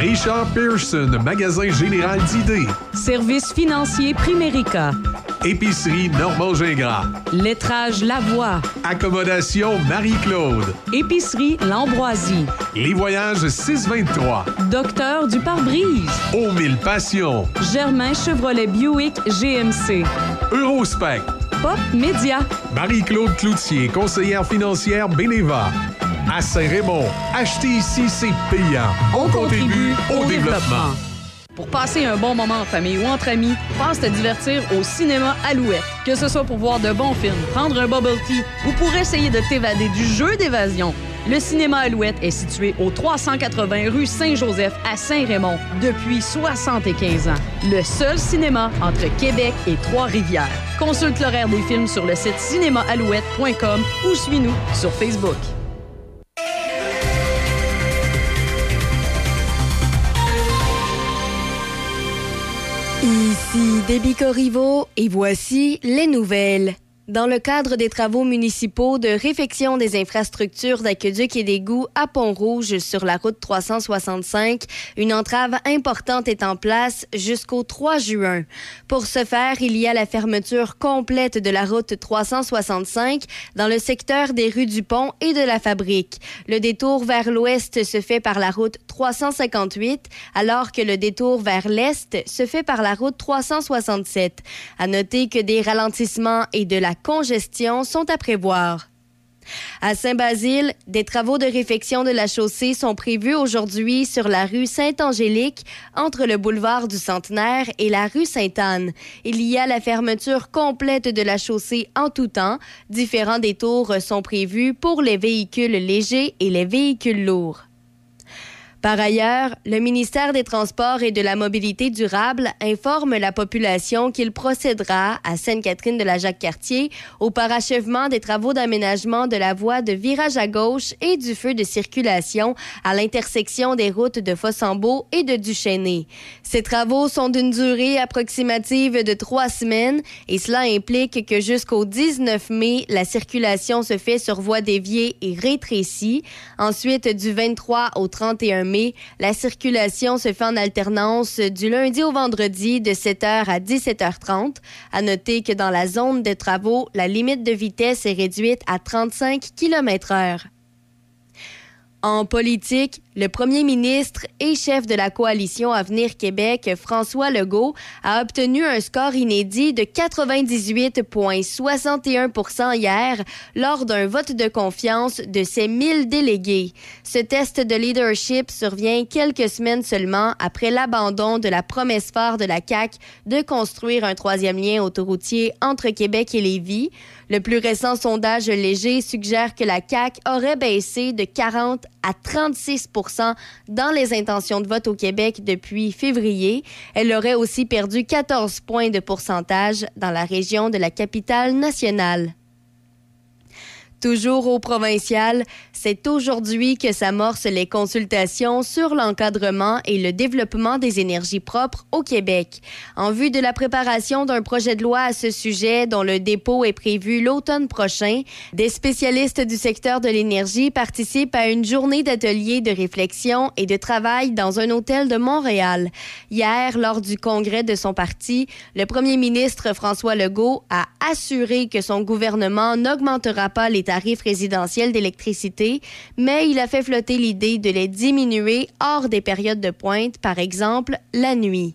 Richard Pearson, magasin général d'idées. Service financier Primérica. Épicerie Normand Gingras. Lettrage Lavoie. Accommodation Marie-Claude. Épicerie L'Ambroisie. Les voyages 623. Docteur du pare-brise. Aux mille passions. Germain Chevrolet Buick GMC. Eurospec. Pop Média. Marie-Claude Cloutier, conseillère financière Beneva. À Saint-Raymond, acheter ici, c'est payant. On contribue au développement. développement. Pour passer un bon moment en famille ou entre amis, passe te divertir au cinéma Alouette. Que ce soit pour voir de bons films, prendre un bubble tea ou pour essayer de t'évader du jeu d'évasion, le cinéma Alouette est situé au 380 rue Saint-Joseph à Saint-Raymond depuis 75 ans. Le seul cinéma entre Québec et Trois-Rivières. Consulte l'horaire des films sur le site cinémaalouette.com ou suis-nous sur Facebook. Ici Déby Corriveau et voici les nouvelles. Dans le cadre des travaux municipaux de réfection des infrastructures d'aqueduc et d'égouts à Pont-Rouge sur la route 365, une entrave importante est en place jusqu'au 3 juin. Pour ce faire, il y a la fermeture complète de la route 365 dans le secteur des rues du Pont et de la Fabrique. Le détour vers l'ouest se fait par la route 358, alors que le détour vers l'est se fait par la route 367. À noter que des ralentissements et de la congestion sont à prévoir. À Saint-Basile, des travaux de réfection de la chaussée sont prévus aujourd'hui sur la rue Sainte-Angélique, entre le boulevard du Centenaire et la rue Sainte-Anne. Il y a la fermeture complète de la chaussée en tout temps. Différents détours sont prévus pour les véhicules légers et les véhicules lourds. Par ailleurs, le ministère des Transports et de la Mobilité durable informe la population qu'il procédera à Sainte-Catherine de la Jacques-Cartier au parachèvement des travaux d'aménagement de la voie de virage à gauche et du feu de circulation à l'intersection des routes de Fossambeau et de Duchesnay. Ces travaux sont d'une durée approximative de trois semaines et cela implique que jusqu'au 19 mai, la circulation se fait sur voie déviée et rétrécie. Ensuite, du 23 au 31 mai, la circulation se fait en alternance du lundi au vendredi de 7h à 17h30. À noter que dans la zone de travaux, la limite de vitesse est réduite à 35 km/h. En politique, le premier ministre et chef de la coalition Avenir Québec, François Legault, a obtenu un score inédit de 98,61% hier lors d'un vote de confiance de ses 1000 délégués. Ce test de leadership survient quelques semaines seulement après l'abandon de la promesse phare de la CAQ de construire un troisième lien autoroutier entre Québec et Lévis. Le plus récent sondage léger suggère que la CAQ aurait baissé de 40 à 36 dans les intentions de vote au Québec depuis février. Elle aurait aussi perdu 14 points de pourcentage dans la région de la capitale nationale. Toujours au provincial, c'est aujourd'hui que s'amorcent les consultations sur l'encadrement et le développement des énergies propres au Québec. En vue de la préparation d'un projet de loi à ce sujet dont le dépôt est prévu l'automne prochain, des spécialistes du secteur de l'énergie participent à une journée d'atelier de réflexion et de travail dans un hôtel de Montréal. Hier, lors du congrès de son parti, le premier ministre François Legault a assuré que son gouvernement n'augmentera pas les tarifs résidentiels d'électricité, mais il a fait flotter l'idée de les diminuer hors des périodes de pointe, par exemple la nuit.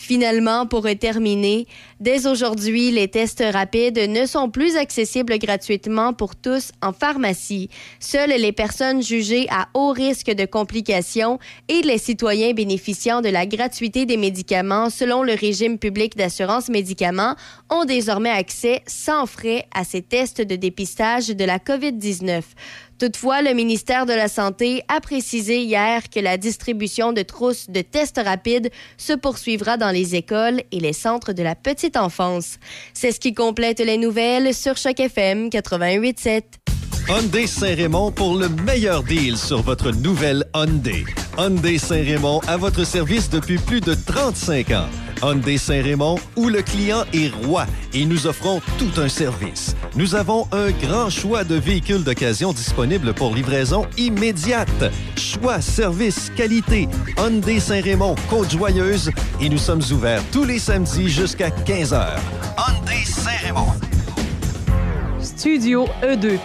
Finalement, pour terminer, dès aujourd'hui, les tests rapides ne sont plus accessibles gratuitement pour tous en pharmacie. Seules les personnes jugées à haut risque de complications et les citoyens bénéficiant de la gratuité des médicaments selon le régime public d'assurance médicaments ont désormais accès sans frais à ces tests de dépistage de la COVID-19. Toutefois, le ministère de la Santé a précisé hier que la distribution de trousses de tests rapides se poursuivra dans les écoles et les centres de la petite enfance. C'est ce qui complète les nouvelles sur Choc FM 88.7. Hyundai Saint-Raymond pour le meilleur deal sur votre nouvelle Hyundai. Hyundai Saint-Raymond à votre service depuis plus de 35 ans. Hyundai Saint-Raymond où le client est roi et nous offrons tout un service. Nous avons un grand choix de véhicules d'occasion disponibles pour livraison immédiate. Choix, service, qualité. Hyundai Saint-Raymond, Côte-Joyeuse et nous sommes ouverts tous les samedis jusqu'à 15h. Hyundai Saint-Raymond. Studio E2+.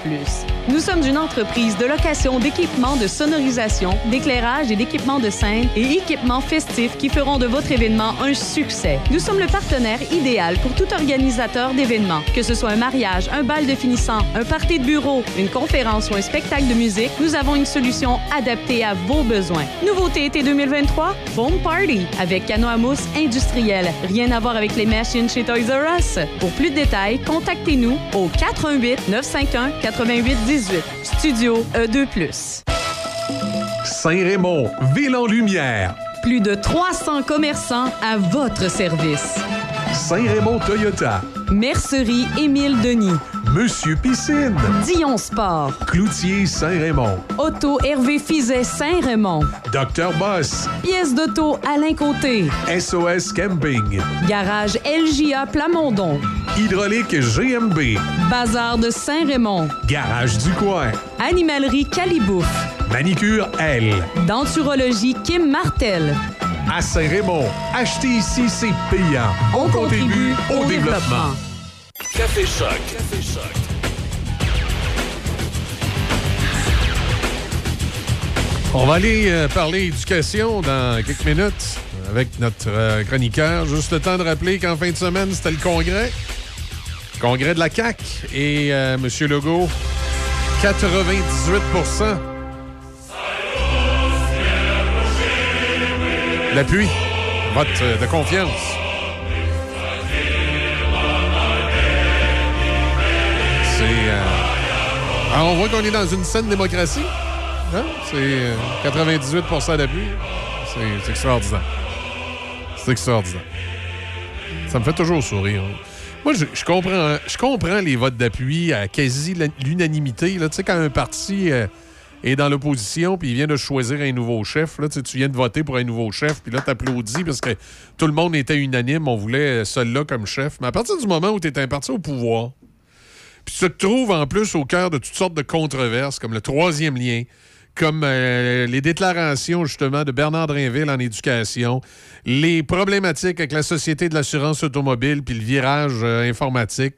Nous sommes une entreprise de location d'équipements de sonorisation, d'éclairage et d'équipements de scène et équipements festifs qui feront de votre événement un succès. Nous sommes le partenaire idéal pour tout organisateur d'événements, que ce soit un mariage, un bal de finissant, un party de bureau, une conférence ou un spectacle de musique, nous avons une solution adaptée à vos besoins. Nouveauté été 2023, Foam Party avec canot à mousse industriel. Rien à voir avec les machines chez Toys R Us. Pour plus de détails, contactez-nous au 88 951 88 18. Studio E E2+. Saint-Raymond, ville en lumière. Plus de 300 commerçants à votre service. Saint-Raymond Toyota. Mercerie Émile Denis. Monsieur Piscine. Dion Sport. Cloutier Saint-Raymond. Auto Hervé Fizet Saint-Raymond. Docteur Boss. Pièce d'auto Alain Côté. SOS Camping. Garage LJA Plamondon. Hydraulique GMB. Bazar de Saint-Raymond. Garage du coin. Animalerie Calibouf. Manicure L. Denturologie Kim Martel. À Saint-Raymond, acheter ici, c'est payant. On, contribue au, développement. Café Choc. Café Choc. On va aller euh, parler éducation dans quelques minutes avec notre euh, chroniqueur. Juste le temps de rappeler qu'en fin de semaine, c'était le congrès. Congrès de la CAQ. Et euh, M. Legault, 98 L'appui. Vote de confiance. C'est. euh, alors, on voit qu'on est dans une saine démocratie. Hein? C'est euh, 98% d'appui. C'est extraordinaire. C'est extraordinaire. Ça me fait toujours sourire. Moi, je, comprends, je comprends les votes d'appui à quasi l'unanimité. Tu sais, quand un parti euh, est dans l'opposition puis il vient de choisir un nouveau chef, là, tu viens de voter pour un nouveau chef, puis là, tu applaudis parce que tout le monde était unanime. On voulait celui-là comme chef. Mais à partir du moment où tu es un parti au pouvoir, puis tu te trouves en plus au cœur de toutes sortes de controverses, comme le troisième lien, comme euh, les déclarations justement de Bernard Drinville en éducation, les problématiques avec la Société de l'assurance automobile, puis le virage euh, informatique.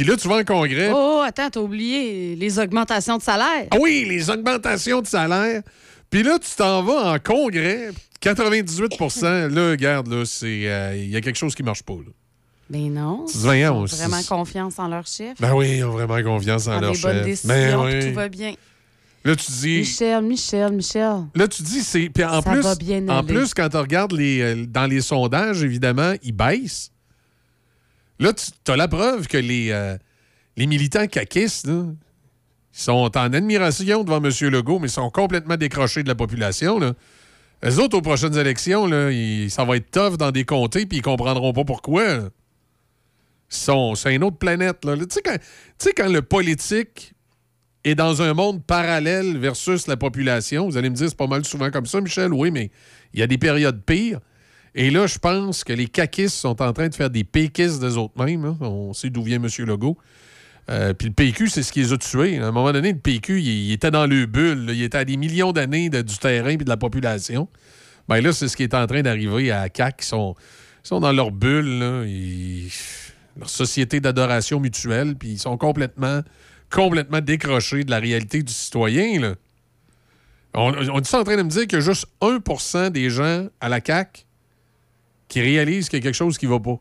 Puis là, tu vas en congrès. Oh, attends, t'as oublié les augmentations de salaire. Ah oui, les augmentations de salaire. Puis là, tu t'en vas en congrès, 98% Là, regarde, là, c'est euh, il y a quelque chose qui marche pas. là. Ben non. Tu Ils ont vraiment confiance en leur chef. Ben oui, ils ont vraiment confiance en Prendre leur chef. décisions, Ben oui. tout va bien. Là, tu dis. Michel, Michel, Michel. Là, tu dis, c'est. Puis en Ça plus, va bien en aller. plus, quand tu regardes les, euh, dans les sondages, évidemment, ils baissent. Là, tu as la preuve que les, euh, militants caquistes, sont en admiration devant M. Legault, mais sont complètement décrochés de la population. Les autres, aux prochaines élections, ça va être tough dans des comtés, puis ils comprendront pas pourquoi. C'est une autre planète. Tu sais, quand le politique est dans un monde parallèle versus la population. Vous allez me dire, c'est pas mal souvent comme ça, Michel. Oui, mais il y a des périodes pires. Et là, je pense que les caquistes sont en train de faire des péquistes d'eux autres mêmes. hein. On sait d'où vient M. Legault. Euh, Puis le PQ, c'est ce qui les a tués. À un moment donné, le PQ, il, était dans le bulle. Il était à des millions d'années de- du terrain et de la population. Ben là, c'est ce qui est en train d'arriver à CAC. Ils sont, ils sont dans leur bulle. leur société d'adoration mutuelle. Puis ils sont complètement, complètement décrochés de la réalité du citoyen. Là. On, on est en train de me dire a juste 1% des gens à la CAC qui réalisent qu'il y a quelque chose qui va pas.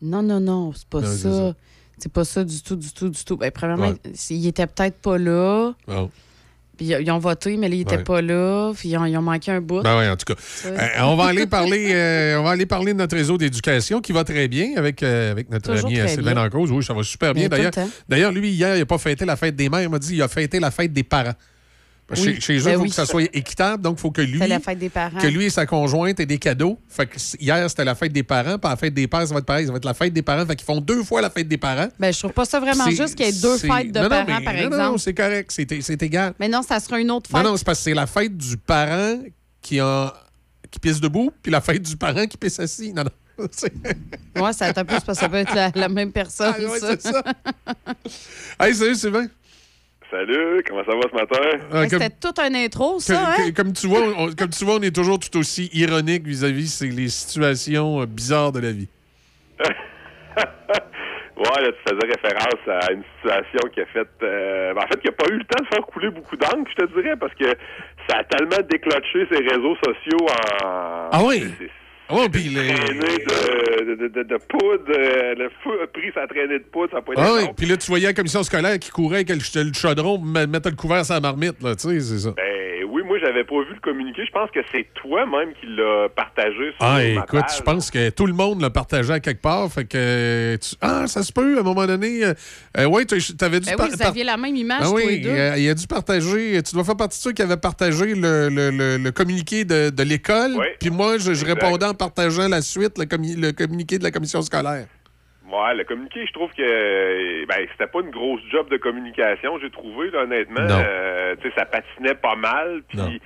Non, non, non, c'est pas Non, ça. C'est pas ça du tout, du tout, du tout. Ben, premièrement, Ouais. ils étaient peut-être pas là. Puis ils ont voté, mais là, ils étaient Ouais. pas là. Puis ils ont, ils ont manqué un bout. Ben oui, en tout cas. Euh, on, va aller parler, euh, on va aller parler de notre réseau d'éducation qui va très bien avec, euh, avec notre Toujours ami Sylvain bien. Dancause. Oui, ça va super bien. D'ailleurs, lui, hier, il n'a pas fêté la fête des mères. Il m'a dit il a fêté la fête des parents. Chez, Oui. chez eux, il Ben faut oui. que ça soit équitable. Donc, il faut que lui, C'est la fête des parents. que lui et sa conjointe aient des cadeaux. Fait que hier, c'était la fête des parents. Puis la fête des pères, ça va être pareil. Ça va être la fête des parents. Fait qu'ils font deux fois la fête des parents. Ben, je trouve pas ça vraiment juste qu'il y ait deux fêtes de non, non, parents, mais- par non, exemple. Non, c'est correct. C'est égal. mais non, ça sera une autre fête. Non, non, c'est parce que c'est la fête du parent qui, a, qui pisse debout, puis la fête du parent qui pisse assis. Non, non. Ouais, ça t'a plus parce que ça peut être la, la même personne. Ah, ouais, c'est ça. hey, salut Sylvain. Salut, comment ça va ce matin? Euh, C'était toute une intro, que- ça, hein? que- comme tu vois, on, comme tu vois, on est toujours tout aussi ironique vis-à-vis c'est les situations euh, bizarres de la vie. Ouais, là, tu faisais référence à une situation qui a fait... euh, ben, en fait, qui a pas eu le temps de faire couler beaucoup d'encre, je te dirais, parce que ça a tellement déclenché ses réseaux sociaux en... Ah oui? C'est- Ah ouais, puis les... de, de, de, de poudre, euh, le feu a pris sa traînée de poudre, ça pas été Ah oui, puis là, tu voyais la commission scolaire qui courait avec le, le chaudron pour me- mettre le couvert sur la marmite, là, tu sais, c'est ça. Ben j'avais pas vu le communiqué. Je pense que c'est toi-même qui l'as partagé sur Ah, écoute, page. je pense que tout le monde l'a partagé à quelque part. Fait que. tu- Ah, ça se peut, à un moment donné. euh, euh, ouais, tu avais dû. Ben par- oui, vous aviez la même image, Ah tous les oui, deux. euh, il a dû partager. Tu dois faire partie de ceux qui avaient partagé le, le- le- le communiqué de, de l'école. Oui, Puis moi, je, je répondais en partageant la suite, le communiqué de la commission scolaire. Ouais, le communiqué, je trouve que euh, ben c'était pas une grosse job de communication, j'ai trouvé là, honnêtement. Non. Euh, tu sais, ça patinait pas mal, puis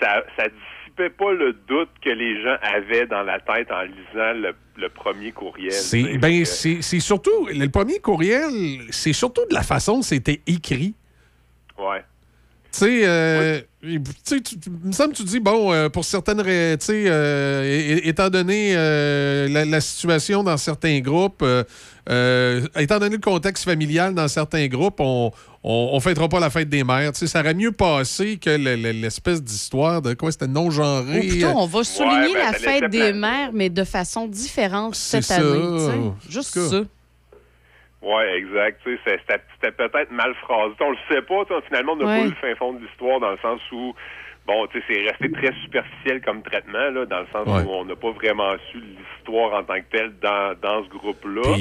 ça, ça dissipait pas le doute que les gens avaient dans la tête en lisant le, le premier courriel. C'est ben, que- c'est surtout, le premier courriel, c'est surtout de la façon dont c'était écrit. Ouais. Tu sais, euh, il me semble que tu dis, bon, euh, pour certaines, tu sais, euh, étant donné euh, la, la situation dans certains groupes, euh, euh, étant donné le contexte familial dans certains groupes, on on, on fêtera pas la fête des mères. Tu sais, ça aurait mieux passé que le- le- l'espèce d'histoire de quoi, c'était non-genré. Ou plutôt, on va souligner ben, la fête des mères, mais de façon différente cette ça. année. Juste ça. Ouais, exact. Tu sais, c'est- C'était peut-être mal phrasé. On le sait pas. tu sais, Finalement, on n'a Ouais. pas eu le fin fond de l'histoire dans le sens où, bon, tu sais, c'est resté très superficiel comme traitement, là, dans le sens Ouais. où on n'a pas vraiment su l'histoire en tant que telle dans, dans ce groupe-là.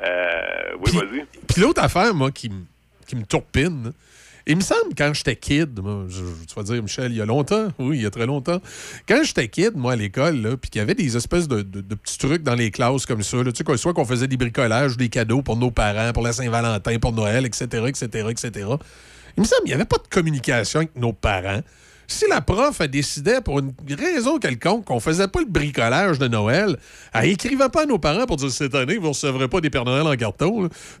Euh, oui, vas-y. Puis l'autre affaire, moi, qui, qui me tourpine, il me semble, quand j'étais kid, moi, je, tu vas dire, Michel, il y a longtemps, oui, il y a très longtemps, quand j'étais kid, moi, à l'école, puis qu'il y avait des espèces de, petits trucs dans les classes comme ça, tu sais, soit qu'on faisait des bricolages, des cadeaux pour nos parents, pour la Saint-Valentin, pour Noël, etc., etc., etc., il me semble qu'il n'y avait pas de communication avec nos parents. Si la prof a décidé, pour une raison quelconque, qu'on faisait pas le bricolage de Noël, elle écrivait pas à nos parents pour dire cette année, vous ne recevrez pas des Pères Noël en carton.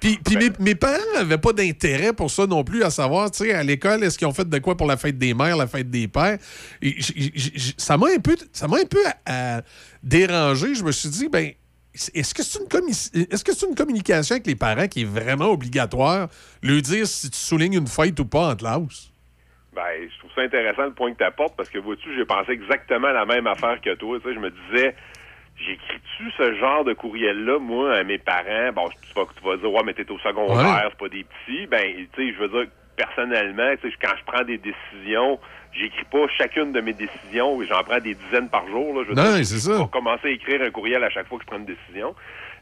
puis puis mes, mes parents n'avaient pas d'intérêt pour ça non plus, à savoir, tu sais, à l'école, est-ce qu'ils ont fait de quoi pour la fête des mères, la fête des pères? Et j- j- j- ça m'a un peu, ça m'a un peu à- à dérangé. Je me suis dit, ben, est-ce que c'est une, commi- est-ce que c'est une communication avec les parents qui est vraiment obligatoire, lui dire si tu soulignes une fête ou pas en classe? Ben, je trouve ça intéressant le point que tu apportes parce que vois-tu, j'ai pensé exactement la même affaire que toi. Tu sais, je me disais, j'écris-tu ce genre de courriel-là, moi, à mes parents? Bon, tu vas, tu vas dire, ouais, mais t'es au secondaire, c'est pas des petits. Ben, tu sais, je veux dire, personnellement, tu sais, quand je prends des décisions, j'écris pas chacune de mes décisions et j'en prends des dizaines par jour. Là, je veux Non, dire, c'est ça. vais commencer à écrire un courriel à chaque fois que je prends une décision.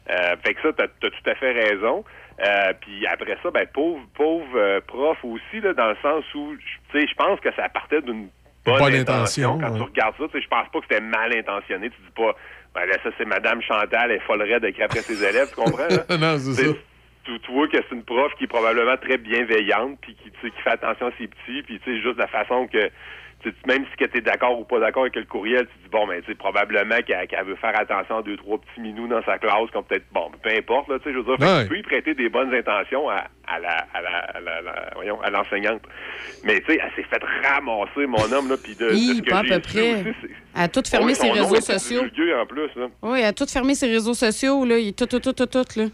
Euh, fait que ça, t'as as tout à fait raison. Euh, puis après ça, ben pauvre, pauvre euh, prof aussi, là, dans le sens où, tu sais, je pense que ça partait d'une bonne, Bonne intention. intention, Quand ouais. tu regardes ça, tu sais, je pense pas que c'était mal intentionné. Tu dis pas, ben là, ça c'est Madame Chantal, elle raide d'écrire après ses élèves, tu comprends? Là? non, c'est ça. Tu, tu vois que c'est une prof qui est probablement très bienveillante, puis qui, tu sais, qui fait attention à ses petits, puis tu sais, juste la façon que, même si tu es d'accord ou pas d'accord avec le courriel, tu dis, bon, mais tu sais, probablement qu'elle veut faire attention à deux, trois petits minous dans sa classe, comme peut-être, bon, peu importe, là, tu sais, je veux dire, Ouais. tu peux y prêter des bonnes intentions à, à la, à la, à la- la- voyons, à l'enseignante. Mais tu sais, elle s'est fait ramasser, mon homme, là, puis de, de Hi, ce que pas à peu près. aussi, a tout fermé Ouais, ses réseaux sociaux. en plus, là. Oui, elle a tout fermé ses réseaux sociaux, là. Il est tout, tout, tout, tout, tout, là.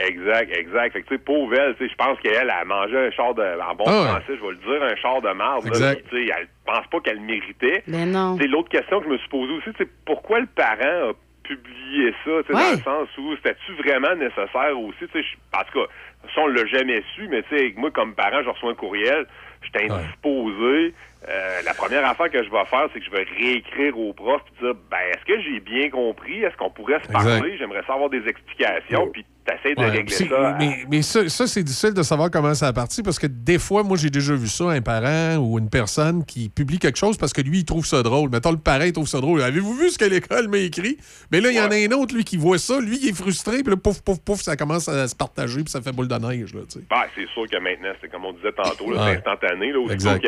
Exact, exact. Fait que, tu sais, pauvre elle, tu sais, je pense qu'elle a mangé un char de, en bon Ah français, je vais le dire, un char de marde. là, Exact. tu sais, elle pense pas qu'elle le méritait. Mais non. Tu sais, l'autre question que je me suis posée aussi, c'est pourquoi le parent a publié ça, tu sais, Ouais. dans le sens où c'était-tu vraiment nécessaire aussi, tu sais, je- en tout cas, ça, on l'a jamais su, mais tu sais, moi, comme parent, je reçois un courriel, je suis indisposé. Euh, la première affaire que je vais faire, c'est que je vais réécrire au prof et dire, ben, est-ce que j'ai bien compris? Est-ce qu'on pourrait se parler? J'aimerais savoir des explications, puis de Ouais, régler ça. à- Mais, mais ça, ça, c'est difficile de savoir comment ça a parti parce que des fois, moi, j'ai déjà vu ça, un parent ou une personne qui publie quelque chose parce que lui, il trouve ça drôle. Mettons, le parent, il trouve ça drôle. Avez-vous vu ce que l'école m'a écrit? Mais là, il y en a un autre, lui, qui voit ça. Lui, il est frustré. Puis là, pouf, pouf, pouf, ça commence à se partager. Puis ça fait boule de neige, là. Ben, c'est sûr que maintenant, c'est comme on disait tantôt, là, Ouais. c'est instantané. Là, Exact.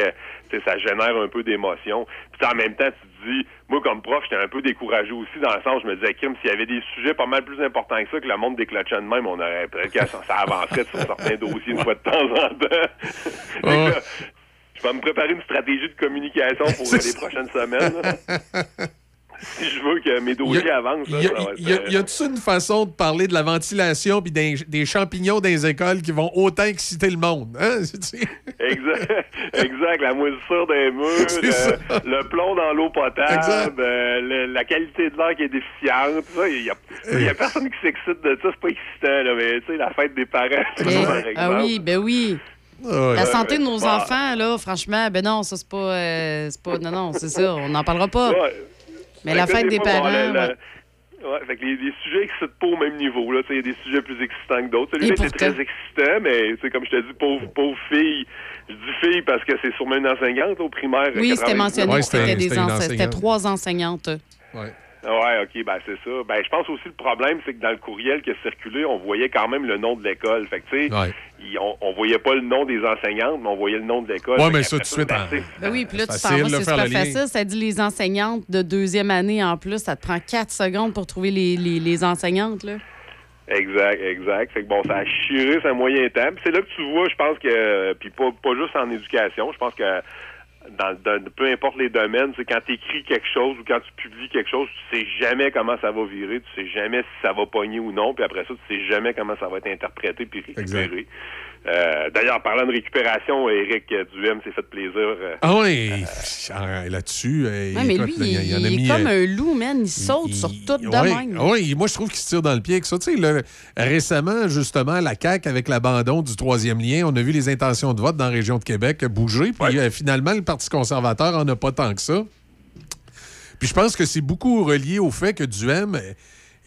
que ça génère un peu d'émotion. Puis en même temps, tu dis, moi comme prof, j'étais un peu découragé aussi dans le sens, je me disais, Kim, s'il y avait des sujets pas mal plus importants que ça, que le monde déclenchait de même, on aurait peut-être que ça, ça avancerait sur certains dossiers une fois de temps en temps. Là, je vais me préparer une stratégie de communication pour les prochaines semaines. si je veux que mes dossiers avancent, là, Y a- a- euh, une façon de parler de la ventilation puis des, des champignons les écoles qui vont autant exciter le monde? Hein? Tu? Exact, exact. La moisissure des murs, euh, le plomb dans l'eau potable, euh, le- la qualité de l'air qui est déficiente. Il y a, il y a personne qui s'excite de ça. C'est pas excitant, là, mais tu sais, la fête des parents, c'est ça, par exemple. Ah oui, ben oui. Ah, La santé de nos Bah. enfants, là, franchement, ben non, ça, c'est pas, euh, c'est pas. Non, non, c'est ça, on n'en parlera pas. Ouais. Mais Fait la fête des bon, parents. ouais. Ouais, fait que les, les sujets excitent pas au même niveau. Là. Tu sais, Il y a des sujets plus excitants que d'autres. Celui-là était très excitant, mais comme je te dis, pauvre, pauvre fille. Je dis fille parce que c'est sûrement une enseignante au primaire. Oui, c'était 90. mentionné Ouais, que c'était- des trois enseignantes. Ouais. Ouais, OK, ben c'est ça. Ben je pense aussi le problème, c'est que dans le courriel qui a circulé, on voyait quand même le nom de l'école. Fait que tu sais, Ouais. on, on voyait pas le nom des enseignantes, mais on voyait le nom de l'école. Ouais, Fait mais ça, tout de suite, ben, en- c'est- Ben oui, puis là, tu de c'est lien. facile. Ça dit les enseignantes de deuxième année en plus. Ça te prend quatre secondes pour trouver les, les, les enseignantes, là. Exact, exact. Fait que bon, ça a chiré c'est un moyen temps. Puis c'est là que tu vois, je pense que, puis pas, pas juste en éducation, je pense que dans, dans- peu importe les domaines, c'est quand tu écris quelque chose ou quand tu publies quelque chose, tu sais jamais comment ça va virer, tu sais jamais si ça va pogner ou non, puis après ça, tu sais jamais comment ça va être interprété puis récupéré. Euh, D'ailleurs, parlant de récupération, Eric Duhem s'est fait plaisir. euh, Ah oui, ah, là-dessus. euh, Ouais, mais lui, là, il, y en a il mis, est comme euh, un loup, man. Il saute sur tout de Ouais, même. ouais, moi, je trouve qu'il se tire dans le pied avec ça. Tu sais, là, récemment, justement, la CAQ, avec l'abandon du troisième lien, on a vu les intentions de vote dans la région de Québec bouger. Puis euh, finalement, le Parti conservateur en a pas tant que ça. Puis je pense que c'est beaucoup relié au fait que Duhem,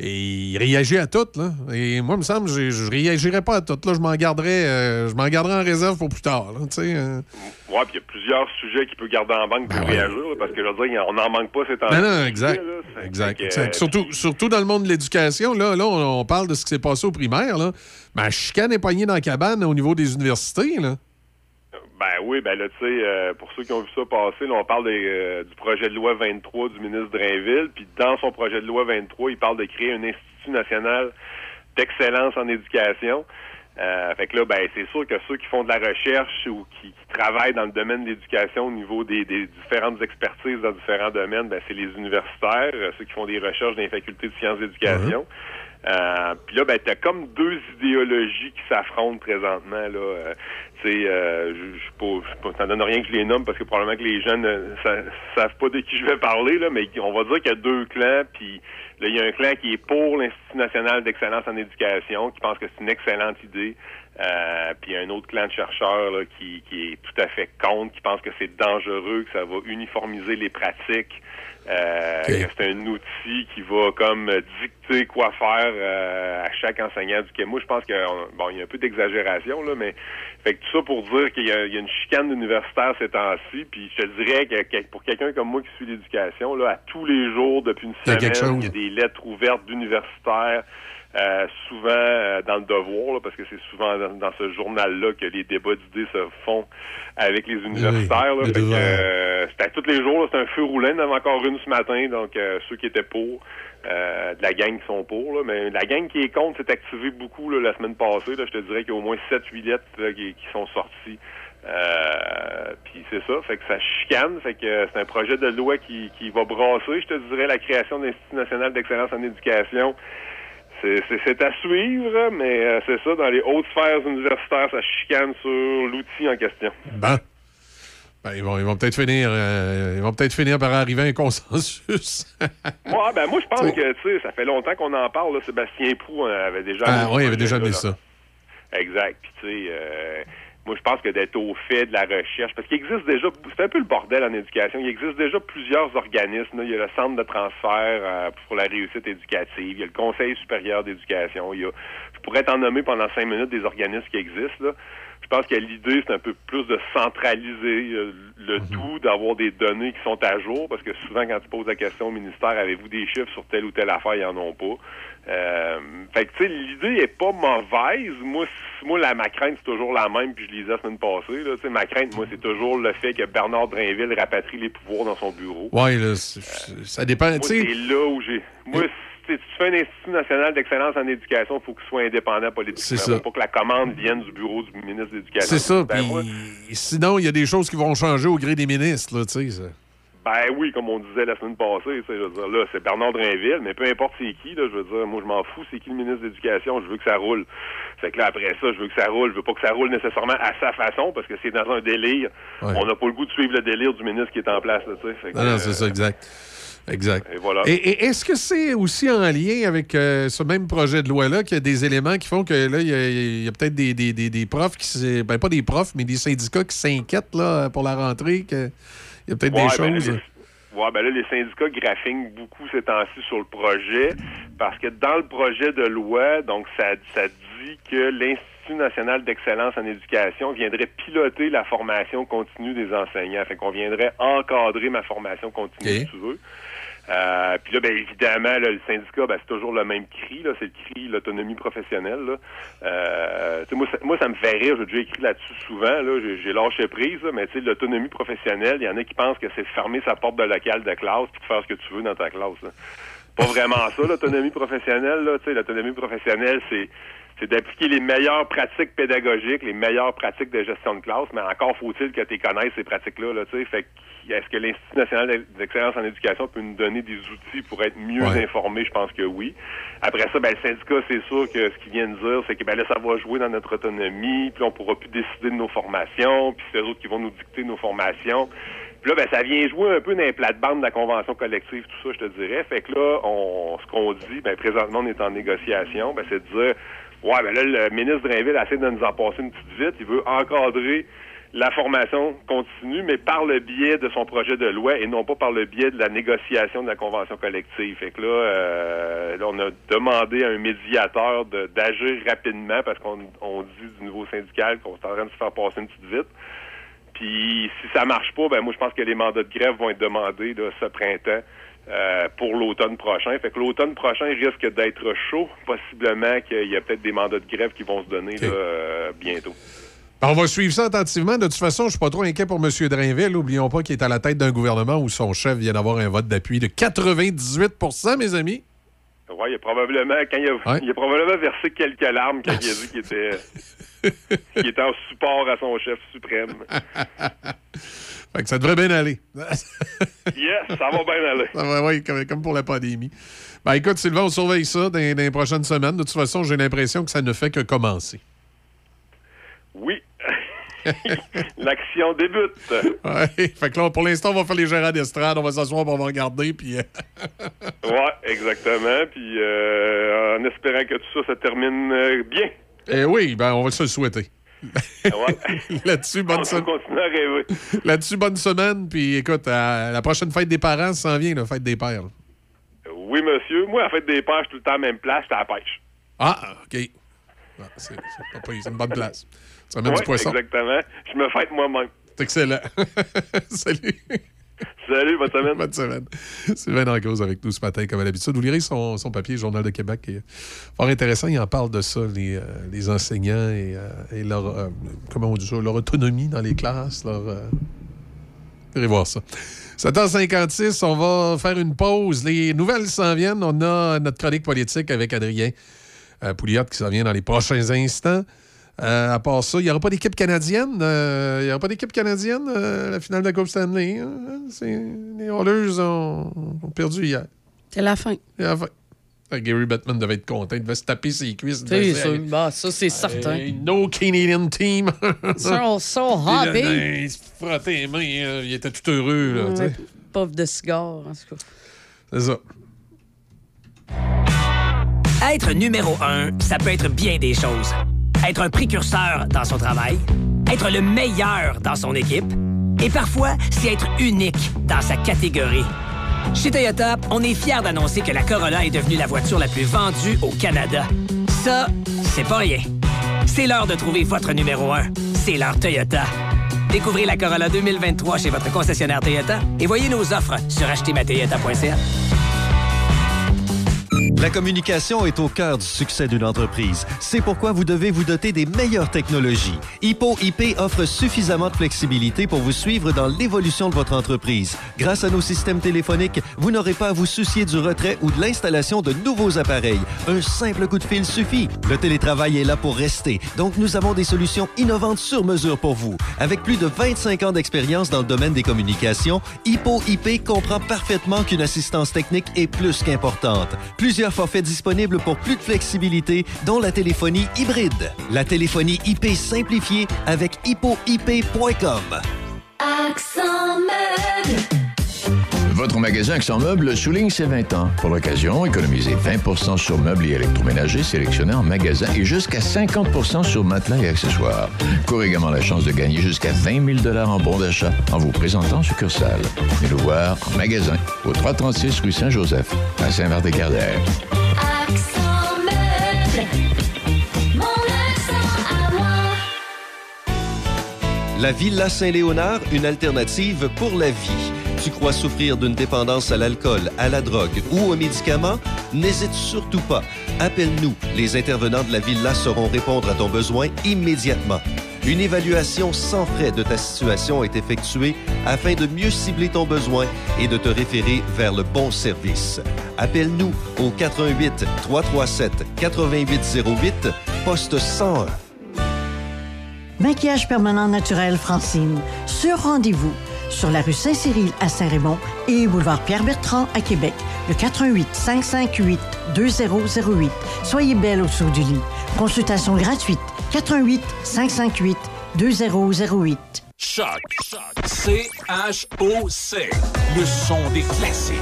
euh, il réagit à tout. Là. Et moi, il me semble, je, je réagirais pas à tout. Là, je m'en garderais, euh, je m'en garderais en réserve pour plus tard. là, tu sais, euh. Ouais, puis il y a plusieurs sujets qu'il peut garder en banque pour réagir, là, parce que je veux dire, on n'en manque pas ces temps Ben non, exact. exact. que, exact. Surtout, surtout dans le monde de l'éducation, là, là on, on parle de ce qui s'est passé au primaire. Là. Ben, chicane est poignée dans la cabane au niveau des universités. Là. Ben oui, ben là, tu sais, euh, pour ceux qui ont vu ça passer, là, on parle des, euh, du projet de loi 23 du ministre Drainville, puis dans son projet de loi 23, il parle de créer un institut national d'excellence en éducation. Euh, fait que là, ben, c'est sûr que ceux qui font de la recherche ou qui, qui travaillent dans le domaine de l'éducation au niveau des, des différentes expertises dans différents domaines, ben, c'est les universitaires, ceux qui font des recherches dans les facultés de sciences d'éducation. Euh, Puis là, ben, t'as comme deux idéologies qui s'affrontent présentement. Là, tu euh, je ça donne rien que je les nomme parce que probablement que les jeunes ne savent pas de qui je vais parler là, mais on va dire qu'il y a deux clans. Puis là, il y a un clan qui est pour l'Institut national d'excellence en éducation, qui pense que c'est une excellente idée. Euh, puis il y a un autre clan de chercheurs là, qui, qui est tout à fait contre, qui pense que c'est dangereux, que ça va uniformiser les pratiques, euh, c'est un outil qui va comme dicter quoi faire euh, à chaque enseignant du Québec. Moi, je pense que bon, il y a un peu d'exagération là, mais fait que tout ça pour dire qu'il y, a il y a une chicane universitaire ces temps-ci. Puis je te dirais que, pour quelqu'un comme moi qui suit l'éducation, là, à tous les jours depuis une semaine, il y a des lettres ouvertes d'universitaires. Euh, souvent euh, dans le devoir, là, parce que c'est souvent dans, dans ce journal-là que les débats d'idées se font avec les universitaires. que, devoir. euh, c'était tous les jours, c'est un feu roulant. Il y en avait encore une ce matin, donc euh, ceux qui étaient pour, euh, de la gang qui sont pour. Là, mais la gang qui est contre s'est activée beaucoup là, la semaine passée. Là, je te dirais qu'il y a au moins 7-8 lettres qui, qui sont sorties. Euh, puis c'est ça, fait que ça chicane, fait que c'est un projet de loi qui, qui va brasser, je te dirais, la création de l'Institut national d'excellence en éducation. C'est- à suivre, mais euh, c'est ça, dans les hautes sphères universitaires, ça chicane sur l'outil en question. Bon. Ben, ils vont, ils vont peut-être finir, euh, ils vont peut-être finir par arriver à un consensus. Moi, ben, moi je pense que, tu sais, ça fait longtemps qu'on en parle. Là. Sébastien Prou euh, avait déjà... ah, oui, il avait déjà amené ça. Exact. Puis, tu sais, euh, moi, je pense que d'être au fait de la recherche, parce qu'il existe déjà, c'est un peu le bordel en éducation, il existe déjà plusieurs organismes. là. Il y a le Centre de transfert euh, pour la réussite éducative, il y a le Conseil supérieur d'éducation, il y a, je pourrais t'en nommer pendant cinq minutes des organismes qui existent, là. Je pense que l'idée, c'est un peu plus de centraliser euh, le tout, d'avoir des données qui sont à jour, parce que souvent, quand tu poses la question au ministère, avez-vous des chiffres sur telle ou telle affaire, ils en ont pas. Euh, fait que, tu sais, l'idée est pas mauvaise. Moi, moi la, ma crainte, c'est toujours la même, puis je lisais la semaine passée. Là, Tu sais, ma crainte, moi, c'est toujours le fait que Bernard Drainville rapatrie les pouvoirs dans son bureau. Oui, là, c'est- ça dépend. Moi, tu sais, c'est là où j'ai... Moi, si tu fais un Institut national d'excellence en éducation, il faut qu'il soit indépendant politiquement. C'est pas que la commande vienne du bureau du ministre de l'Éducation. c'est ça. Ben, moi, sinon, il y a des choses qui vont changer au gré des ministres. Là, tu sais, ça. Ben oui, comme on disait la semaine passée, je veux dire, là, c'est Bernard Drainville, mais peu importe c'est qui, là, je veux dire, moi, je m'en fous, c'est qui le ministre de l'Éducation, je veux que ça roule. Fait que là, après ça, je veux que ça roule, je veux pas que ça roule nécessairement à sa façon, parce que c'est dans un délire. Ouais. On n'a pas le goût de suivre le délire du ministre qui est en place, tu sais. Non, euh, c'est ça, exact. Exact. Et voilà. Et, et est-ce que c'est aussi en lien avec euh, ce même projet de loi-là qu'il y a des éléments qui font que là, il y a, peut-être des, des, des, des profs qui ben pas des profs, mais des syndicats qui s'inquiètent là, pour la rentrée, que il y a peut-être Ouais, des ben choses. les- ouais, ben là, les syndicats graphinent beaucoup ces temps-ci sur le projet, parce que dans le projet de loi, donc ça, ça dit que l'Institut national d'excellence en éducation viendrait piloter la formation continue des enseignants. Fait qu'on viendrait encadrer ma formation continue, si tu veux. Euh, puis là, ben, évidemment, là, le syndicat, ben, c'est toujours le même cri, là, c'est le cri l'autonomie professionnelle. Là. Euh, moi, ça, moi, ça me fait rire, j'ai déjà écrit là-dessus souvent, là, j'ai, lâché prise, là, mais tu sais, l'autonomie professionnelle, il y en a qui pensent que c'est fermer sa porte de local de classe puis de faire ce que tu veux dans ta classe. Là. Pas vraiment ça, l'autonomie professionnelle. Là, tu sais, l'autonomie professionnelle, c'est c'est d'appliquer les meilleures pratiques pédagogiques, les meilleures pratiques de gestion de classe, mais encore faut-il que tu connaisses ces pratiques-là. Là, tu sais. fait est-ce que l'Institut national d'excellence en éducation peut nous donner des outils pour être mieux Ouais. informés? Je pense que oui. Après ça, ben, le syndicat, c'est sûr que ce qu'il vient de dire, c'est que ben, là, ça va jouer dans notre autonomie, puis on pourra plus décider de nos formations, puis c'est eux autres qui vont nous dicter nos formations. Puis là, ben, ça vient jouer un peu dans les plates-bandes de la convention collective, tout ça, je te dirais. Fait que là, on, ce qu'on dit, ben, présentement, on est en négociation, ben, c'est de dire, ouais, ben là, le ministre Drainville essaie de nous en passer une petite vite. Il veut encadrer la formation continue, mais par le biais de son projet de loi et non pas par le biais de la négociation de la convention collective. Fait que là, euh, là, on a demandé à un médiateur d'agir rapidement parce qu'on on dit du niveau syndical qu'on est en train de se faire passer une petite vite. Puis si ça marche pas, ben moi je pense que les mandats de grève vont être demandés là, ce printemps euh, pour l'automne prochain. Fait que l'automne prochain risque d'être chaud, possiblement qu'il y a peut-être des mandats de grève qui vont se donner là, euh, bientôt. Ben, on va suivre ça attentivement. De toute façon, je suis pas trop inquiet pour M. Drainville. Oublions pas qu'il est à la tête d'un gouvernement où son chef vient d'avoir un vote d'appui de 98% mes amis. Ouais, il a probablement quand il a, Ouais. il a probablement versé quelques larmes quand il a dit qu'il était qu'il était en support à son chef suprême. Fait que ça devrait bien aller. Yes, ça va bien aller. Ça va, ouais, comme, comme pour la pandémie. Ben écoute, Sylvain, on surveille ça dans, dans les prochaines semaines. De toute façon, j'ai l'impression que ça ne fait que commencer. Oui. L'action débute. Ouais. Fait que là, pour l'instant, on va faire les gérants d'estrade, on va s'asseoir, on va regarder, puis... euh, Ouais, exactement. Puis euh, en espérant que tout ça se termine euh, bien. eh oui, ben on va se le souhaiter. Ouais? Là-dessus, bonne On semaine. Là-dessus, bonne semaine. Puis écoute, à la prochaine fête des parents, ça s'en vient, la fête des pères. là. Oui, monsieur. Moi, en fait, des pêches, tout le temps à la même place, j'étais à la pêche. Ah, OK. Ah, c'est c'est c'est une bonne place. Tu ramènes Ouais, du poisson. exactement. Je me fête moi-même. C'est excellent. Salut. Salut, bonne semaine. Bonne semaine. Sylvain Dancause avec nous ce matin, comme à l'habitude. Vous lirez son, son papier, Journal de Québec, qui est fort intéressant. Il en parle de ça, les, euh, les enseignants et, euh, et leur, euh, comment on dit ça, leur autonomie dans les classes. Leur, irez voir ça. 7h56, on va faire une pause. Les nouvelles s'en viennent. On a notre chronique politique avec Adrien Pouliot qui s'en vient dans les prochains instants. Euh, à part ça, il n'y aura pas d'équipe canadienne. euh, Il n'y aura pas d'équipe canadienne euh, à la finale de la Coupe Stanley. hein. C'est- Les Oilers ont, ont perdu hier. C'est la fin. C'est la fin. Gary Bettman devait être content. Il devait se taper ses cuisses. C'est devait- Bah, ça, c'est certain. No Canadian team. So, so happy. Il, il se frottait les mains. hein. Il était tout heureux. Là. Ouais, Puff de cigare, en tout cas. C'est ça. Être numéro un, ça peut être bien des choses. Être un précurseur dans son travail, être le meilleur dans son équipe, et parfois, c'est être unique dans sa catégorie. Chez Toyota, on est fiers d'annoncer que la Corolla est devenue la voiture la plus vendue au Canada. Ça, c'est pas rien. C'est l'heure de trouver votre numéro un. C'est l'heure Toyota. Découvrez la Corolla 2023 chez votre concessionnaire Toyota et voyez nos offres sur achetermatoyota.ca. La communication est au cœur du succès d'une entreprise. C'est pourquoi vous devez vous doter des meilleures technologies. Hippo IP offre suffisamment de flexibilité pour vous suivre dans l'évolution de votre entreprise. Grâce à nos systèmes téléphoniques, vous n'aurez pas à vous soucier du retrait ou de l'installation de nouveaux appareils. Un simple coup de fil suffit. Le télétravail est là pour rester, donc nous avons des solutions innovantes sur mesure pour vous. Avec plus de 25 ans d'expérience dans le domaine des communications, Hippo IP comprend parfaitement qu'une assistance technique est plus qu'importante. Plusieurs forfaits disponibles pour plus de flexibilité, dont la téléphonie hybride. La téléphonie IP simplifiée avec hippoip.com. Accent. Votre magasin Accent Meubles souligne ses 20 ans. Pour l'occasion, économisez 20% sur meubles et électroménagers sélectionnés en magasin et jusqu'à 50% sur matelas et accessoires. Courez également la chance de gagner jusqu'à 20 000 en bons d'achat en vous présentant en succursale. Venez nous voir en magasin au 336 rue Saint-Joseph à Saint-Vert-des-Cardères. Accent meuble. Mon accent à moi. La Villa Saint-Léonard, une alternative pour la vie. Tu crois souffrir d'une dépendance à l'alcool, à la drogue ou aux médicaments? N'hésite surtout pas. Appelle-nous. Les intervenants de la Villa sauront répondre à ton besoin immédiatement. Une évaluation sans frais de ta situation est effectuée afin de mieux cibler ton besoin et de te référer vers le bon service. Appelle-nous au 88 337 8808 poste 101. Maquillage permanent naturel Francine. Sur rendez-vous. Sur la rue Saint-Cyril à Saint-Raymond et boulevard Pierre-Bertrand à Québec. Le 88 558 2008. Soyez belle au saut du lit. Consultation gratuite. 88 558 2008. Choc. C-H-O-C. Le son des classiques.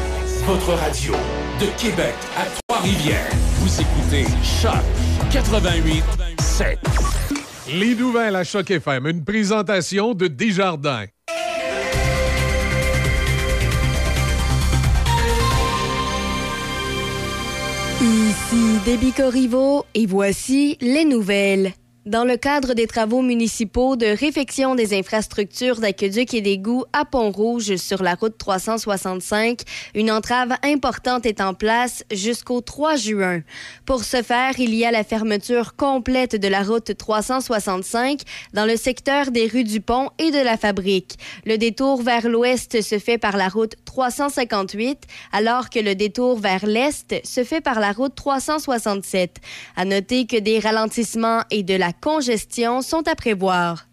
Votre radio de Québec à Trois-Rivières. Vous écoutez Choc 88 7. Les nouvelles à Choc FM, une présentation de Desjardins. Déby Corriveau et voici les nouvelles. Dans le cadre des travaux municipaux de réfection des infrastructures d'aqueduc et d'égouts à Pont-Rouge sur la route 365, une entrave importante est en place jusqu'au 3 juin. Pour ce faire, il y a la fermeture complète de la route 365 dans le secteur des rues du Pont et de la Fabrique. Le détour vers l'ouest se fait par la route 358, alors que le détour vers l'est se fait par la route 367. À noter que des ralentissements et de la congestion sont à prévoir.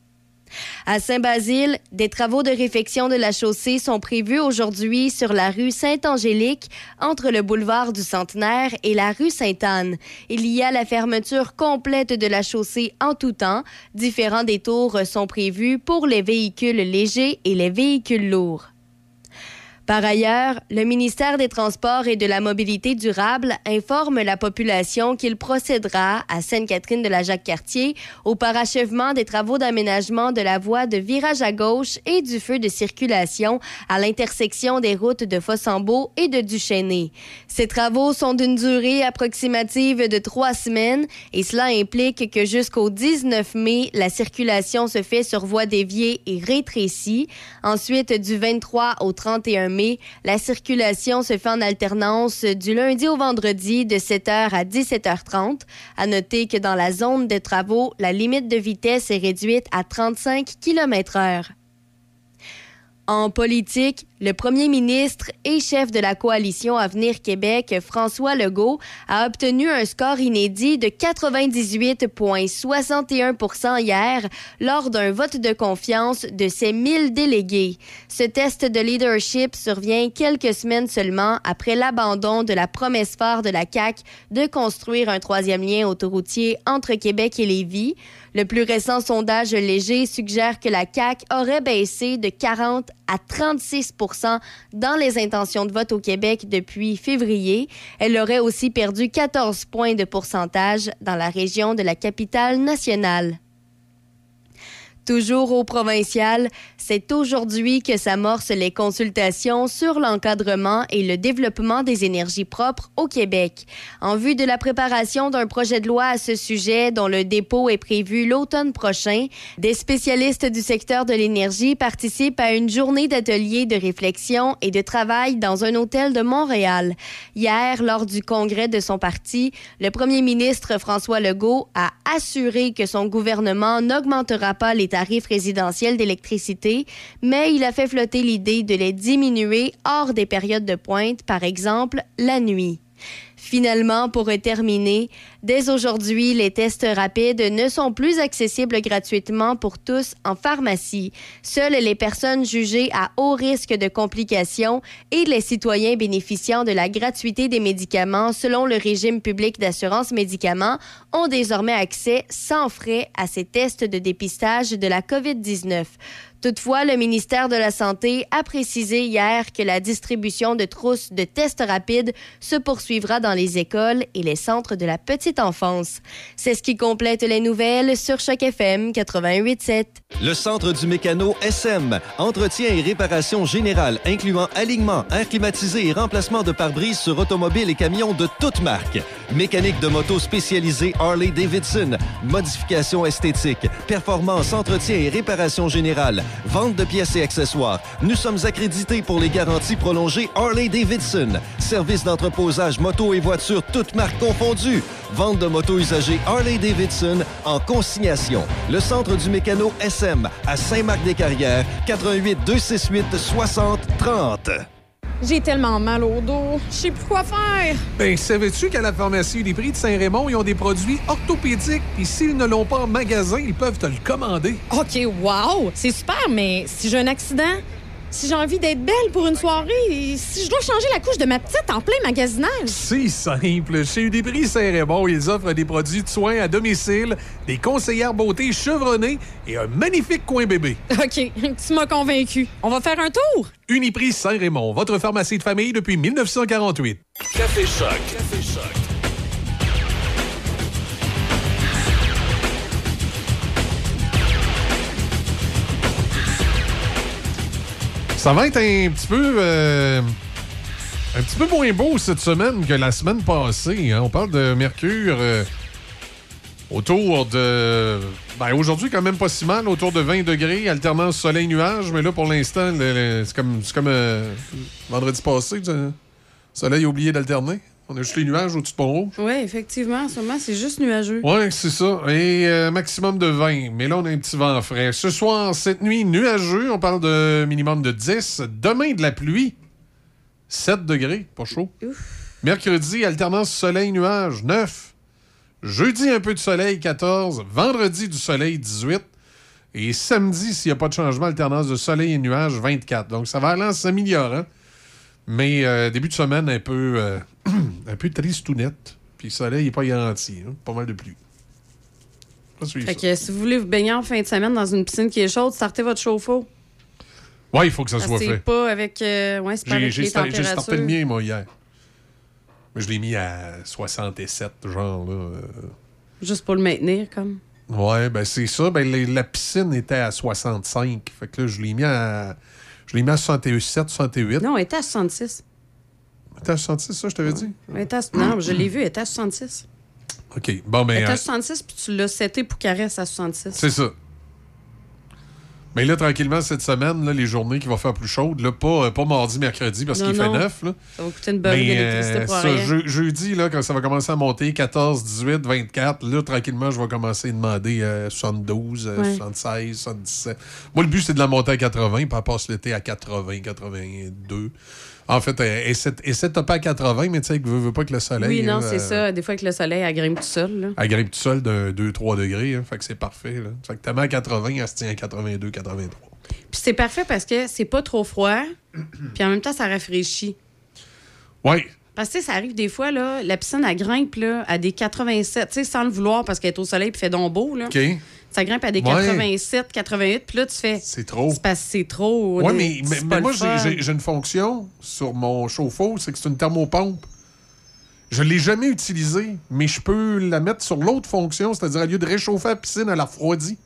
À Saint-Basile, des travaux de réfection de la chaussée sont prévus aujourd'hui sur la rue Sainte-Angélique, entre le boulevard du Centenaire et la rue Sainte-Anne. Il y a la fermeture complète de la chaussée en tout temps. Différents détours sont prévus pour les véhicules légers et les véhicules lourds. Par ailleurs, le ministère des Transports et de la Mobilité durable informe la population qu'il procédera à Sainte-Catherine de la Jacques-Cartier au parachèvement des travaux d'aménagement de la voie de virage à gauche et du feu de circulation à l'intersection des routes de Fossambeau et de Duchesnay. Ces travaux sont d'une durée approximative de trois semaines et cela implique que jusqu'au 19 mai, la circulation se fait sur voie déviée et rétrécie. Ensuite, du 23 au 31 la circulation se fait en alternance du lundi au vendredi de 7h à 17h30. À noter que dans la zone de travaux, la limite de vitesse est réduite à 35 km/h. En politique, le premier ministre et chef de la coalition Avenir Québec, François Legault, a obtenu un score inédit de 98,61% hier lors d'un vote de confiance de ses 1000 délégués. Ce test de leadership survient quelques semaines seulement après l'abandon de la promesse phare de la CAQ de construire un troisième lien autoroutier entre Québec et Lévis. Le plus récent sondage léger suggère que la CAQ aurait baissé de 40 à 36% dans les intentions de vote au Québec depuis février. Elle aurait aussi perdu 14 points de pourcentage dans la région de la capitale nationale. Toujours au provincial, c'est aujourd'hui que s'amorcent les consultations sur l'encadrement et le développement des énergies propres au Québec. En vue de la préparation d'un projet de loi à ce sujet dont le dépôt est prévu l'automne prochain, des spécialistes du secteur de l'énergie participent à une journée d'ateliers de réflexion et de travail dans un hôtel de Montréal. Hier, lors du congrès de son parti, le premier ministre François Legault a assuré que son gouvernement n'augmentera pas les tarifs résidentiels d'électricité, mais il a fait flotter l'idée de les diminuer hors des périodes de pointe, par exemple la nuit. Finalement, pour terminer, dès aujourd'hui, les tests rapides ne sont plus accessibles gratuitement pour tous en pharmacie. Seules les personnes jugées à haut risque de complications et les citoyens bénéficiant de la gratuité des médicaments selon le régime public d'assurance médicaments ont désormais accès sans frais à ces tests de dépistage de la COVID-19. Toutefois, le ministère de la Santé a précisé hier que la distribution de trousses de tests rapides se poursuivra dans les écoles et les centres de la petite enfance. C'est ce qui complète les nouvelles sur Choc FM 88.7. Le Centre du Mécano SM, entretien et réparation générale incluant alignement, air climatisé et remplacement de pare-brise sur automobiles et camions de toutes marques. Mécanique de moto spécialisée Harley-Davidson. Modification esthétique. Performance, entretien et réparation générale. Vente de pièces et accessoires. Nous sommes accrédités pour les garanties prolongées Harley-Davidson. Service d'entreposage moto et voitures, toutes marques confondues. Vente de motos usagées Harley-Davidson en consignation. Le centre du mécano SM à Saint-Marc-des-Carrières, 88 268 60 30. J'ai tellement mal au dos. Je sais plus quoi faire. Ben, savais-tu qu'à la pharmacie Uniprix de Saint-Raymond, ils ont des produits orthopédiques, et s'ils ne l'ont pas en magasin, ils peuvent te le commander. OK, wow! C'est super, mais si j'ai un accident, si j'ai envie d'être belle pour une soirée, si je dois changer la couche de ma petite en plein magasinage. C'est simple. Chez Uniprix Saint-Raymond, ils offrent des produits de soins à domicile, des conseillères beauté chevronnées et un magnifique coin bébé. OK, tu m'as convaincu. On va faire un tour? Uniprix Saint-Raymond, votre pharmacie de famille depuis 1948. Café Choc. Café Choc. Ça va être un petit peu. euh, un petit peu moins beau cette semaine que la semaine passée. hein. On parle de Mercure euh, autour de. Ben, aujourd'hui, quand même pas si mal, autour de 20 degrés, alternance soleil-nuage. Mais là, pour l'instant, c'est comme, comme euh, vendredi passé. Le soleil oublié d'alterner. On a juste les nuages au-dessus de Pont-Rouge. Oui, effectivement, en ce moment, c'est juste nuageux. Ouais, c'est ça. Et euh, maximum de 20. Mais là, on a un petit vent frais. Ce soir, cette nuit, nuageux. On parle de minimum de 10. Demain, de la pluie. 7 degrés. Pas chaud. Mercredi, alternance soleil-nuage. 9. Jeudi, un peu de soleil. 14. Vendredi, du soleil. 18. Et samedi, s'il n'y a pas de changement, alternance de soleil et nuages. 24. Donc, ça va aller en s'améliorant. Mais euh, début de semaine, un peu, euh, un peu tristounette. Puis le soleil n'est pas garanti. hein. Pas mal de pluie. Fait ça. que si vous voulez vous baigner en fin de semaine dans une piscine qui est chaude, startez votre chauffe-eau. Ouais, il faut que ça soit fait. pas avec, euh, ouais, c'est pas avec les sta- j'ai températures. starté le mien, moi, hier. Mais je l'ai mis à 67, genre, là. euh. Juste pour le maintenir, comme. Ouais, ben c'est ça. Ben, la, la piscine était à 65. Fait que là, je l'ai mis à... Je l'ai mis à 67, 68. Non, elle était à 66. T'es à 66, ça, je t'avais dit? Elle était à- Non, je l'ai vu, elle était à 66. OK. Bon, Elle ben... était euh, à 66, puis tu l'as seté pour caresse à 66. C'est ça. Mais là, tranquillement, cette semaine, là, les journées qui vont faire plus chaudes, là, pas, euh, pas mardi, mercredi, parce qu'il fait. 9. Là. Ça va coûter une Mais d'électricité euh, pour ça, rien. je- jeudi, là, quand ça va commencer à monter, 14, 18, 24, là, tranquillement, je vais commencer à demander euh, 72, euh, Ouais. 76, 77. Moi, le but, c'est de la monter à 80, puis elle passe l'été à 80, 82. En fait, euh, essaie de topper à 80, mais tu sais, veut, veut pas que le soleil... Oui, non, c'est euh, ça. Des fois, avec le soleil, elle grimpe tout seul. Là. Elle grimpe tout seul d'un 2-3 degrés, hein, fait que c'est parfait. Là. Fait que t'as mis à 80, elle se tient à 82, 83. Puis c'est parfait parce que c'est pas trop froid, puis en même temps, ça rafraîchit. Ouais. Parce que ça arrive des fois, là, la piscine, elle grimpe là, à des 87, tu sais, sans le vouloir parce qu'elle est au soleil puis fait donc beau. Là. OK. Ça grimpe à des Ouais. 87, 88, puis là, tu fais. C'est trop. C'est parce que c'est trop. Des- mais, mais- moi, j'ai- une fonction sur mon chauffe-eau, c'est que c'est une thermopompe. Je l'ai jamais utilisée, mais je peux la mettre sur l'autre fonction, c'est-à-dire au lieu de réchauffer la piscine, elle la refroidit.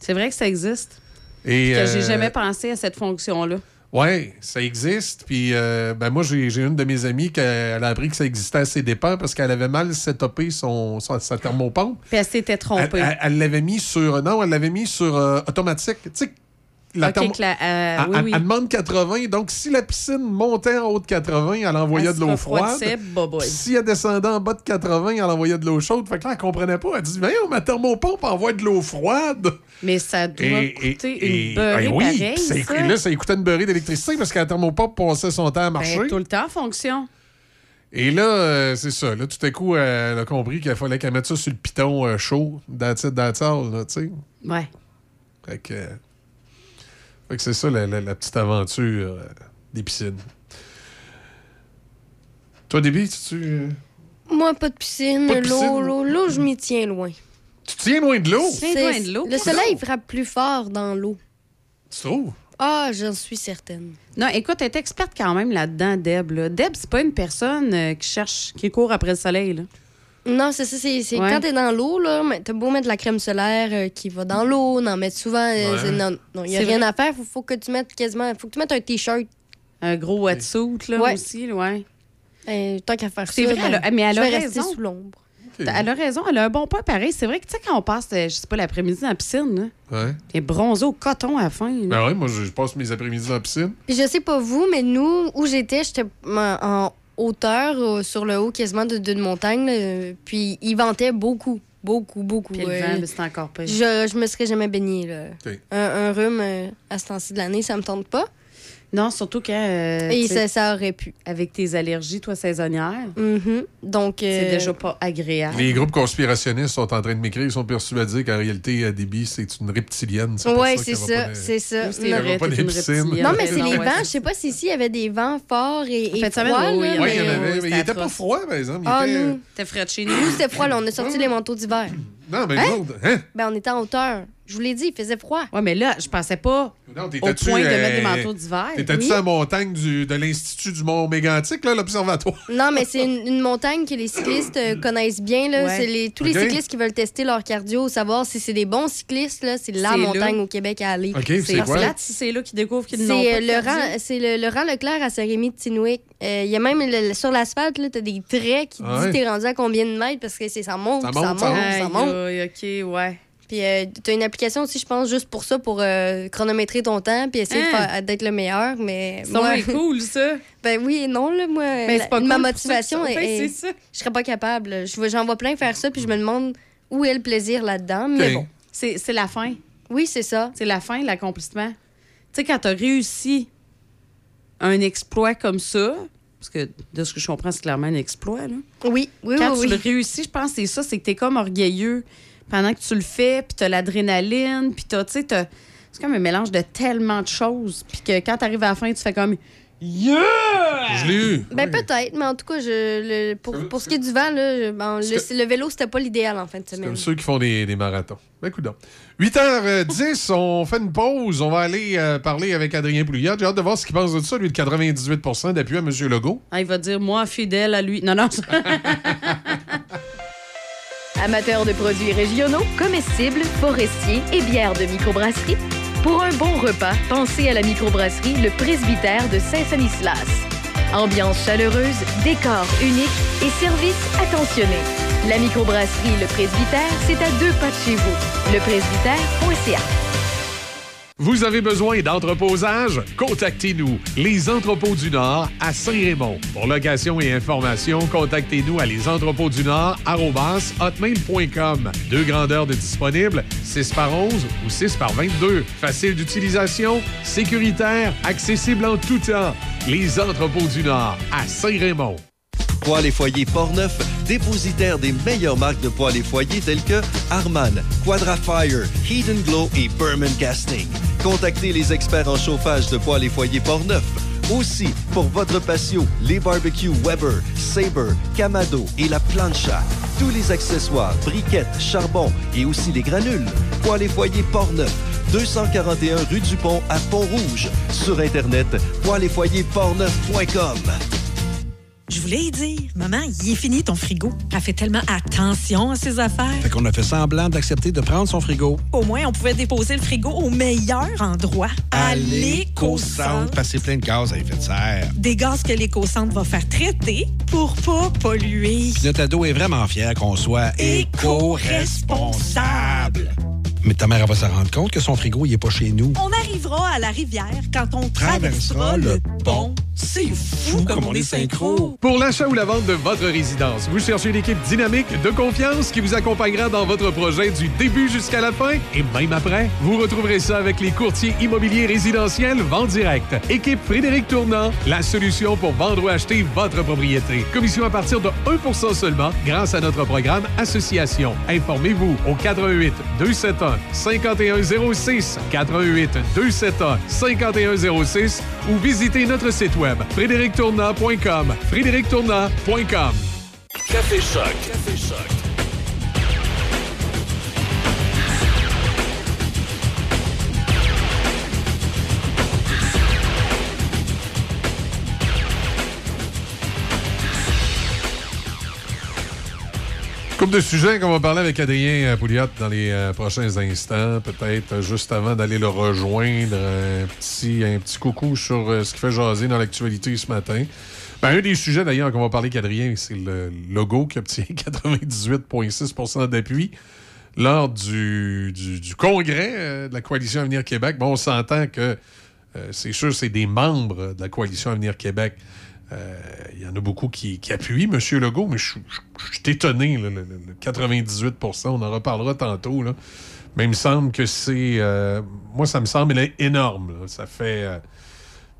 C'est vrai que ça existe. Et, que j'ai euh, jamais pensé à cette fonction-là. Ouais, ça existe. Puis, euh, ben moi, j'ai j'ai une de mes amies qui a, elle a appris que ça existait à ses dépens parce qu'elle avait mal setupé son, son- sa thermopompe. Puis elle s'était trompée. elle- elle l'avait mis sur. Non, elle l'avait mis sur euh, automatique. Tu sais, la que la- euh, elle, oui, elle- oui. elle demande 80. Donc, si la piscine montait en haut de 80, elle envoyait Elle de l'eau froide. Si elle descendait en bas de 80, elle envoyait de l'eau chaude. Fait que là, elle comprenait pas. Elle dit Voyons, ma thermopompe envoie de l'eau froide. Mais ça doit Et- coûter et- une beurrée et- oui, ça, là, ça coûtait une beurrée d'électricité parce que la thermopompe passait son temps à marcher. Ben, tout le temps en fonction. Et là, euh, c'est ça. Là, tout à coup, elle a compris qu'il fallait qu'elle mette ça sur le piton euh, chaud, that's all, là, tu sais. Ouais. Fait que, fait que c'est ça, la, la- la petite aventure euh, des piscines. Toi, Déby, tu... euh, Moi, pas de piscine. L'eau, l'eau, l'eau, je m'y tiens loin. Tu tiens loin de l'eau? Loin de l'eau, Le soleil frappe plus fort dans l'eau. Tu trouves? Ah, j'en suis certaine. Non, écoute, elle est experte quand même là-dedans, Deb. là. Deb, c'est pas une personne euh, qui cherche, qui court après le soleil. Là. Non, c'est ça. C'est, Ouais. quand t'es dans l'eau, là, mais t'as beau mettre de la crème solaire euh, qui va dans l'eau, n'en mettre souvent. euh, Ouais. non, non, il y a rien vrai. à faire. Faut, faut que tu mettes quasiment. Faut que tu mettes un t-shirt. Un gros wetsuit, là, Ouais. aussi, ouais. Ben, tant qu'à faire ça, C'est vrai, ben, elle a- mais elle je a vais rester raison. sous l'ombre. Elle a raison, elle a un bon point pareil. C'est vrai que, tu sais, quand on passe, euh, je sais pas, l'après-midi dans la piscine, là, Ouais. t'es bronzé au coton à la fin. là. Ben ouais, moi, je passe mes après-midi dans la piscine. Puis je sais pas vous, mais nous, où j'étais, j'étais en en hauteur, euh, sur le haut quasiment de- d'une montagne. là, puis il ventait beaucoup, beaucoup, beaucoup. Puis le vent, ben, c'est encore pire. Je, je me serais jamais baignée. Là. Un, un rhume euh, à ce temps-ci de l'année, ça me tente pas. Non, surtout quand. euh, Et ça, ça aurait pu. Avec tes allergies, toi, saisonnières, Mhm. Donc. c'est euh, déjà pas agréable. Les groupes conspirationnistes sont en train de m'écrire. Ils sont persuadés qu'en réalité, Debbie, c'est une reptilienne. ça c'est ça, c'est ça. Oui, c'est aura pas des piscines. Non, mais c'est les ouais, vents. c'est Je sais pas si ici, il y avait des vents forts et, et froids. oui, il y en Oui, oui, avait, oui, mais il c'était était pas froid, par exemple. Il Ah, était- nous. T'es frais de chez nous? Nous, c'était froid, là. On a sorti les manteaux d'hiver. Non, mais Hein? hein? Ben, on était en hauteur. Je vous l'ai dit, il faisait froid. Ouais, mais là, je pensais pas Non, au point de euh, mettre des manteaux d'hiver. T'étais-tu Oui. à la montagne du- de l'Institut du Mont Mégantic, là, l'observatoire? Non, mais c'est une, une montagne que les cyclistes euh, connaissent bien. Là. Ouais. C'est les, tous les cyclistes qui veulent tester leur cardio, savoir si c'est des bons cyclistes. là, C'est la C'est montagne là. au Québec à aller. C'est C'est quoi? plate si c'est là qu'ils découvrent qu'ils C'est n'ont pas euh, le c'est le, le rang Leclerc à Saint-Rémy de Tinwick. Euh, Il y a même le- sur l'asphalte, là, t'as des traits qui Ah disent ouais. t'es rendu à combien de mètres parce que c'est ça monte, Ça ça monte, monte, ça ça monte. monte. Aïe, aïe, OK, ouais. Puis euh, t'as une application aussi, je pense, juste pour ça, pour euh, chronométrer ton temps puis essayer Hein? d'être le meilleur. Mais C'est moi, cool, ça. ben oui et non là, moi. Ben, la- c'est pas ma cool pour motivation ça que ça- est, ça. je serais pas capable. J'en vois plein faire ça puis je me demande où est le plaisir là-dedans. Mais bon, C'est c'est la fin. oui c'est ça. C'est la fin, l'accomplissement. Tu sais, quand t'as réussi un exploit comme ça, parce que de ce que je comprends, c'est clairement un exploit, là. Oui, oui, quand oui. tu oui. le réussis, je pense que c'est ça, c'est que t'es comme orgueilleux pendant que tu le fais, puis t'as l'adrénaline, puis t'as, tu sais, t'as- c'est comme un mélange de tellement de choses, puis que quand t'arrives à la fin, tu fais comme Yeah! Je l'ai eu. Ben peut-être, mais en tout cas, je, le- pour, pour ce qui est du vent, là, je- bon, le, le vélo, c'était pas l'idéal en fin de semaine. Comme ceux qui font des, des marathons. Ben, écoute 8h10, on fait une pause. On va aller euh, parler avec Adrien Pouliot. J'ai hâte de voir ce qu'il pense de ça, lui, de 98 d'appui à M. Legault. Ah, il va dire, moi, fidèle à lui. Non, non. Amateurs de produits régionaux, comestibles, forestiers et bières de microbrasserie, pour un bon repas, pensez à la microbrasserie Le Presbytère de Saint-Sanislas. Ambiance chaleureuse, décor unique et service attentionné. La microbrasserie Le Presbytère, c'est à deux pas de chez vous. Lepresbytère.ca. Vous avez besoin d'entreposage? Contactez-nous, Les Entrepôts du Nord à Saint-Raymond. Pour location et information, contactez-nous à lesentrepôtsdunord@hotmail.com. Deux grandeurs de disponibles, 6 par 11 ou 6 par 22. Facile d'utilisation, sécuritaire, accessible en tout temps. Les Entrepôts du Nord à Saint-Raymond. Poêles et foyers Portneuf, dépositaire des meilleures marques de poêles et foyers telles que Harman, Quadrafire, and Glow et Berman Casting. Contactez les experts en chauffage de poêles et foyers Portneuf. Aussi, pour votre patio, les barbecues Weber, Sabre, Camado et la plancha. Tous les accessoires, briquettes, charbon et aussi les granules. Poêles et foyers Portneuf, 241 rue du Pont à Pont-Rouge. Sur Internet, poêlesfoyersportneuf.com. Je voulais y dire, maman, il est fini ton frigo. Elle fait tellement attention à ses affaires. Fait qu'on a fait semblant d'accepter de prendre son frigo. Au moins, on pouvait déposer le frigo au meilleur endroit, à l'éco-centre. Parce que c'est plein de gaz à effet de serre. Des gaz que l'éco-centre va faire traiter pour pas polluer. Puis notre ado est vraiment fier qu'on soit éco-responsable. Mais ta mère elle va se rendre compte que son frigo, il est pas chez nous. On arrivera à la rivière quand on traversera Traversera le le pont. C'est fou comme on est synchro. Pour l'achat ou la vente de votre résidence, vous cherchez une équipe dynamique, de confiance, qui vous accompagnera dans votre projet du début jusqu'à la fin et même après. Vous retrouverez ça avec les courtiers immobiliers résidentiels Vente Direct. Équipe Frédéric Tournant, la solution pour vendre ou acheter votre propriété. Commission à partir de 1% seulement grâce à notre programme Association. Informez-vous au 88 271 5106 88 271 5106 ou visitez notre site web frédérictournant.com frédérictournant.com Café Choc. Café Choc. Couple de sujets qu'on va parler avec Adrien euh, Pouliot dans les euh, prochains instants. Peut-être euh, juste avant d'aller le rejoindre, un petit, un petit coucou sur ce qui fait jaser dans l'actualité ce matin. Ben, un des sujets, d'ailleurs, qu'on va parler qu'Adrien, c'est le logo qui obtient 98,6% d'appui lors du, congrès de la Coalition Avenir Québec. Bon, on s'entend que c'est sûr, c'est des membres de la Coalition Avenir Québec. Euh, Il y en a beaucoup qui, appuient M. Legault, mais je suis- étonné. le, le- le 98% on en reparlera tantôt. Là. Mais il me semble que c'est. euh, moi, ça me semble énorme. Ça fait euh,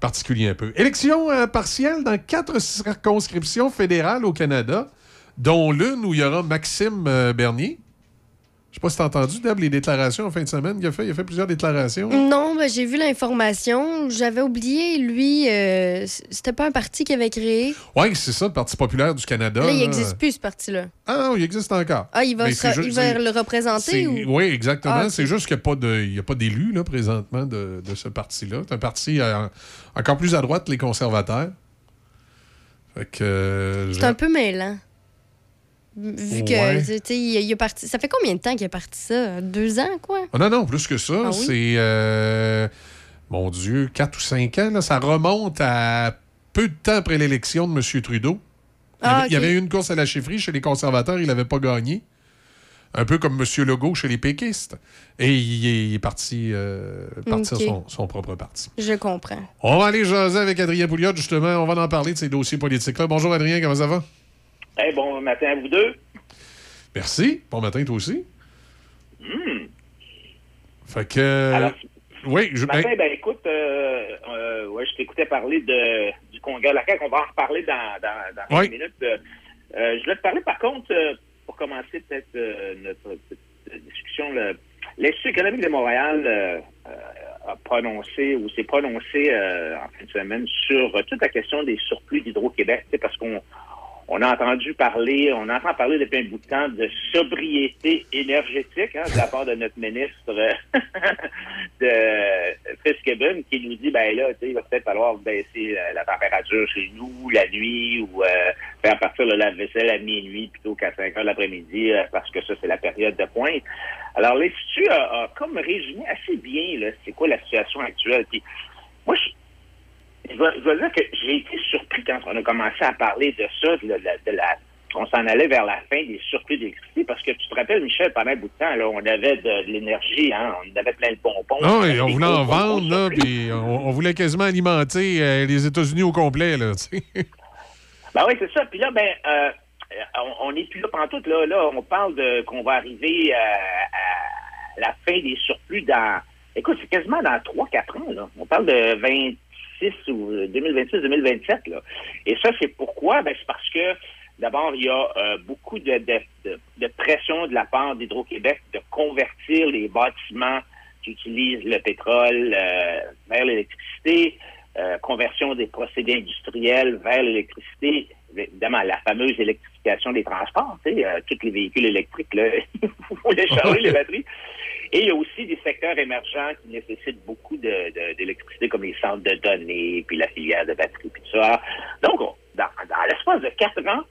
particulier un peu. Élection euh, partielle dans quatre circonscriptions fédérales au Canada, dont l'une où il y aura Maxime Bernier. Je sais pas si tu as entendu, Deb, les déclarations en fin de semaine qu'il a fait. Il a fait plusieurs déclarations. Non, ben, j'ai vu l'information. J'avais oublié, lui, euh, c'était pas un parti qu'il avait créé. Oui, c'est ça, le Parti populaire du Canada. Là, il n'existe plus, ce parti-là. Ah non, il existe encore. Ah, il va, se- il va le représenter ou... Oui, exactement. Ah. C'est juste qu'il n'y a pas de- il y a pas d'élus là, présentement de, de ce parti-là. C'est un parti euh, encore plus à droite, les conservateurs. Fait que. euh, C'est un peu mêlant. Vu que, Ouais. tu il, parti... Ça fait combien de temps qu'il est parti ça? Deux ans, quoi? Ah non, non, plus que ça. Ah oui? C'est, euh, mon Dieu, 4 ou 5 ans. là. ça remonte à peu de temps après l'élection de M. Trudeau. Il y, Ah, avait, il y ok. avait eu une course à la chefferie chez les conservateurs, il n'avait pas gagné. Un peu comme M. Legault chez les péquistes. Et il est, il est parti euh, partir Ok. son, son propre parti. Je comprends. On va aller jaser avec Adrien Pouliot, justement. On va en parler de ces dossiers politiques-là. Bonjour, Adrien, comment ça va? Bon matin à vous deux. Merci. Bon matin, toi aussi. Hmm. Fait que. Alors, oui, je. Ce matin, ben, écoute, euh, euh, ouais, je t'écoutais parler de, du congrès de la CAQ. On va en reparler dans, dans, dans Oui. minutes. Euh, je voulais te parler, par contre, pour commencer peut-être notre petite discussion, l'Institut économique de Montréal a prononcé ou s'est prononcé en fin de semaine sur toute la question des surplus d'Hydro-Québec, parce qu'on on a entendu parler, on entend parler depuis un bout de temps de sobriété énergétique hein, de la part de notre ministre euh, de Fitzgibbon qui nous dit ben là, il va peut-être falloir baisser la température chez nous la nuit ou euh, faire partir le lave-vaisselle à minuit plutôt qu'à 5 heures l'après-midi euh, parce que ça, c'est la période de pointe. Alors, l'Institut a, a comme résumé assez bien c'est quoi la situation actuelle. Puis, moi, je, je dois, je dois dire que j'ai été surpris quand on a commencé à parler de ça, de la, de la- on s'en allait vers la fin des surplus d'électricité, parce que tu te rappelles, Michel, pendant un bout de temps, là, on avait de, de l'énergie, hein, on avait plein de pompons. Non, avait et on voulait en vendre, là, puis on, on voulait quasiment alimenter euh, les États-Unis au complet, là, tu sais. Ben oui, c'est ça. Puis là, ben, euh, on- n'est plus là pantoute. Là, là, on parle de qu'on va arriver euh, à la fin des surplus dans. Écoute, c'est quasiment dans 3-4 ans. Là. On parle de 26 ou 2026-2027. Là. Et ça, c'est pourquoi? Ben, c'est parce que D'abord, il y a euh, beaucoup de, de, de- de pression de la part d'Hydro-Québec de convertir les bâtiments qui utilisent le pétrole euh, vers l'électricité, euh, conversion des procédés industriels vers l'électricité, évidemment la fameuse électrification des transports, tu sais, euh, tous les véhicules électriques, là, il faut les charger, les batteries. Et il y a aussi des secteurs émergents qui nécessitent beaucoup d'électricité, comme les centres de données, puis la filière de batteries, puis tout ça. Donc, on- dans, l'espace de quatre ans,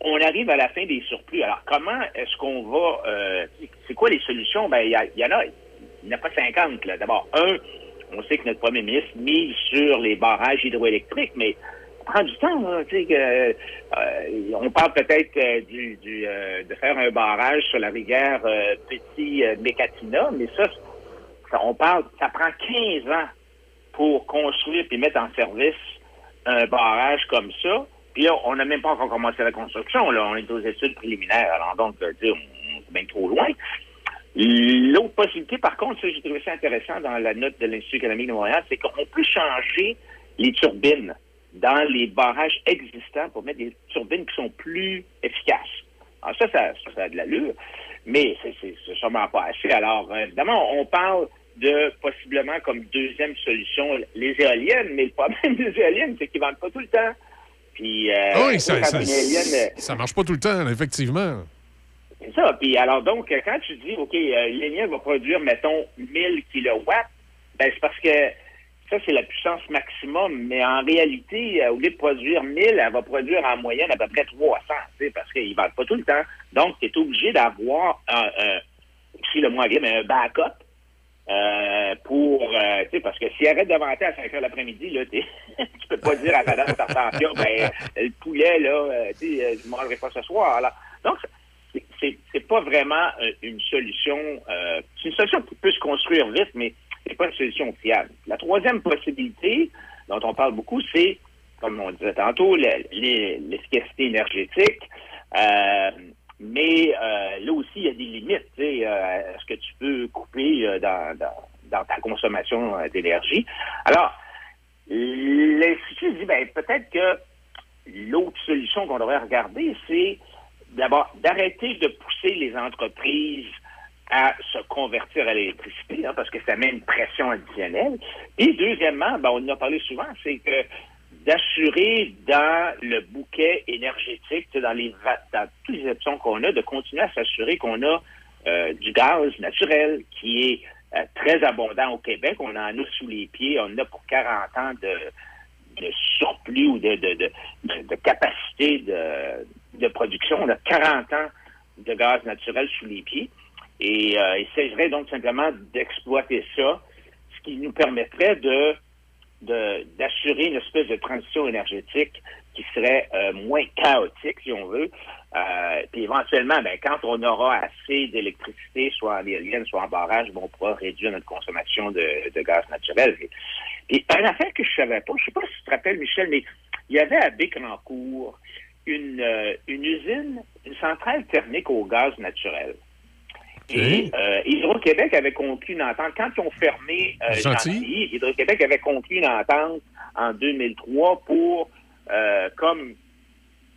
on arrive à la fin des surplus. Alors, comment est-ce qu'on va... euh, c'est quoi les solutions? Ben, il y, y en a... Il n'y en a pas 50, là. D'abord, un, on sait que notre premier ministre mise sur les barrages hydroélectriques, mais prend du temps, sais, que, euh, on parle peut-être euh, euh, de faire un barrage sur la rivière Petit Mécatina, mais ça, ça, on parle, ça prend 15 ans pour construire puis mettre en service un barrage comme ça. Puis là, on n'a même pas encore commencé la construction. Là, on est aux études préliminaires. Alors donc, on, on est bien trop loin. L'autre possibilité, par contre, ça, j'ai trouvé ça intéressant dans la note de l'Institut économique de Montréal, c'est qu'on peut changer les turbines dans les barrages existants pour mettre des turbines qui sont plus efficaces. Alors ça, ça, ça, a de l'allure, mais c'est- sûrement pas assez. Alors, euh, évidemment, on parle de possiblement comme deuxième solution les éoliennes, mais le problème des éoliennes, c'est qu'ils vendent pas tout le temps. Puis, euh, Ah oui, ça, ça, éolienne, euh, ça marche pas tout le temps, effectivement. c'est ça. Puis alors donc, quand tu dis, OK, euh, va produire, mettons, 1000 kilowatts, ben c'est parce que ça, c'est la puissance maximum. Mais en réalité, euh, au lieu de produire 1000, elle va produire en moyenne à peu près 300, tu sais, parce qu'ils ne vendent pas tout le temps. Donc, tu es obligé d'avoir, un, si le mot anglais, mais un backup euh, pour, euh, tu sais, parce que s'il arrête de vanter à 5 heures l'après-midi, là, tu peux pas dire à madame attention, ben, le poulet, là, tu sais, je ne mangerai pas ce soir. là. Donc, c'est- pas vraiment une solution, c'est une solution qui peut se construire vite, mais c'est pas une solution fiable. La troisième possibilité, dont on parle beaucoup, c'est, comme on disait tantôt, l'efficacité énergétique. Euh, mais euh, là aussi, il y a des limites euh, à ce que tu peux couper dans, dans, ta consommation d'énergie. Alors, l'Institut dit, ben, peut-être que l'autre solution qu'on devrait regarder, c'est d'abord d'arrêter de pousser les entreprises à se convertir à l'électricité, hein, parce que ça met une pression additionnelle. Et deuxièmement, ben, on en a parlé souvent, c'est que d'assurer dans le bouquet énergétique, dans les dans toutes les options qu'on a, de continuer à s'assurer qu'on a euh, du gaz naturel qui est euh, très abondant au Québec. On en a sous les pieds, on en a pour 40 ans de, de surplus ou de, de- de capacité de, de production. On a 40 ans de gaz naturel sous les pieds. Et euh, il s'agirait donc simplement d'exploiter ça, ce qui nous permettrait de d'assurer une espèce de transition énergétique qui serait euh, moins chaotique, si on veut. Euh, puis éventuellement, ben, quand on aura assez d'électricité, soit en éolienne, soit en barrage, ben, on pourra réduire notre consommation de, de gaz naturel. Puis, une affaire que je savais pas, je sais pas si tu te rappelles, Michel, mais il y avait à Bécancourt une, euh, une usine, une centrale thermique au gaz naturel. Et euh, Hydro-Québec avait conclu une entente. Quand ils ont fermé euh. Gentilly, Hydro-Québec avait conclu une entente en 2003 pour, euh, comme,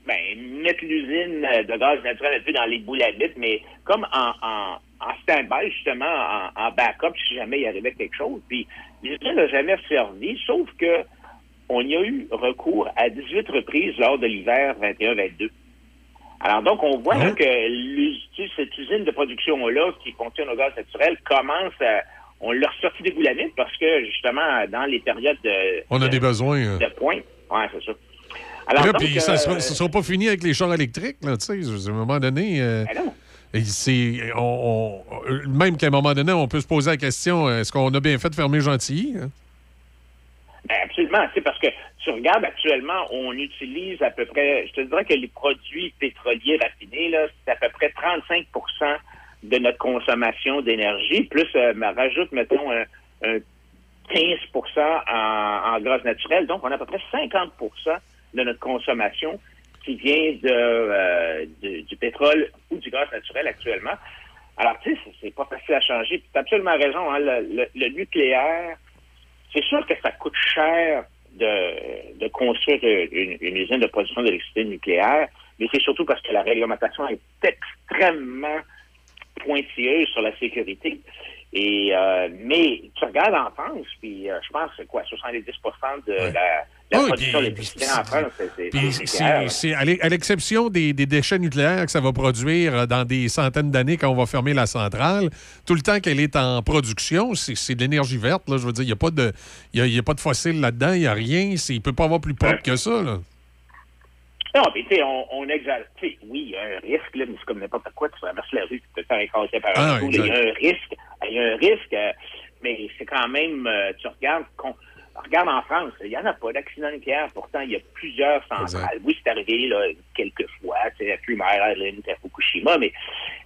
ben, mettre l'usine de gaz naturel un peu dans les boules à vitre, mais comme en, en, en stand-by, justement, en, en backup, si jamais il arrivait quelque chose. Puis, l'usine n'a jamais servi, sauf que on y a eu recours à 18 reprises lors de l'hiver 21-22. Alors donc, on voit là, que cette usine de production-là qui fonctionne au gaz naturel commence à... On l'a ressorti des boulamites parce que, justement, dans les périodes de, On a des besoins. euh. de pointe, ouais, c'est ça. Là, donc, puis ça ne euh, sera, pas fini avec les chars électriques, là, tu sais. À un moment donné. euh, Ben et c'est, on- on- euh, même qu'à un moment donné, on peut se poser la question est-ce qu'on a bien fait de fermer Gentilly hein? Ben, absolument, tu sais, parce que tu regardes actuellement, on utilise à peu près, je te dirais que les produits pétroliers raffinés, là, c'est à peu près 35% de notre consommation d'énergie, plus euh, rajoute, mettons, un, un 15 en, en gaz naturel. Donc, on a à peu près 50% de notre consommation qui vient euh, du pétrole ou du gaz naturel actuellement. Alors, tu sais, c'est- pas facile à changer. Tu as absolument raison. Hein, le nucléaire, c'est sûr que ça coûte cher de, de construire une, une usine de production d'électricité nucléaire, mais c'est surtout parce que la réglementation est extrêmement pointilleuse sur la sécurité. Et euh, mais tu regardes en France, puis euh, je pense que c'est quoi, 70 de la, la Oui, production puis- d'électricité en France, c'est- à l'e- à l'exception des, des déchets nucléaires que ça va produire euh, dans des centaines d'années quand on va fermer la centrale, tout le temps qu'elle est en production, c'est, de l'énergie verte. Là, je veux dire, il n'y a, pas de- il y a, y a pas de fossile là-dedans, il n'y a rien. Il ne peut pas avoir plus propre que ça. Là. Non, mais tu sais, on, on exagère. Oui, il y a un risque, là, mais c'est comme n'importe quoi. Tu traverses la rue, tu peux te faire écraser par un Ah, Il y a un risque. Il y a un risque, euh, mais c'est quand même, euh, tu regardes, regarde en France, il n'y en a pas d'accident nucléaire. Pourtant, il y a plusieurs centrales. Oui, c'est arrivé là, quelques fois, sais, à Fukushima, mais,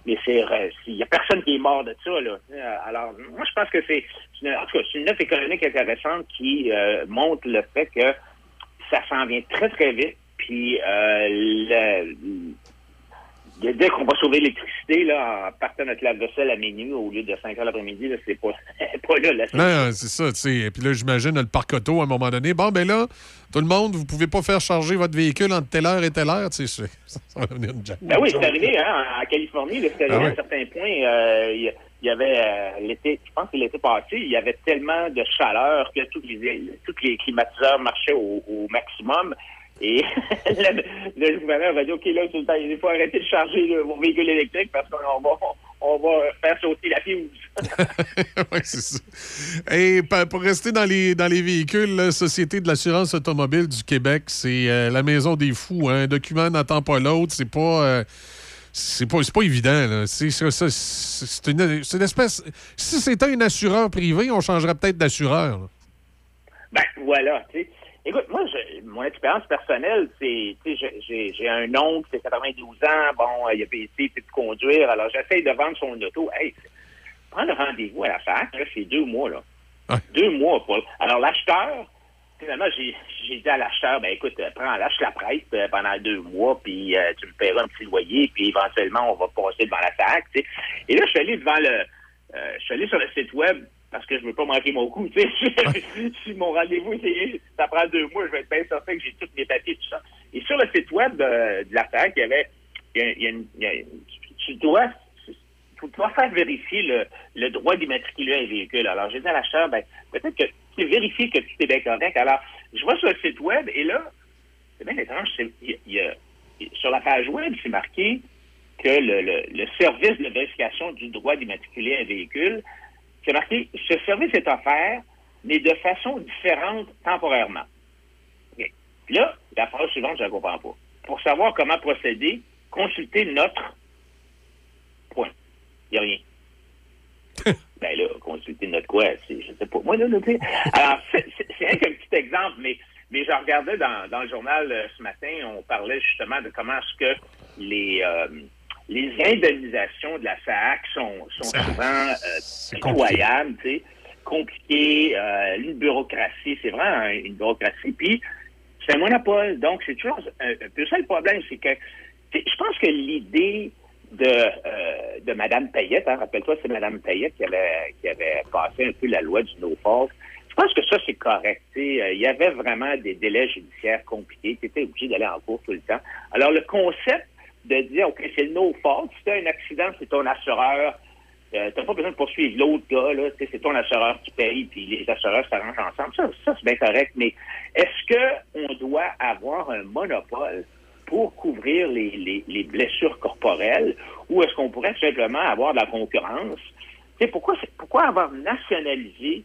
mais c'est, c'est- il n'y a personne qui est mort de ça. Là. Euh, Alors, moi, je pense que c'est, c'est une, en tout cas, c'est une offre économique intéressante qui euh, montre le fait que ça s'en vient très, très vite. Puis, euh, le- dès qu'on va sauver l'électricité, là, en partant notre lave-vaisselle à minuit au lieu de 5 heures l'après-midi, là, c'est pas, pas là. la Non, non, c'est ça, tu sais. Et puis là, j'imagine le parc auto à un moment donné. Bon, ben là, tout le monde, vous pouvez pas faire charger votre véhicule entre telle heure et telle heure. Tu sais, ça va devenir une Ben oui, c'est arrivé, hein, en Californie, là, c'est arrivé Ah à ouais. un certain point. euh, Il y, avait euh, l'été, je pense que l'été passé, il y avait tellement de chaleur que tous les, tous les climatiseurs marchaient au, au maximum. Et le, le gouverneur a dit, OK, là, tout le temps, il faut arrêter de charger là, vos véhicules électriques parce qu'on va, on va faire sauter la fuse. oui, c'est ça. Et pour rester dans les, dans les véhicules, la Société de l'assurance automobile du Québec, c'est euh, la maison des fous. hein. Un document n'attend pas l'autre. C'est pas. euh, c'est pas, pas évident. là. C'est, une, une espèce. Si c'était un assureur privé, on changerait peut-être d'assureur. Ben, voilà. Écoute, moi, je- mon expérience personnelle, c'est, j'ai- un oncle, c'est 92 ans, bon, euh, il a payé il peut plus conduire, alors j'essaye de vendre son auto. Hey, prends le rendez-vous à la fac, là, c'est deux mois, là. Deux mois, pour... Alors, l'acheteur, finalement, j'ai j'ai dit à l'acheteur, ben écoute, euh, prends, lâche la prête euh, pendant deux mois, puis euh, tu me paieras un petit loyer, puis éventuellement, on va passer devant la fac. Et là, je suis allé devant le... euh, je suis allé sur le site web parce que je veux pas manquer mon coup, tu sais. si mon rendez-vous, ça prend deux mois, je vais être bien certain que j'ai tous mes papiers, tout ça. Et sur le site web de, de la fac, il y avait... il y a- il y a une- il y a- tu dois tu dois faire vérifier le, le droit d'immatriculer un véhicule. Alors, j'ai dit à l'acheteur, ben, peut-être que tu vérifies que tout est bien correct. Alors, je vais sur le site web et là, c'est bien étrange, il y a- sur la page web, c'est marqué que le, le- le service de vérification du droit d'immatriculer un véhicule, c'est marqué, ce service est offert, mais de façon différente temporairement. Puis là, la phrase suivante, je ne la comprends pas. Pour savoir comment procéder, consultez notre point. Il n'y a rien. ben là, consulter notre quoi? C'est, je sais pas. Moi, là, là. Alors, c'est, qu'un petit exemple, mais, mais je regardais dans, dans le journal euh, ce matin, on parlait justement de comment est-ce que les, euh, les indemnisations de la SAC sont, sont souvent euh, tu sais, compliquées, euh, une bureaucratie, c'est vraiment un- une bureaucratie. Puis, c'est un monopole. Donc, c'est toujours un, un peu ça le problème, c'est que je pense que l'idée de, euh, de Mme Payette, hein, rappelle-toi, c'est Mme Payette qui avait, qui avait passé un peu la loi du no-fault. Je pense que ça, c'est correct. Euh, Il y avait vraiment des délais judiciaires compliqués. Tu étais obligé d'aller en cours tout le temps. Alors, le concept de dire, OK, c'est le no-fault. Si tu as un accident, c'est ton assureur. Euh, t'as pas besoin de poursuivre l'autre gars, là. Tu C'est ton assureur qui paye, puis les assureurs s'arrangent ensemble. Ça, ça c'est bien correct. Mais est-ce qu'on doit avoir un monopole pour couvrir les, les- les blessures corporelles ou est-ce qu'on pourrait simplement avoir de la concurrence? Tu sais, pourquoi, pourquoi avoir nationalisé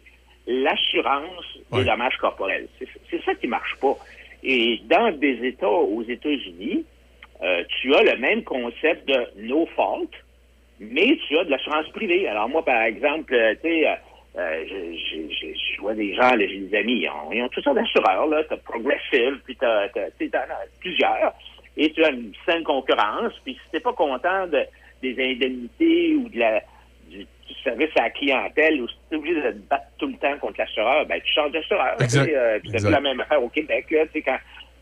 l'assurance des dommages corporels? C'est, c'est ça qui marche pas. Et dans des États aux États-Unis, euh, tu as le même concept de no fault, mais tu as de l'assurance privée. Alors moi, par exemple, euh, tu sais, euh, euh, je, vois des gens, j'ai des amis, ils ont, ils ont toutes sortes d'assureurs, là. T'as Progressive, puis t'as, tu as plusieurs. Et tu as une saine concurrence, puis si t'es pas content de, des indemnités ou de la, du, du service à la clientèle, ou si t'es obligé de te battre tout le temps contre l'assureur, ben tu changes d'assureur. Tu euh, puis c'est la même affaire au Québec, là, tu sais,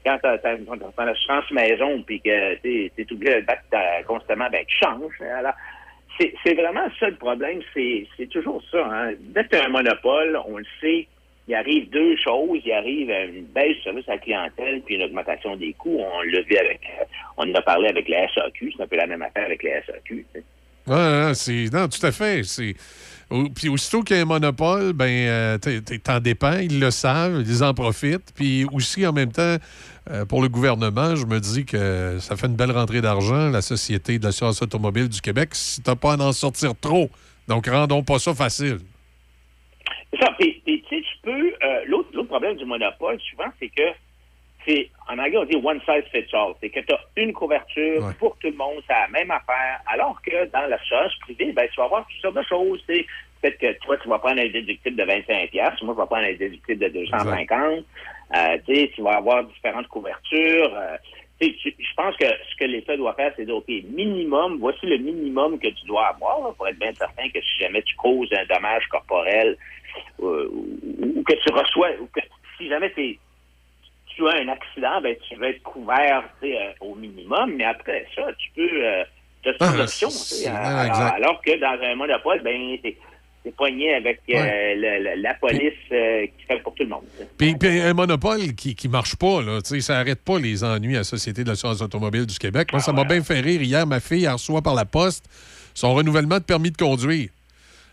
quand t'as- t'as- t'as l'assurance maison puis que tu es obligé de battre constamment, ben tu changes. Alors, c'est vraiment ça le problème, c'est toujours ça. Hein. Dès que tu un monopole, on le sait, il arrive deux choses. Il arrive une baisse du service à la clientèle puis une augmentation des coûts. On l'a vu avec, euh, on en a parlé avec la SAQ, c'est un peu la même affaire avec la SAQ. tu sais. Ouais, c'est, non, tout à fait. C'est, puis aussitôt qu'il y a un monopole, ben, euh, t'en dépends, ils le savent, ils en profitent. Puis aussi, en même temps, euh, pour le gouvernement, je me dis que ça fait une belle rentrée d'argent, la Société de l'assurance automobile du Québec, si t'as pas à en sortir trop. Donc, rendons pas ça facile. Ça. Tu peux. euh, l'autre problème du monopole, souvent, c'est que c'est en anglais on dit one size fits all. C'est que tu as une couverture pour tout le monde, c'est la même affaire. Alors que dans l'assurance privée, ben tu vas avoir toutes sortes de choses. tu. Peut-être que toi, tu vas prendre un déductible de 25 moi, je vais prendre un déductible de 250 Euh, tu tu vas avoir différentes couvertures. Euh, tu tu- je pense que ce que l'État doit faire, c'est dire, OK, minimum, voici le minimum que tu dois avoir là, pour être bien certain que si jamais tu causes un dommage corporel euh, ou, ou que tu reçois, ou que si jamais t'es- tu as un accident, ben, tu vas être couvert euh, au minimum, mais après ça, tu peux... Euh, tu as Ah, une option. alors, que dans un monopole, ben, t'es t'es poigné avec euh, Ouais. la police qui fait pour tout le monde. Puis, puis un monopole qui, qui marche pas, là, ça arrête pas les ennuis à la Société de l'assurance automobile du Québec. Moi, ça m'a bien fait rire. Hier, ma fille, reçoit par la poste son renouvellement de permis de conduire.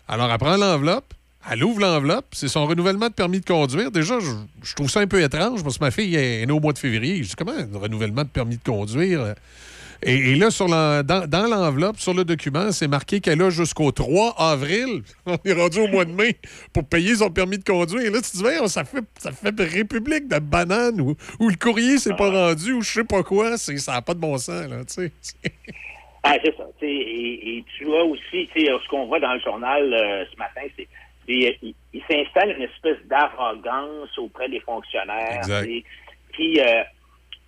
Alors, elle prend l'enveloppe, elle ouvre l'enveloppe, c'est son renouvellement de permis de conduire. Déjà, je, je trouve ça un peu étrange parce que ma fille est née au mois de février. Je dis, comment un renouvellement de permis de conduire? Et, et là, sur dans, dans l'enveloppe, sur le document, c'est marqué qu'elle a jusqu'au 3 avril. On est rendu au mois de mai pour payer son permis de conduire. Et là, tu te dis, ça fait, ça fait république de banane ou, ou le courrier s'est pas rendu ou je sais pas quoi. C'est, ça n'a pas de bon sens, là, tu sais. Ah, c'est ça. Et, et tu vois aussi, ce qu'on voit dans le journal euh, ce matin, c'est c'est- il, il s'installe une espèce d'arrogance auprès des fonctionnaires, qui euh,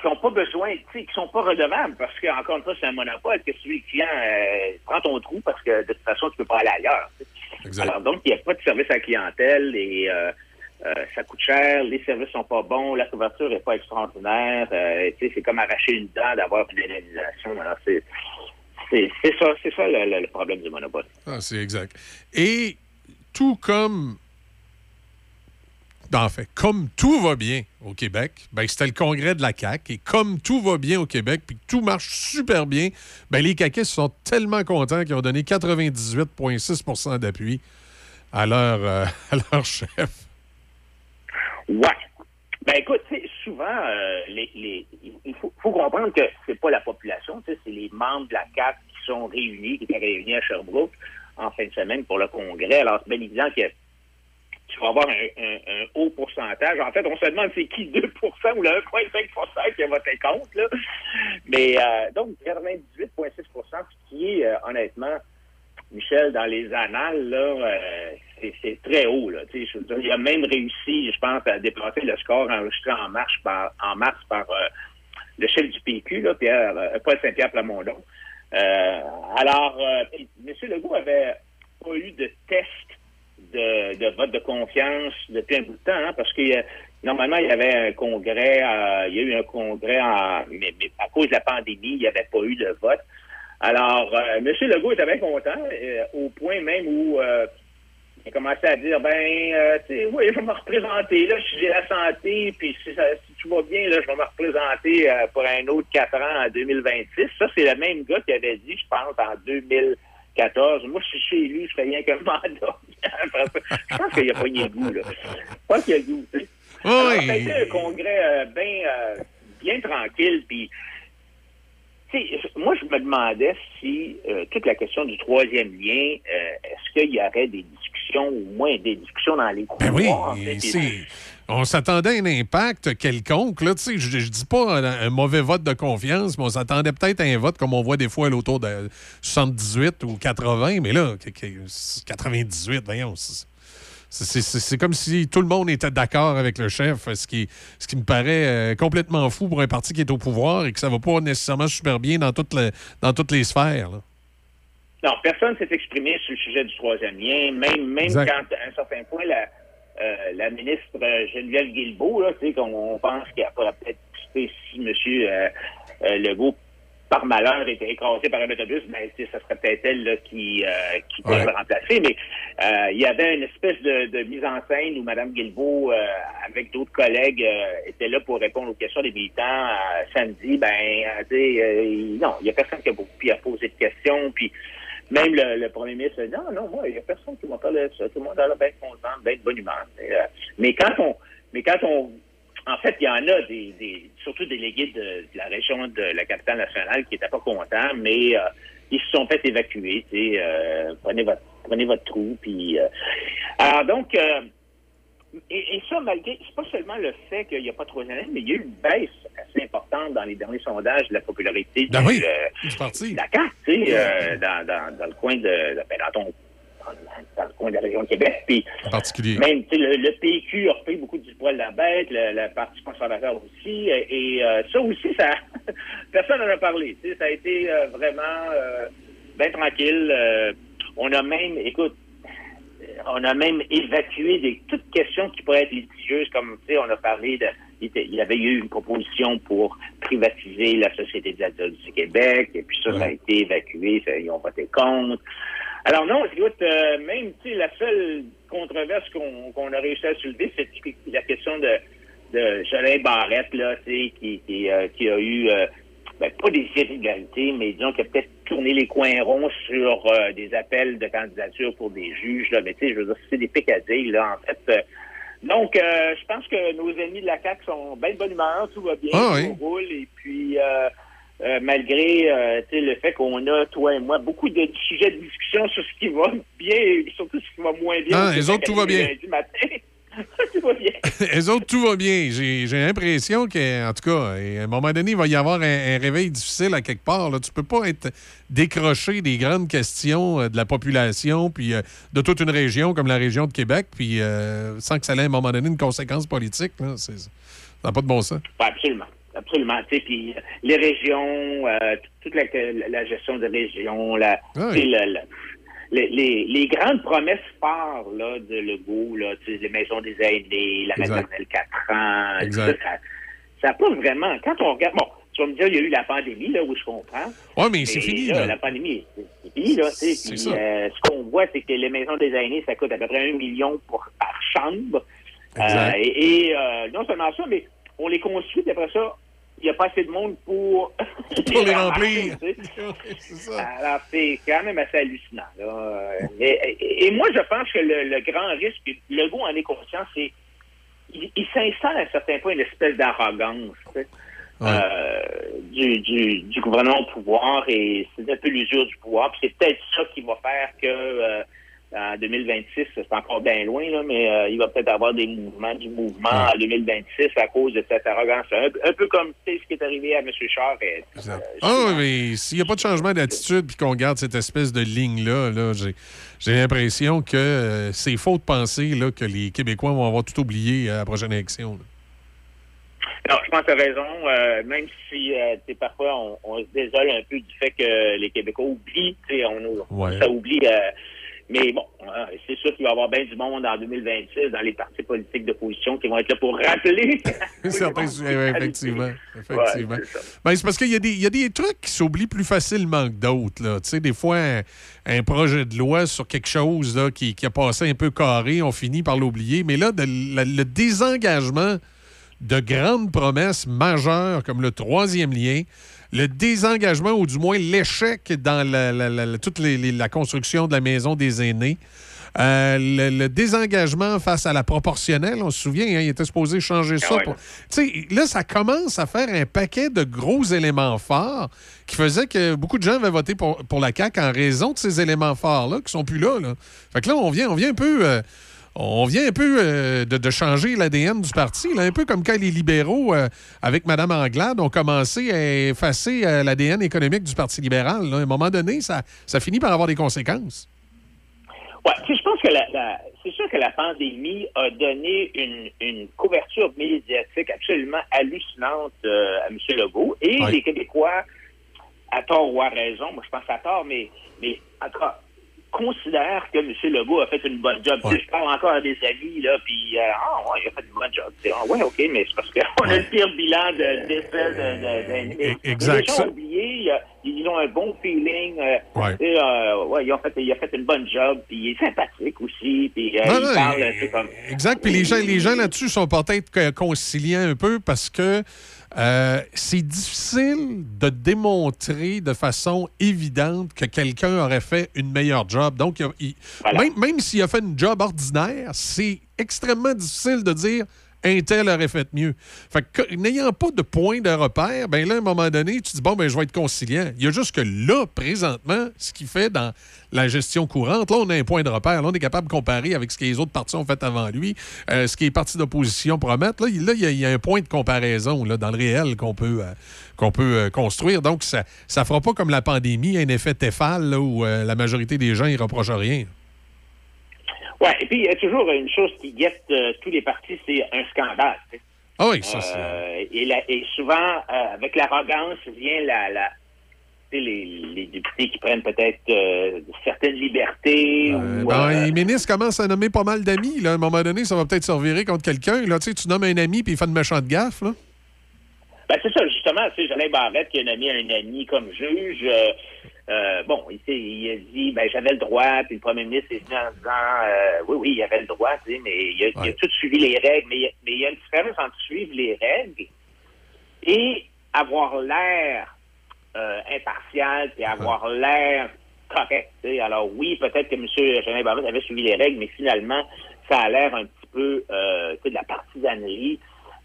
qui n'ont pas besoin, qui sont pas redevables parce que encore une fois, c'est un monopole que si le client euh, prend ton trou parce que de toute façon, tu peux pas aller ailleurs. Alors donc, il n'y a pas de service à la clientèle et euh, euh, ça coûte cher, les services sont pas bons, la couverture n'est pas extraordinaire. euh, c'est comme arracher une dent d'avoir une indemnisation. Alors, c'est ça, c'est ça le problème du monopole. Ah, c'est exact. Et tout comme. En fait, comme tout va bien au Québec, ben, c'était le congrès de la CAQ. Et comme tout va bien au Québec, puis tout marche super bien, ben, les caquistes sont tellement contents qu'ils ont donné 98,6% d'appui à leur, euh, à leur chef. Ouais. Ben écoute, souvent, euh, il faut, faut comprendre que c'est pas la population, c'est les membres de la CAC qui sont réunis, qui étaient réunis à Sherbrooke en fin de semaine pour le congrès. Alors, c'est bien évident que tu vas avoir un, haut pourcentage. En fait, on se demande c'est qui 2% ou le 1,5% qui a voté contre. Mais euh, donc, 98,6% ce qui est, euh, honnêtement, Michel, dans les annales, euh, c'est- très haut. Il a même réussi, je pense, à dépasser le score enregistré en mars par, le chef du PQ, là, Pierre, Paul Saint-Pierre Plamondon. Euh, alors, euh, M. Legault avait pas eu de test de, vote de confiance depuis un bout de temps, hein, parce que euh, normalement, il y avait un congrès, il y a eu un congrès, en, mais, à cause de la pandémie, il n'y avait pas eu de vote. Alors, M. Legault était bien content, au point même où il a commencé à dire, ben, tu sais, oui, je vais me représenter, là, si j'ai la santé, puis si, ça, tout va bien, là, je vais me représenter euh, pour un autre quatre ans en 2026. Ça, c'est le même gars qui avait dit, je pense, en 2014, moi, si je suis élu, je ferais rien qu'un mandat. Je pense qu'il a pas le goût, là. Je pense qu'il a le goût, sais. Alors, ça a été un congrès euh, bien euh, bien tranquille, puis moi, je me demandais si euh, toute la question du troisième lien, euh, est-ce qu'il y aurait des discussions, ou moins des discussions dans les Ben oui, couloirs? en fait, on s'attendait à un impact quelconque. Là, tu sais, je, je dis pas un, un mauvais vote de confiance, mais on s'attendait peut-être à un vote comme on voit des fois à l'autour de 78 ou 80, mais là, que- que- 98, voyons. c'est- comme si tout le monde était d'accord avec le chef, ce qui, ce qui me paraît euh, complètement fou pour un parti qui est au pouvoir et que ça va pas nécessairement super bien dans toutes les, dans toutes les sphères. là. Non, personne s'est exprimé sur le sujet du troisième lien, même, même Exact. quand, à un certain point, la, euh, la ministre euh, Geneviève Guilbeault, là, tu sais, qu'on on pense qu'elle pourrait peut-être sais, si M. Euh, euh, Legault, par malheur, était écrasé par un autobus, ben, ça serait peut-être elle là, qui, qui pourrait Ouais. le remplacer. Mais il y avait une espèce de, de mise en scène où Mme Guilbeault, avec d'autres collègues, était là pour répondre aux questions des militants samedi. Ben, non, il y a personne qui a, beaucoup- qui a posé de questions. Puis même le, premier ministre a dit, non, non, moi, il y a personne qui m'a parlé de ça. Tout le monde a l'air bien content, bien de bonne humeur. Et, euh, mais quand on, mais quand on, en fait, il y en a des, des surtout des délégués de, de la région de la capitale nationale qui n'étaient pas contents, mais euh, ils se sont fait évacuer. Euh, prenez votre, prenez votre trou, puis. euh, alors donc. Et, et ça, malgré, c'est pas seulement le fait qu'il n'y a pas troisième ligne, mais il y a eu une baisse assez importante dans les derniers sondages de la popularité Ben du, oui, euh, du parti. de la CAQ, tu sais, euh, dans, dans, dans le coin de, ben, dans, ton, dans, le coin de la région de Québec. Puis En particulier. même, tu sais, le, le PQ a repris beaucoup du poil de la bête, le, le Parti conservateur aussi, et, et, euh, ça aussi, ça, personne n'en a parlé. Tu sais, ça a été vraiment bien tranquille. on a même, écoute, on a même évacué des, toutes questions qui pourraient être litigieuses, comme, tu sais, on a parlé de, il y avait eu une proposition pour privatiser la Société des adultes du Québec, et puis ça, ça a été évacué, ça- ils ont voté contre. Alors non, écoute, euh, même, tu sais, la seule controverse qu'on a réussi à soulever, c'est la question de, de Jolin Barrette, là, tu sais, qui, qui, euh, qui a eu, euh, ben, pas des irrégularités, mais disons qu'il a peut-être tourné les coins ronds sur euh, des appels de candidature pour des juges, là, mais tu sais, je veux dire, c'est des picadilles, là, en fait. donc, euh, je pense que nos ennemis de la CAQ sont bien de bonne humeur, tout va bien, Ah tout roule, et puis... euh, malgré euh, le fait qu'on a, toi et moi, beaucoup de sujets de discussion sur ce qui va bien et surtout ce qui va moins bien. Ah, les autres, tout va bien. lundi matin. tout va bien. Les autres, tout va bien. J'ai l'impression qu'en tout cas, à un moment donné, il va y avoir un, un réveil difficile à quelque part. Là. Tu peux pas être décroché des grandes questions euh, de la population puis euh, de toute une région comme la région de Québec, puis euh, sans que ça ait à un moment donné une conséquence politique. là. Ça n'a pas de bon sens. Ouais, absolument. Absolument. Puis euh, les régions, toute la, la gestion des régions, la, Ouais. le- le- les, les, les grandes promesses phares là, de Legault, là, tu sais, les maisons des aînés, la Exact. maternelle 4 ans, Exact. ça, ça n'a pas vraiment. Quand on regarde, bon, tu vas me dire, il y a eu la pandémie, là, où je comprends. Oui, mais c'est fini. là, là. La pandémie, c'est fini, là. tu sais, puis, euh, ce qu'on voit, c'est que les maisons des aînés, ça coûte à peu près un million pour, par chambre. Exact. Euh, et et, euh, non seulement ça, mais on les construit, puis après ça, il n'y a pas assez de monde pour, Pour les remplir. tu sais. Alors, c'est quand même assez hallucinant. Là. Et, et- et moi, je pense que le, le grand risque, puis le goût en est conscient, c'est il, il s'installe à un certain point une espèce d'arrogance tu sais, euh, du, du, du gouvernement au pouvoir et c'est un peu l'usure du pouvoir. Puis c'est peut-être ça qui va faire que euh, en 2026, c'est encore bien loin, là, mais euh, il va peut-être avoir des mouvements du mouvement en 2026 à cause de cette arrogance. Un, peu- un peu comme ce qui est arrivé à M. Char. et- Ah, oui, mais s'il n'y a pas de changement d'attitude puis qu'on garde cette espèce de ligne-là, là, j'ai, j'ai l'impression que euh, c'est faux de penser là, que les Québécois vont avoir tout oublié à la prochaine élection. là. Non, je pense que tu as raison. euh, même si euh, parfois on, on se désole un peu du fait que les Québécois oublient, on, on- Ouais. ça oublie. euh, mais bon, euh, c'est sûr qu'il va y avoir bien du monde en 2026 dans les partis politiques d'opposition qui vont être là pour rappeler. Certains, oui, effectivement. effectivement. Ouais, c'est. Ben, c'est parce qu'il y, a des- il y a des trucs qui s'oublient plus facilement que d'autres. Tu sais, des fois, un, un projet de loi sur quelque chose là, qui, qui a passé un peu carré, on finit par l'oublier. Mais là, de- la- le désengagement de grandes promesses majeures comme le troisième lien, le désengagement ou du moins l'échec dans la, la- la- la- toute les- les- la construction de la maison des aînés, euh, le, le désengagement face à la proportionnelle, on se souvient, hein, il était supposé changer ça. Ah pour- Tu sais, là, ça commence à faire un paquet de gros éléments forts qui faisaient que beaucoup de gens avaient voté pour, pour la CAQ en raison de ces éléments forts-là qui sont plus là. là. Fait que là, on vient, on vient un peu... euh, on vient un peu euh, de, de changer l'ADN du parti, là, un peu comme quand les libéraux, euh, avec Mme Anglade, ont commencé à effacer euh, l'ADN économique du Parti libéral. là. À un moment donné, ça, ça finit par avoir des conséquences. Sais, je pense que la, la- c'est sûr que la pandémie a donné une, une couverture médiatique absolument hallucinante à M. Legault. Et les Québécois, à tort ou à raison, moi je pense à tort, mais, mais en tout cas, considèrent que M. Legault a fait une bonne job. Je parle encore à des amis, là, puis euh, ah ouais, il a fait une bonne job. Ah ouais, ok, mais c'est parce qu'on a le pire bilan de de, de, d'années. exact, Les gens ça. ont oublié, euh, ils ont un bon feeling. euh, Ouais. et, euh, ouais, ils ont fait, il a fait une bonne job, puis il est sympathique aussi, puis euh, Non, il non, parle, il- c'est comme... Exact. Puis les gens, les gens là-dessus sont peut-être conciliants un peu parce que euh, c'est difficile de démontrer de façon évidente que quelqu'un aurait fait une meilleure job. Donc, il- il- même, même s'il a fait une job ordinaire, c'est extrêmement difficile de dire un tel aurait fait mieux. Fait que, n'ayant pas de point de repère, ben là, à un moment donné, tu dis, bon, ben, je vais être conciliant. Il y a juste que là, présentement, ce qu'il fait dans la gestion courante, là, on a un point de repère. Là, on est capable de comparer avec ce que les autres partis ont fait avant lui, euh, ce que les partis d'opposition promettent. Là, il y, y a un point de comparaison là, dans le réel qu'on peut, euh, peut euh, construire. Donc, ça ne fera pas comme la pandémie, un effet Tefal, où la majorité des gens ne reprochent rien. Ouais, et puis il y a toujours une chose qui guette euh, tous les partis, c'est un scandale. Ah oui, ça, c'est... Euh, et, la- et souvent, euh, avec l'arrogance vient la, la les, les députés qui prennent peut-être euh, certaines libertés. ou, Ben, euh, les ministres commencent à nommer pas mal d'amis. À un moment donné, ça va peut-être se revirer contre quelqu'un. Là, tu sais, tu nommes un ami puis il fait une méchante gaffe. Là. Ben, c'est ça, justement, tu sais, Jolin Barrette qui a nommé un ami comme juge. Euh, bon, il, il a dit, ben, j'avais le droit, puis le premier ministre est venu en disant, euh, oui, oui, il avait le droit, tu sais, mais il a, il a tout suivi les règles. Mais il y a, mais il y a une différence entre suivre les règles et avoir l'air euh, impartial, puis avoir l'air correct. tu sais. Alors oui, peut-être que M. Jolin Barrette avait suivi les règles, mais finalement, ça a l'air un petit peu euh, tu sais, de la partisanerie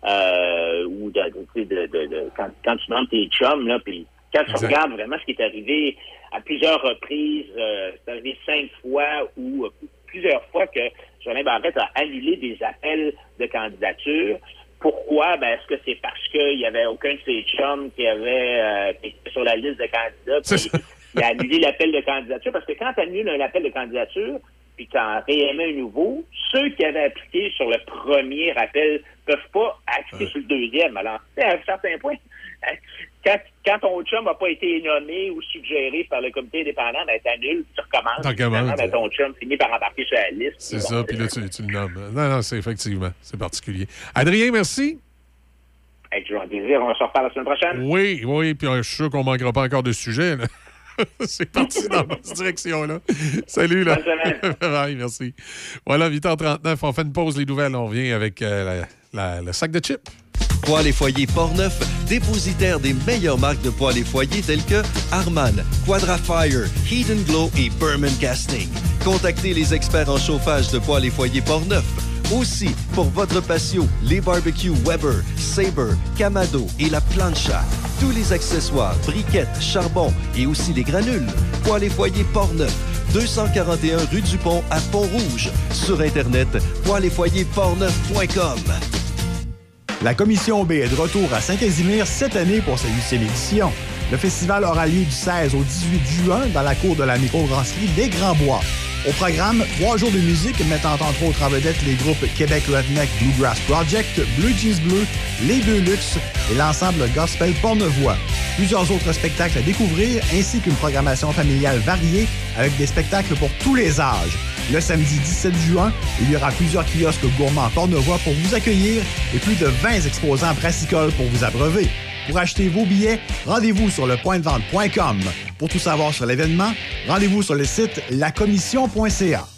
euh, ou de, de- de- de- quand, quand tu demandes tes chums, là, puis quand tu Exact. regardes vraiment ce qui est arrivé à plusieurs reprises, euh, c'est arrivé cinq fois où euh, plusieurs fois que Jolin Barrette a annulé des appels de candidature. Pourquoi? Ben, est-ce que c'est parce qu'il n'y avait aucun de ses chums qui avait euh, qui était sur la liste de candidats? Il a annulé l'appel de candidature? Parce que quand tu annules un appel de candidature, puis tu en réémets un nouveau, ceux qui avaient appliqué sur le premier appel peuvent pas appliquer sur le deuxième. Alors, à un certain point, hein, quand, quand ton chum n'a pas été nommé ou suggéré par le comité indépendant, ben, t'annules, tu recommences. T'en recommences. Ben, ton chum finit par embarquer sur la liste. C'est ça, puis là, tu, tu le nommes. Non, non, c'est effectivement, c'est particulier. Adrien, merci. Hey, toujours un plaisir. On se reparle la semaine prochaine. Oui, oui, puis je suis sûr qu'on manquera pas encore de sujets. là. c'est parti dans cette direction-là. Salut, là. Bye, merci. Voilà, 8h39, on fait une pause, les nouvelles. On revient avec euh, la- la- le sac de chips. Poêles et foyers Portneuf, dépositaire des meilleures marques de poêles et foyers telles que Harman, Quadrafire, and Glow et Berman Casting. Contactez les experts en chauffage de poêles et foyers Portneuf. Aussi, pour votre patio, les barbecues Weber, Sabre, Camado et la plancha. Tous les accessoires, briquettes, charbon et aussi les granules. Poêles et foyers Portneuf, 241 rue du Pont à Pont-Rouge. Sur Internet, poêles et foyers portneuf.com. La Commission B est de retour à Saint-Casimir cette année pour sa huitième édition. Le festival aura lieu du 16 au 18 juin dans la cour de la microbrasserie Les Grands Bois. Au programme, trois jours de musique mettant entre autres en vedette les groupes Québec Redneck Bluegrass Project, Blue Jeans Bleu, Les Deux Luxe et l'ensemble gospel Pornevoix. Plusieurs autres spectacles à découvrir ainsi qu'une programmation familiale variée avec des spectacles pour tous les âges. Le samedi 17 juin, il y aura plusieurs kiosques gourmands Pornevoix pour vous accueillir et plus de 20 exposants brassicoles pour vous abreuver. Pour acheter vos billets, rendez-vous sur le pointdevente.com. Pour tout savoir sur l'événement, rendez-vous sur le site lacommission.ca.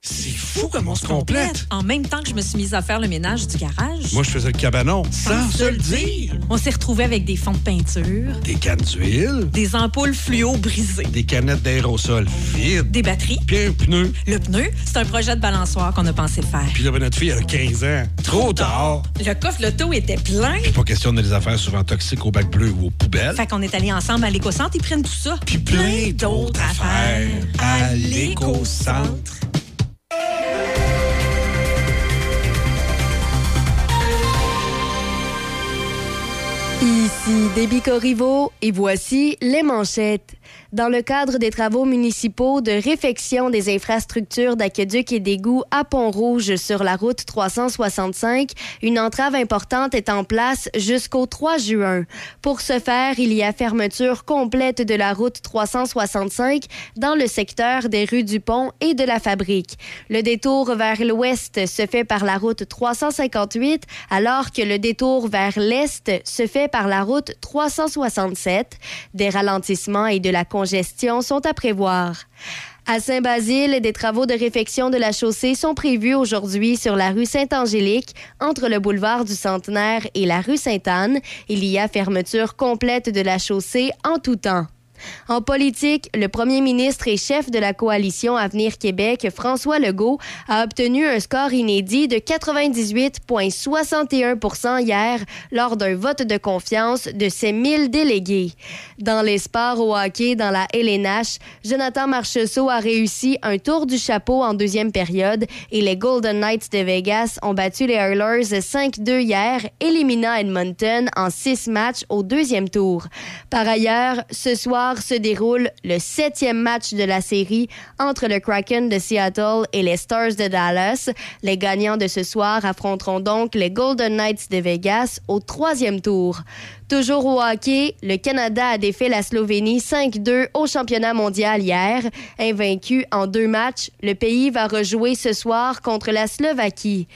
C'est fou comme on se complète. En même temps que je me suis mise à faire le ménage du garage. Moi, je faisais le cabanon sans se le dire. On s'est retrouvés avec des fonds de peinture, Des cannes d'huile, des ampoules fluo brisées, des canettes d'aérosol vides, des batteries. puis un pneu. Le pneu, c'est un projet de balançoire qu'on a pensé faire. Puis là, ben, notre fille a 15 ans. Trop tard. Le coffre l'auto était plein. Pas question de les affaires souvent toxiques au bac bleu ou aux poubelles. Fait qu'on est allés ensemble à l'éco-centre, ils prennent tout ça. Puis plein d'autres affaires à l'éco-centre. Ici Déby Corriveau et voici les manchettes. Dans le cadre des travaux municipaux de réfection des infrastructures d'aqueduc et d'égouts à Pont-Rouge sur la route 365, une entrave importante est en place jusqu'au 3 juin. Pour ce faire, il y a fermeture complète de la route 365 dans le secteur des rues du Pont et de la Fabrique. Le détour vers l'ouest se fait par la route 358, alors que le détour vers l'est se fait par la route 367. Des ralentissements et de la congestion sont à prévoir. À Saint-Basile, des travaux de réfection de la chaussée sont prévus aujourd'hui sur la rue Sainte-Angélique, entre le boulevard du Centenaire et la rue Sainte-Anne. Il y a fermeture complète de la chaussée en tout temps. En politique, le premier ministre et chef de la coalition Avenir Québec, François Legault, a obtenu un score inédit de 98,61% hier lors d'un vote de confiance de ses 1000 délégués. Dans les sports au hockey dans la LNH, Jonathan Marchessault a réussi un tour du chapeau en deuxième période et les Golden Knights de Vegas ont battu les Oilers 5-2 hier, éliminant Edmonton en six matchs au deuxième tour. Par ailleurs, ce soir se déroule le septième match de la série entre le Kraken de Seattle et les Stars de Dallas. Les gagnants de ce soir affronteront donc les Golden Knights de Vegas au troisième tour. Toujours au hockey, le Canada a défait la Slovénie 5-2 au championnat mondial hier. Invaincu en deux matchs, le pays va rejouer ce soir contre la Slovaquie.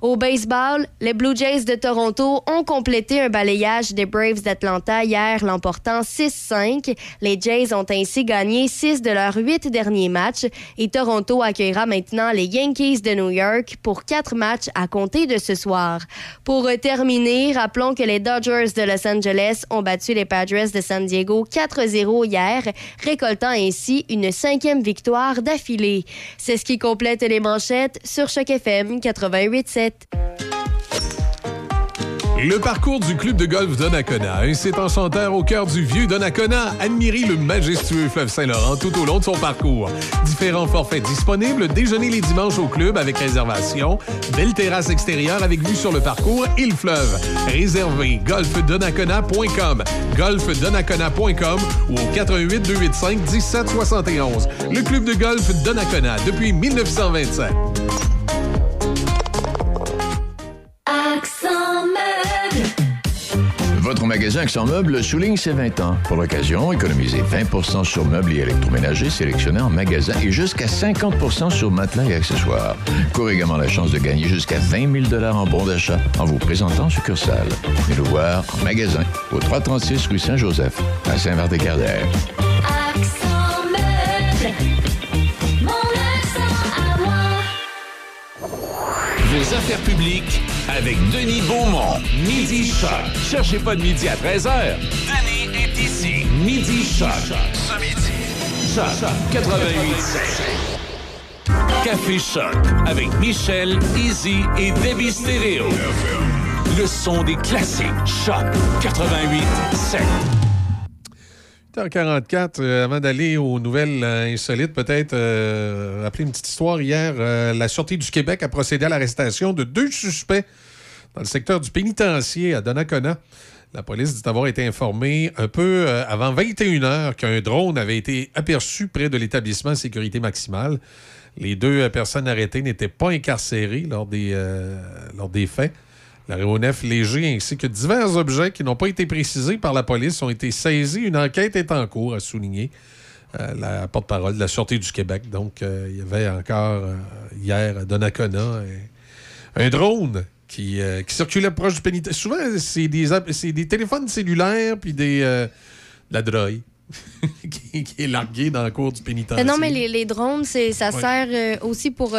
Au baseball, les Blue Jays de Toronto ont complété un balayage des Braves d'Atlanta hier, l'emportant 6-5. Les Jays ont ainsi gagné six de leurs huit derniers matchs et Toronto accueillera maintenant les Yankees de New York pour quatre matchs à compter de ce soir. Pour terminer, rappelons que les Dodgers de Los Angeles ont battu les Padres de San Diego 4-0 hier, récoltant ainsi une cinquième victoire d'affilée. C'est ce qui complète les manchettes sur Choc FM 88.7. Le parcours du club de golf Donnacona, un site enchanteur au cœur du vieux Donnacona. Admirez le majestueux fleuve Saint-Laurent tout au long de son parcours. Différents forfaits disponibles, déjeuner les dimanches au club avec réservation, belle terrasse extérieure avec vue sur le parcours et le fleuve. Réservez golfdonnacona.com, golfdonnacona.com ou au 88 285 1771. Le club de golf Donnacona depuis 1927. Accent meuble. Votre magasin Accent Meubles souligne ses 20 ans. Pour l'occasion, économisez 20% sur meubles et électroménagers sélectionnés en magasin et jusqu'à 50% sur matelas et accessoires. Courez également la chance de gagner jusqu'à 20 000 en bons d'achat en vous présentant en succursale. Venez nous voir en magasin au 336 rue Saint-Joseph à Saint-Vart-des-Cardères. Accent meuble. Mon accent à moi. Vos affaires publiques avec Denis Beaumont. Midi Choc. Cherchez pas de midi à 13h. Denis est ici. Midi Choc. Ce midi. Choc 88 Café Choc avec Michel, Easy et Debbie Stereo. Le son des classiques. Choc 88 8h44, euh, avant d'aller aux nouvelles euh, insolites, peut-être euh, rappeler une petite histoire. Hier, euh, la Sûreté du Québec a procédé à l'arrestation de deux suspects dans le secteur du pénitencier à Donnacona. La police dit avoir été informée un peu avant 21 heures qu'un drone avait été aperçu près de l'établissement sécurité maximale. Les deux personnes arrêtées n'étaient pas incarcérées lors des, lors des faits. L'aéronef léger ainsi que divers objets qui n'ont pas été précisés par la police ont été saisis. Une enquête est en cours, a souligné euh, la porte-parole de la Sûreté du Québec. Donc, euh, il y avait encore euh, hier à Donnacona un, drone qui, qui circulait proche du pénitentiaire. Souvent, c'est des, des téléphones cellulaires puis des, de la drogue qui, qui est larguée dans le cours du pénitentiaire. non, mais les, les drones, ça Ouais. sert aussi pour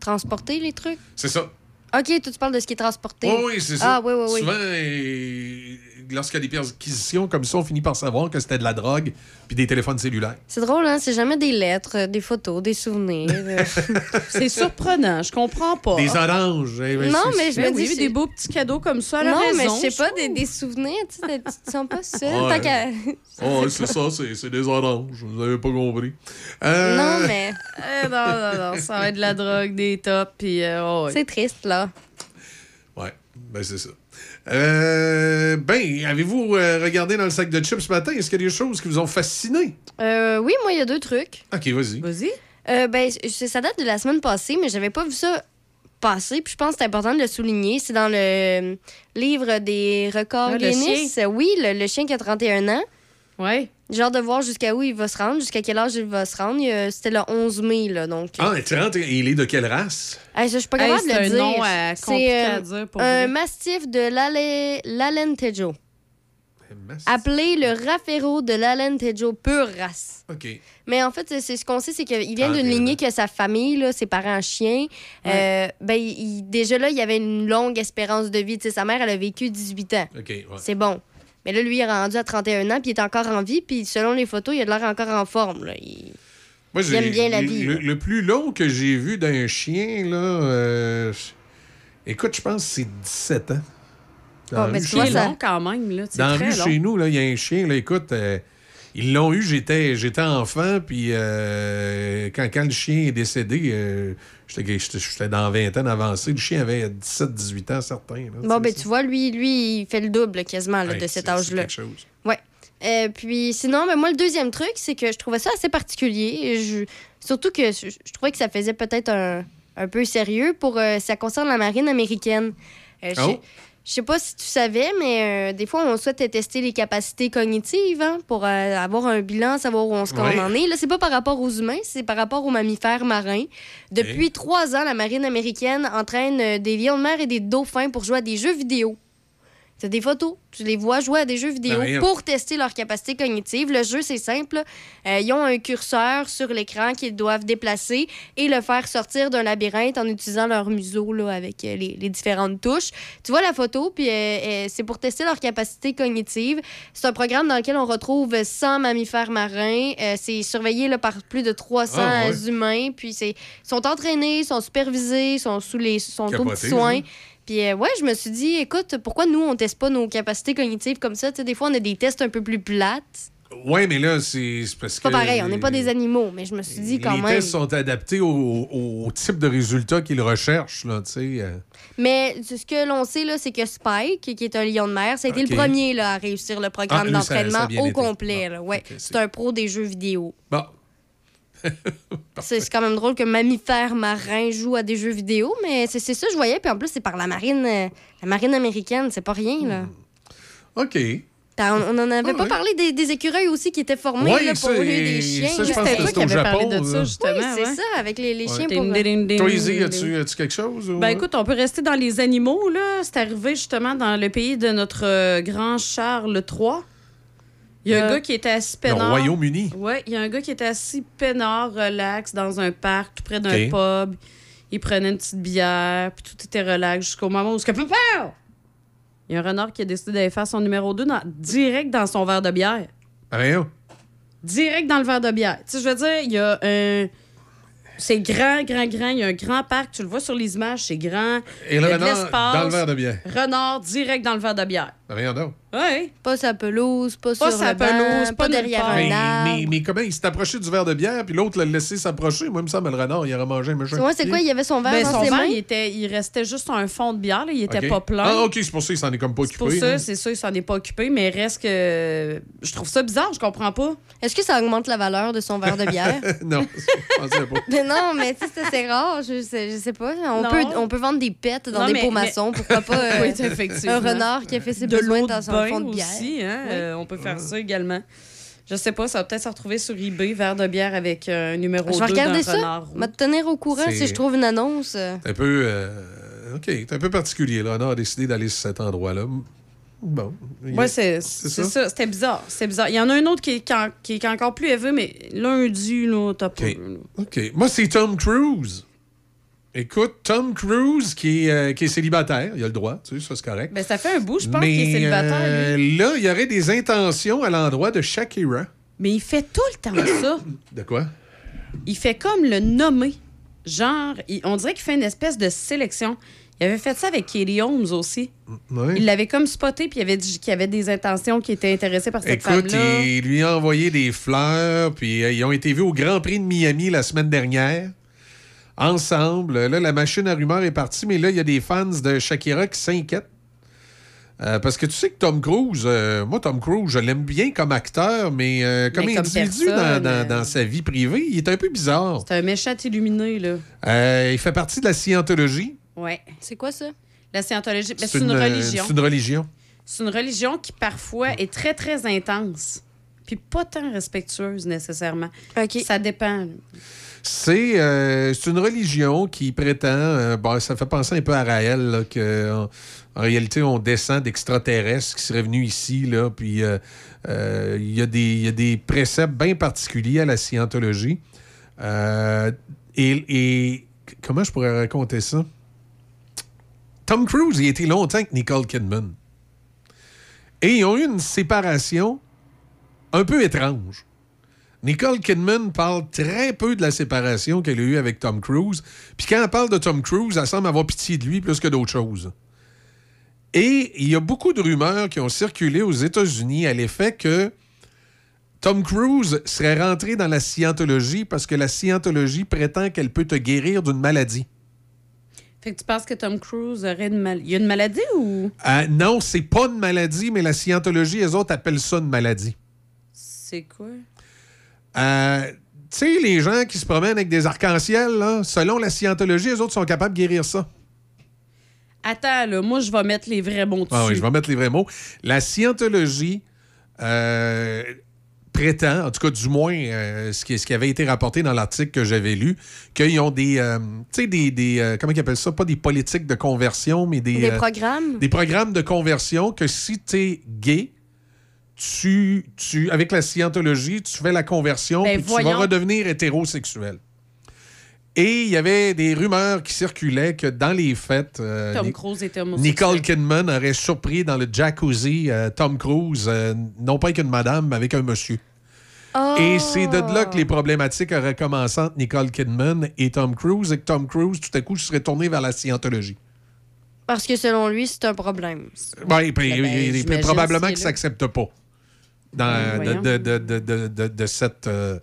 transporter les trucs? C'est ça. OK, toi, tu parles de ce qui est transporté. Oui, oui, c'est ça. Ah, oui, oui, oui. Souvent, lorsqu'il y a des perquisitions comme ça, on finit par savoir que c'était de la drogue puis des téléphones cellulaires. C'est drôle, hein? C'est jamais des lettres, des photos, des souvenirs. euh. C'est surprenant, je comprends pas. Des oranges. eh ben, Non, mais je Ben me oui, dis. des beaux petits cadeaux comme ça, Non, raison, mais je sais pas, des, des souvenirs, tu sais, tu te sens pas seul. Ouais. Tant qu'à- Oh, ouais, c'est ça, c'est c'est des oranges. Vous avez pas compris. Euh, Non, mais. Eh, non, non, non, ça va être de la drogue, des tops, puis... euh, oh, ouais. C'est triste, là. Ouais, ben c'est ça. Euh, ben, avez-vous euh, regardé dans le sac de chips ce matin? Est-ce qu'il y a des choses qui vous ont fasciné? Euh, oui, moi, il y a deux trucs. OK, vas-y. Vas-y. Euh, ben, ça date de la semaine passée, mais j'avais pas vu ça passer. Puis je pense que c'est important de le souligner. C'est dans le euh, livre des records Ah, le Guinness. Oui, le, le chien qui a 31 ans. Genre de voir jusqu'à où il va se rendre, jusqu'à quel âge il va se rendre. C'était le 11 mai, là, donc. Ah, rentres, il est de quelle race? Hey, ça, je suis pas Hey, capable de c'est le un dire. nom, euh, C'est, compliqué euh, à dire, pour un vrai. mastif de l'Ale- l'Alentejo. Appelé le Raffero de l'Alentejo pure race. OK. Mais en fait, c'est- ce qu'on sait, c'est qu'il vient Ah, d'une lignée que sa famille, là, ses parents chiens, euh, ben, il- déjà là, il avait une longue espérance de vie. Tu sais, sa mère, elle a vécu 18 ans. OK, ouais. C'est bon. Mais là, lui, il est rendu à 31 ans, puis il est encore en vie, puis selon les photos, il a de l'air encore en forme. Là. Il... Moi, Il j'ai- aime bien la vie, Le, plus long que j'ai vu d'un chien, là, euh, écoute, je pense que c'est 17 ans. Dans Ah, mais nous. long quand même, là. C'est Dans la rue long. chez nous, là, il y a un chien, là, écoute, euh, ils l'ont eu, j'étais, j'étais enfant, puis euh, quand, quand le chien est décédé, euh, j'étais, dans la vingtaine avancée, le chien avait 17-18 ans, certains. là, Bon, ben, ça. tu vois, lui, lui, il fait le double quasiment là, de cet c'est âge-là. quelque chose. Ouais. Euh, puis sinon, ben, moi, le deuxième truc, c'est que je trouvais ça assez particulier. Je- Surtout que je, je trouvais que ça faisait peut-être un, un peu sérieux pour. euh, ça concerne la marine américaine. Euh, Oh. Je sais pas si tu savais, mais euh, des fois, on souhaite tester les capacités cognitives hein, pour euh, avoir un bilan, savoir où on se en est. Là, c'est pas par rapport aux humains, c'est par rapport aux mammifères marins. Depuis trois ans, la marine américaine entraîne euh, des lions de mer et des dauphins pour jouer à des jeux vidéo. C'est des photos. Tu les vois jouer à des jeux vidéo voyons. pour tester leur capacité cognitive. Le jeu, c'est simple. Euh, ils ont un curseur sur l'écran qu'ils doivent déplacer et le faire sortir d'un labyrinthe en utilisant leur museau là, avec euh, les, les différentes touches. Tu vois la photo, puis euh, c'est pour tester leur capacité cognitive. C'est un programme dans lequel on retrouve 100 mammifères marins. C'est surveillé là, par plus de 300 Ah, ouais. humains. Puis ils sont entraînés, sont supervisés, sont sous les sont soins. ça. Puis euh, ouais, je me suis dit, écoute, pourquoi nous, on teste pas nos capacités cognitives comme ça? Tu sais, des fois, on a des tests un peu plus plates. Ouais, mais là, c'est c'est parce C'est que. pas pareil, on n'est pas des animaux, mais je me suis dit quand les même. tests sont adaptés au, au- au type de résultats qu'ils recherchent, là, tu sais. euh. Mais ce que l'on sait, là, c'est que Spike, qui est un lion de mer, ça a été le premier là, à réussir le programme Ah, d'entraînement au été. complet. là. Ouais, c'est un pro des jeux vidéo. Bon. C'est quand même drôle que mammifère marin joue à des jeux vidéo, mais c'est ça que je voyais. Puis en plus, c'est par la marine, euh, la marine américaine, c'est pas rien. Là. OK. T'as- On n'en avait Ah pas ouais. parlé des, des écureuils aussi qui étaient formés Ouais, là, pour élever des chiens. C'était c'est toi qui avais parlé Japon, de ça. justement, Oui, c'est ouais. ça, avec les, les chiens pour... Toi, Izzy, as-tu as-tu quelque chose? ou- Ben écoute, on peut rester dans les animaux, là. C'est arrivé justement dans le pays de notre euh, grand Charles III. Il y a un Euh, gars qui était assis peinard. Royaume-Uni. Ouais, il y a un gars qui était assis peinard, relax, dans un parc, tout près d'un pub. Il prenait une petite bière, puis tout était relax jusqu'au moment où... ce que- Papa! Il y a un renard qui a décidé d'aller faire son numéro 2 dans- direct dans son verre de bière. Rien. Direct dans le verre de bière. Tu sais, je veux dire, il y a un... C'est grand, grand, grand. Il y a un grand parc. Tu le vois sur les images, c'est grand. Et Il le renard dans le verre de bière. Renard direct dans le verre de bière. Rien d'autre. Oui. Pas sa pelouse, pas, Pas sur sa le banc, pelouse, pas, derrière un Mais, arbre. mais, mais comment il s'est approché du verre de bière, puis l'autre l'a laissé s'approcher? Moi, il me semble, le renard, il aurait mangé un méchant. Ouais, c'est quoi? Il y avait son verre Ben, dans son ses verre, mains? il, était, il restait juste un fond de bière. là. Il était pas plein. Ah, OK, c'est pour ça qu'il s'en est comme pas occupé. Pour ça, c'est ça, il s'en est pas occupé, mais reste que. Je trouve ça bizarre, je comprends pas. Est-ce que ça augmente la valeur de son verre de bière? non, je pas. mais non, mais tu sais, c'est- rare. Je sais, je sais pas. On Non. peut, on peut vendre des pets dans Non, des mais- pots maçons. Pourquoi pas euh, Oui, un renard qui a fait ses de l'eau dans bain fond de bière? aussi, hein? Oui. euh, on peut faire ça également. Je sais pas, ça va peut-être se retrouver sur eBay, verre de bière avec euh, un numéro Je vais 2 regarder d'un ça. Je vais te tenir au courant C'est- si je trouve une annonce. euh. C'est un peu. euh, OK, c'est un peu particulier. Le renard a décidé d'aller sur cet endroit-là. Bon. Ouais, c'est C'est c'est ça? C'était bizarre. C'était bizarre. Il y en a un autre qui est, qui est- qui est encore plus élevé, mais lundi, là, t'as pas. OK. OK. Moi, c'est Tom Cruise. Écoute, Tom Cruise qui est, euh, qui est célibataire, il a le droit, tu sais, ça c'est correct. Ben, ça fait un bout, je pense Mais qu'il est célibataire, euh, là, il y aurait des intentions à l'endroit de Shakira. Mais il fait tout le temps ça. De quoi? Il fait comme le nommer. Genre, il- on dirait qu'il fait une espèce de sélection. Il avait fait ça avec Katie Holmes aussi. Ouais. Il l'avait comme spoté, puis il avait dit qu'il y avait des intentions qui étaient intéressées par cette Écoute, femme-là. il lui a envoyé des fleurs, puis euh, ils ont été vus au Grand Prix de Miami la semaine dernière. Ensemble. Là, la machine à rumeurs est partie, mais là, il y a des fans de Shakira qui s'inquiètent. Euh, parce que tu sais que Tom Cruise, euh, moi, Tom Cruise, je l'aime bien comme acteur, mais euh, comme Mais comme individu personne, dans, dans- euh, dans sa vie privée, il est un peu bizarre. C'est un méchant illuminé, là. Euh, il fait partie de la scientologie. Ouais. C'est quoi ça? La scientologie, ben, C'est une, une, religion. c'est une religion. C'est une religion qui parfois est très, très intense. Puis pas tant respectueuse nécessairement. Ça dépend. C'est euh, c'est une religion qui prétend, euh, bon, ça fait penser un peu à Raël, là, que en, réalité, on descend d'extraterrestres qui seraient venus ici, là, puis euh, il y, a des- préceptes bien particuliers à la scientologie. Et, comment je pourrais raconter ça? Tom Cruise, il été longtemps avec Nicole Kidman. Et ils ont eu une séparation un peu étrange. Nicole Kidman parle très peu de la séparation qu'elle a eue avec Tom Cruise. Puis quand elle parle de Tom Cruise, elle semble avoir pitié de lui plus que d'autres choses. Et il y a beaucoup de rumeurs qui ont circulé aux États-Unis à l'effet que Tom Cruise serait rentré dans la scientologie parce que la scientologie prétend qu'elle peut te guérir d'une maladie. Fait que tu penses que Tom Cruise aurait une maladie. Il y a une maladie ou? Euh, non, c'est pas une maladie, mais la scientologie, les autres appellent ça une maladie. C'est quoi? Euh, tu sais, les gens qui se promènent avec des arcs-en-ciel, là, selon la scientologie, les autres sont capables de guérir ça. Attends, là, moi, je vais mettre les vrais mots dessus. Ah oui, je vais mettre les vrais mots. La scientologie euh, prétend, en tout cas du moins euh, ce, qui, ce qui avait été rapporté dans l'article que j'avais lu, qu'ils ont des, euh, tu sais, des, des euh, comment ils appellent ça, pas des politiques de conversion, mais des... Des euh, programmes? Des programmes de conversion que si tu es gay, tu, tu, avec la scientologie, tu fais la conversion Ben, puis tu vas redevenir hétérosexuel. Et il y avait des rumeurs qui circulaient que dans les fêtes, euh, Tom Cruise était. Nicole Kidman aurait surpris dans le jacuzzi euh, Tom Cruise, euh, non pas avec une madame, mais avec un monsieur. Oh! Et c'est de là que les problématiques auraient commencé entre Nicole Kidman et Tom Cruise, et que Tom Cruise, tout à coup, se serait tourné vers la scientologie. Parce que selon lui, c'est un problème. Oui, Ben, j'imagine probablement qu'il ne s'accepte pas dans, Ben, de, de- de- de- de- de cette, euh,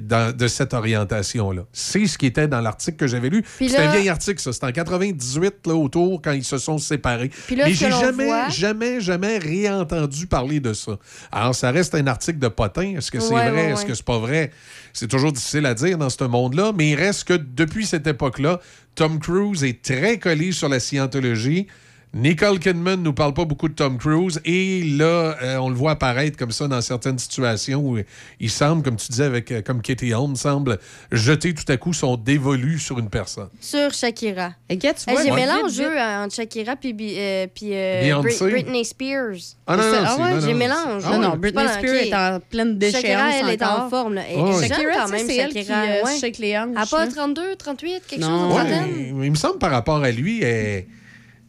dans- de cette orientation-là. C'est ce qui était dans l'article que j'avais lu. C'est un vieil article, ça. C'était en 98, là, autour, quand ils se sont séparés. Là, Mais j'ai jamais, voit- jamais, jamais réentendu parler de ça. Alors, ça reste un article de potin. Est-ce que c'est Ouais, vrai? ouais, Est-ce que c'est pas vrai? C'est toujours difficile à dire dans ce monde-là, mais il reste que depuis cette époque-là, Tom Cruise est très collé sur la scientologie. Nicole Kidman nous parle pas beaucoup de Tom Cruise et là, euh, on le voit apparaître comme ça dans certaines situations où il semble, comme tu disais, avec, euh, comme Katie Holmes, semble jeter tout à coup son dévolu sur une personne. Sur Shakira. Et tu Hey, vois, J'ai eux, entre Shakira puis puis, euh, puis, euh, Britney Spears. Ah non, C'est non, c'est- ouais, non, j'ai mélange. c'est- Non, Britney Spears est en pleine déchéance Shakira, elle est encore. en forme. Là. Ouais. jeune Shakira, quand même, c'est elle qui Shakira. euh, ouais. shake les hanches. Elle a pas hein. 32, 38, quelque Non. chose, une Ouais, trentaine? il me semble par rapport à lui, elle,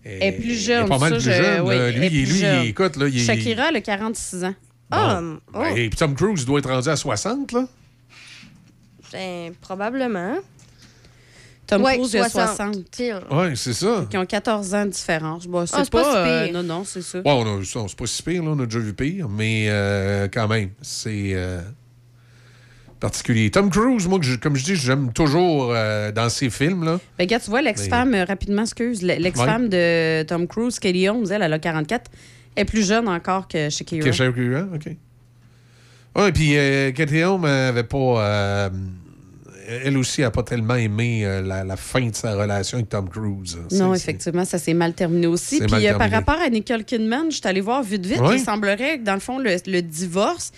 Elle est plus jeune. est pas mal ça, plus je- jeune. oui, là. elle lui, est il, plus lui, jeune. il- écoute, là, il Shakira, elle a 46 ans. Ah, Bon. oh, Ben, Et puis Tom Cruise doit être rendu à 60, là. ben, probablement. Tom Ouais, Cruise, il a 60. 60. Oui, c'est ça. Qui ont 14 ans de différence. Bon, c'est Ah, c'est pas... pas si euh, pire. non, non, c'est ça. Bon, c'est pas si pire, là, on a déjà vu pire, mais euh, quand même, c'est euh, particulier. Tom Cruise, moi, comme je dis, j'aime toujours euh, dans ses films. Là. Ben, gars, tu vois, l'ex-femme, euh, rapidement, excuse, l'ex-femme de Tom Cruise, Kelly Holmes, elle, elle a 44. Elle est plus jeune encore que Shakira. Que Shakira, OK. Et puis euh, Katie Holmes avait pas... euh, elle aussi n'a pas tellement aimé euh, la, la fin de sa relation avec Tom Cruise. Non, C'est- c'est- effectivement, ça s'est mal terminé aussi. Puis euh, par rapport à Nicole Kidman, je suis allée voir vite vite. Ouais. Il semblerait que, dans le fond, le, le divorce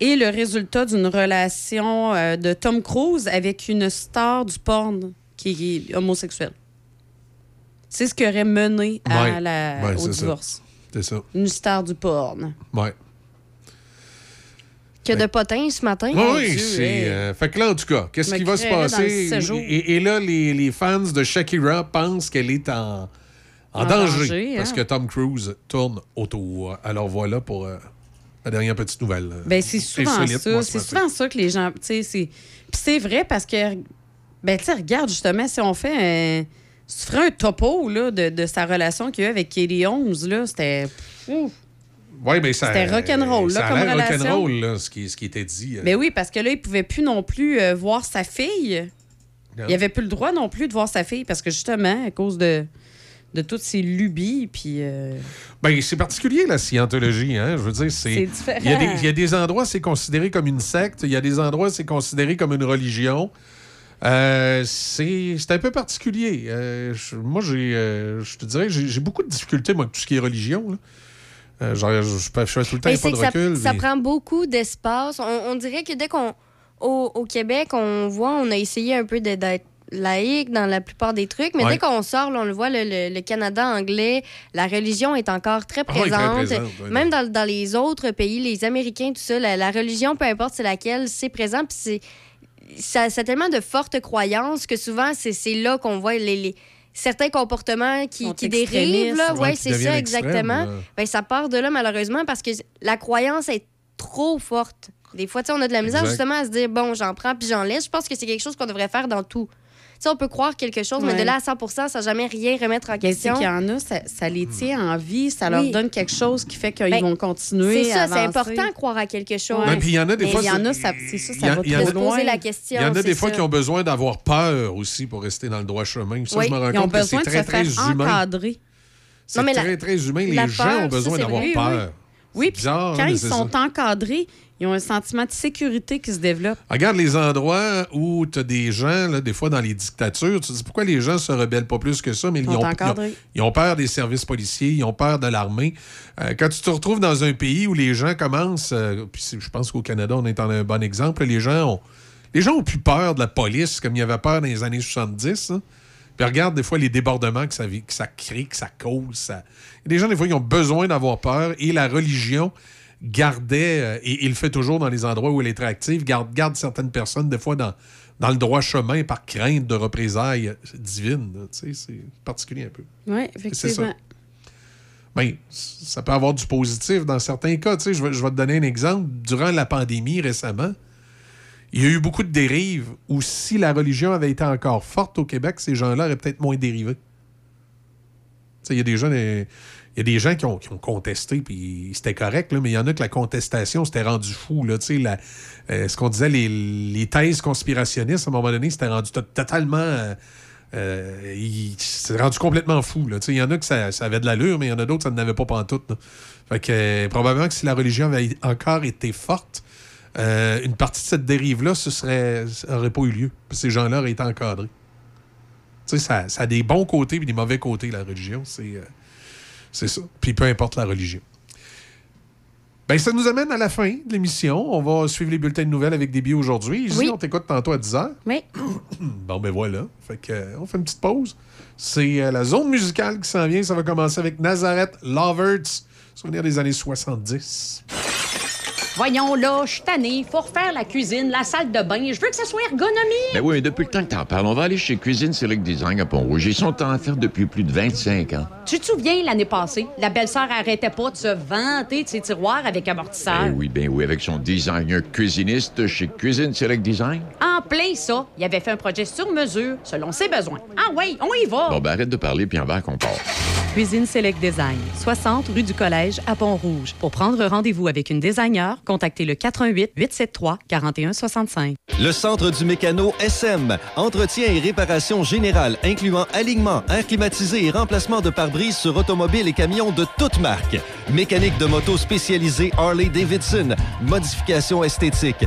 est le résultat d'une relation euh, de Tom Cruise avec une star du porn qui est homosexuelle. C'est ce qui aurait mené à Ouais. la, Ouais, au c'est ça. divorce. C'est ça. Une star du porn. Ouais. Que de potins ce matin. Oui, c'est. hey. euh, fait que là, en tout cas, qu'est-ce qui va se passer? Et, et là, les, les fans de Shakira pensent qu'elle est en, en En danger, danger, parce hein. que Tom Cruise tourne autour. Alors voilà pour euh, la dernière petite nouvelle. Ben, c'est souvent ça. C'est souvent ça que les gens. Puis c'est vrai parce que. Ben, tu sais, regarde, justement, si on fait un. Si tu ferais un topo là, de, de sa relation qu'il y a eu avec Kelly Holmes, là, c'était. Ouf. Ouais, ben, ça, C'était rock'n'roll, là, comme relation. rock'n'roll, là, ce qui, ce qui était dit. euh. Ben oui, parce que là, il pouvait plus non plus euh, voir sa fille. Non. Il avait plus le droit non plus de voir sa fille parce que justement, à cause de, de toutes ces lubies, puis. euh, Ben, c'est particulier, la scientologie. Hein? Je veux dire, c'est. C'est différent. Il y, a des, il y a des endroits, c'est considéré comme une secte. Il y a des endroits, c'est considéré comme une religion. Euh, c'est c'est un peu particulier. Euh, je- moi, j'ai, euh, je te dirais, j'ai beaucoup de difficultés, moi, avec tout ce qui est religion. là. Euh, genre, je, je, je fais tout le temps pas de ça, recul. ça prend beaucoup d'espace. On, on dirait que dès qu'on. Au, au Québec, on voit, on a essayé un peu de- d'être laïque dans la plupart des trucs, mais Ouais. dès qu'on sort, là, on le voit, le, le- le Canada anglais, la religion est encore très Ah très présente. oui, Même dans, dans les autres pays, les Américains, tout ça, la, la religion, peu importe c'est laquelle, c'est présent. Puis c'est ça, ça a tellement de fortes croyances que souvent, c'est c'est là qu'on voit les, les- certains comportements qui, qui dérivent. Là. Ouais, c'est ça, exactement. Ben, ça part de là, malheureusement, parce que la croyance est trop forte. Des fois, tu sais, on a de la misère Exact. justement à se dire, bon, j'en prends puis j'en laisse. Je pense que c'est quelque chose qu'on devrait faire dans tout. Tu sais, on peut croire quelque chose, mais de là à 100 sans jamais rien remettre en Ben, c'est question. qu'il y en a, ça, ça les tient en vie, ça leur Oui. donne quelque chose qui fait qu'ils Ben, vont continuer. C'est ça, c'est important de croire à quelque chose. Ouais, puis il y en a des Mais fois, Il y en a, c'est- ça, c'est ça, il y ça a- va il y en a- loin. poser la question. Il y en a c'est des fois qui ont besoin d'avoir peur aussi pour rester dans le droit chemin. Ça, Oui, je me rends ils ont compte que besoin c'est de très, se faire très humain. encadrer. C'est Non, mais très, la- très humain. Les gens peur, ont besoin d'avoir peur. Oui, puis bizarre, quand hein, mais ils sont ça. encadrés, ils ont un sentiment de sécurité qui se développe. Regarde les endroits où tu as des gens, là, des fois dans les dictatures, tu te dis pourquoi les gens se rebellent pas plus que ça, mais ils ont, ils ont- ils ont peur des services policiers, ils ont peur de l'armée. Euh, quand tu te retrouves dans un pays où les gens commencent, euh, puis je pense qu'au Canada, on est en un bon exemple, les gens ont, les gens ont plus peur de la police comme il y avait peur dans les années 70. hein. Puis regarde des fois les débordements que ça, que ça crée, que ça cause. Ça... Il y a des gens, des fois, qui ont besoin d'avoir peur et la religion gardait, euh, et il le fait toujours dans les endroits où elle est très active, garde, garde certaines personnes, des fois, dans, dans le droit chemin par crainte de représailles divines. là. Tu sais, c'est particulier un peu. Oui, C'est effectivement. Ben, ça peut avoir du positif dans certains cas. Tu sais, je, vais, je vais te donner un exemple. Durant la pandémie récemment, il y a eu beaucoup de dérives où si la religion avait été encore forte au Québec, ces gens-là auraient peut-être moins dérivé. Tu Il y a des gens, il y a des gens qui ont, contesté, puis c'était correct, là, mais il y en a que la contestation s'était rendu fou. Là, euh, ce qu'on disait, les, thèses conspirationnistes, à un moment donné, c'était rendu totalement. Euh, euh, rendu complètement fou. Il y en a que ça, ça avait de l'allure, mais il y en a d'autres, ça n'avait pas pantoute. Là. Fait que euh, probablement que si la religion avait encore été forte, une partie de cette dérive-là, ce serait, aurait pas eu lieu. Ces gens-là auraient été encadrés. Ça, ça a des bons côtés et des mauvais côtés, la religion. C'est c'est ça. Puis peu importe la religion. Ben, ça nous amène à la fin de l'émission. On va suivre les bulletins de nouvelles avec des billets aujourd'hui. Oui. on t'écoute tantôt à 10h. Oui. bon, ben voilà. Fait que, on fait une petite pause. C'est euh, la zone musicale qui s'en vient. Ça va commencer avec Nazareth Lovers, souvenir des années 70. Voyons là, je suis tanné. Faut refaire la cuisine, la salle de bain. Je veux que ça soit ergonomique. Ben oui, depuis le temps que t'en parles, on va aller chez Cuisine Select Design à Pont-Rouge. Ils sont en faire depuis plus de 25 ans. Tu te souviens, l'année passée, la belle-sœur arrêtait pas de se vanter de ses tiroirs avec amortisseur? Ben oui, ben oui, avec son designer cuisiniste chez Cuisine Select Design. En plein ça, il avait fait un projet sur mesure, selon ses besoins. Ah oui, on y va. Bon, ben arrête de parler, puis en va qu'on part. Cuisine Select Design, 60 rue du Collège à Pont-Rouge. Pour prendre rendez-vous avec une designer, contactez le 88 873 4165. Le Centre du Mécano SM, entretien et réparation générale incluant alignement, air climatisé et remplacement de pare-brise sur automobiles et camions de toutes marques. Mécanique de moto spécialisée Harley-Davidson, modification esthétique,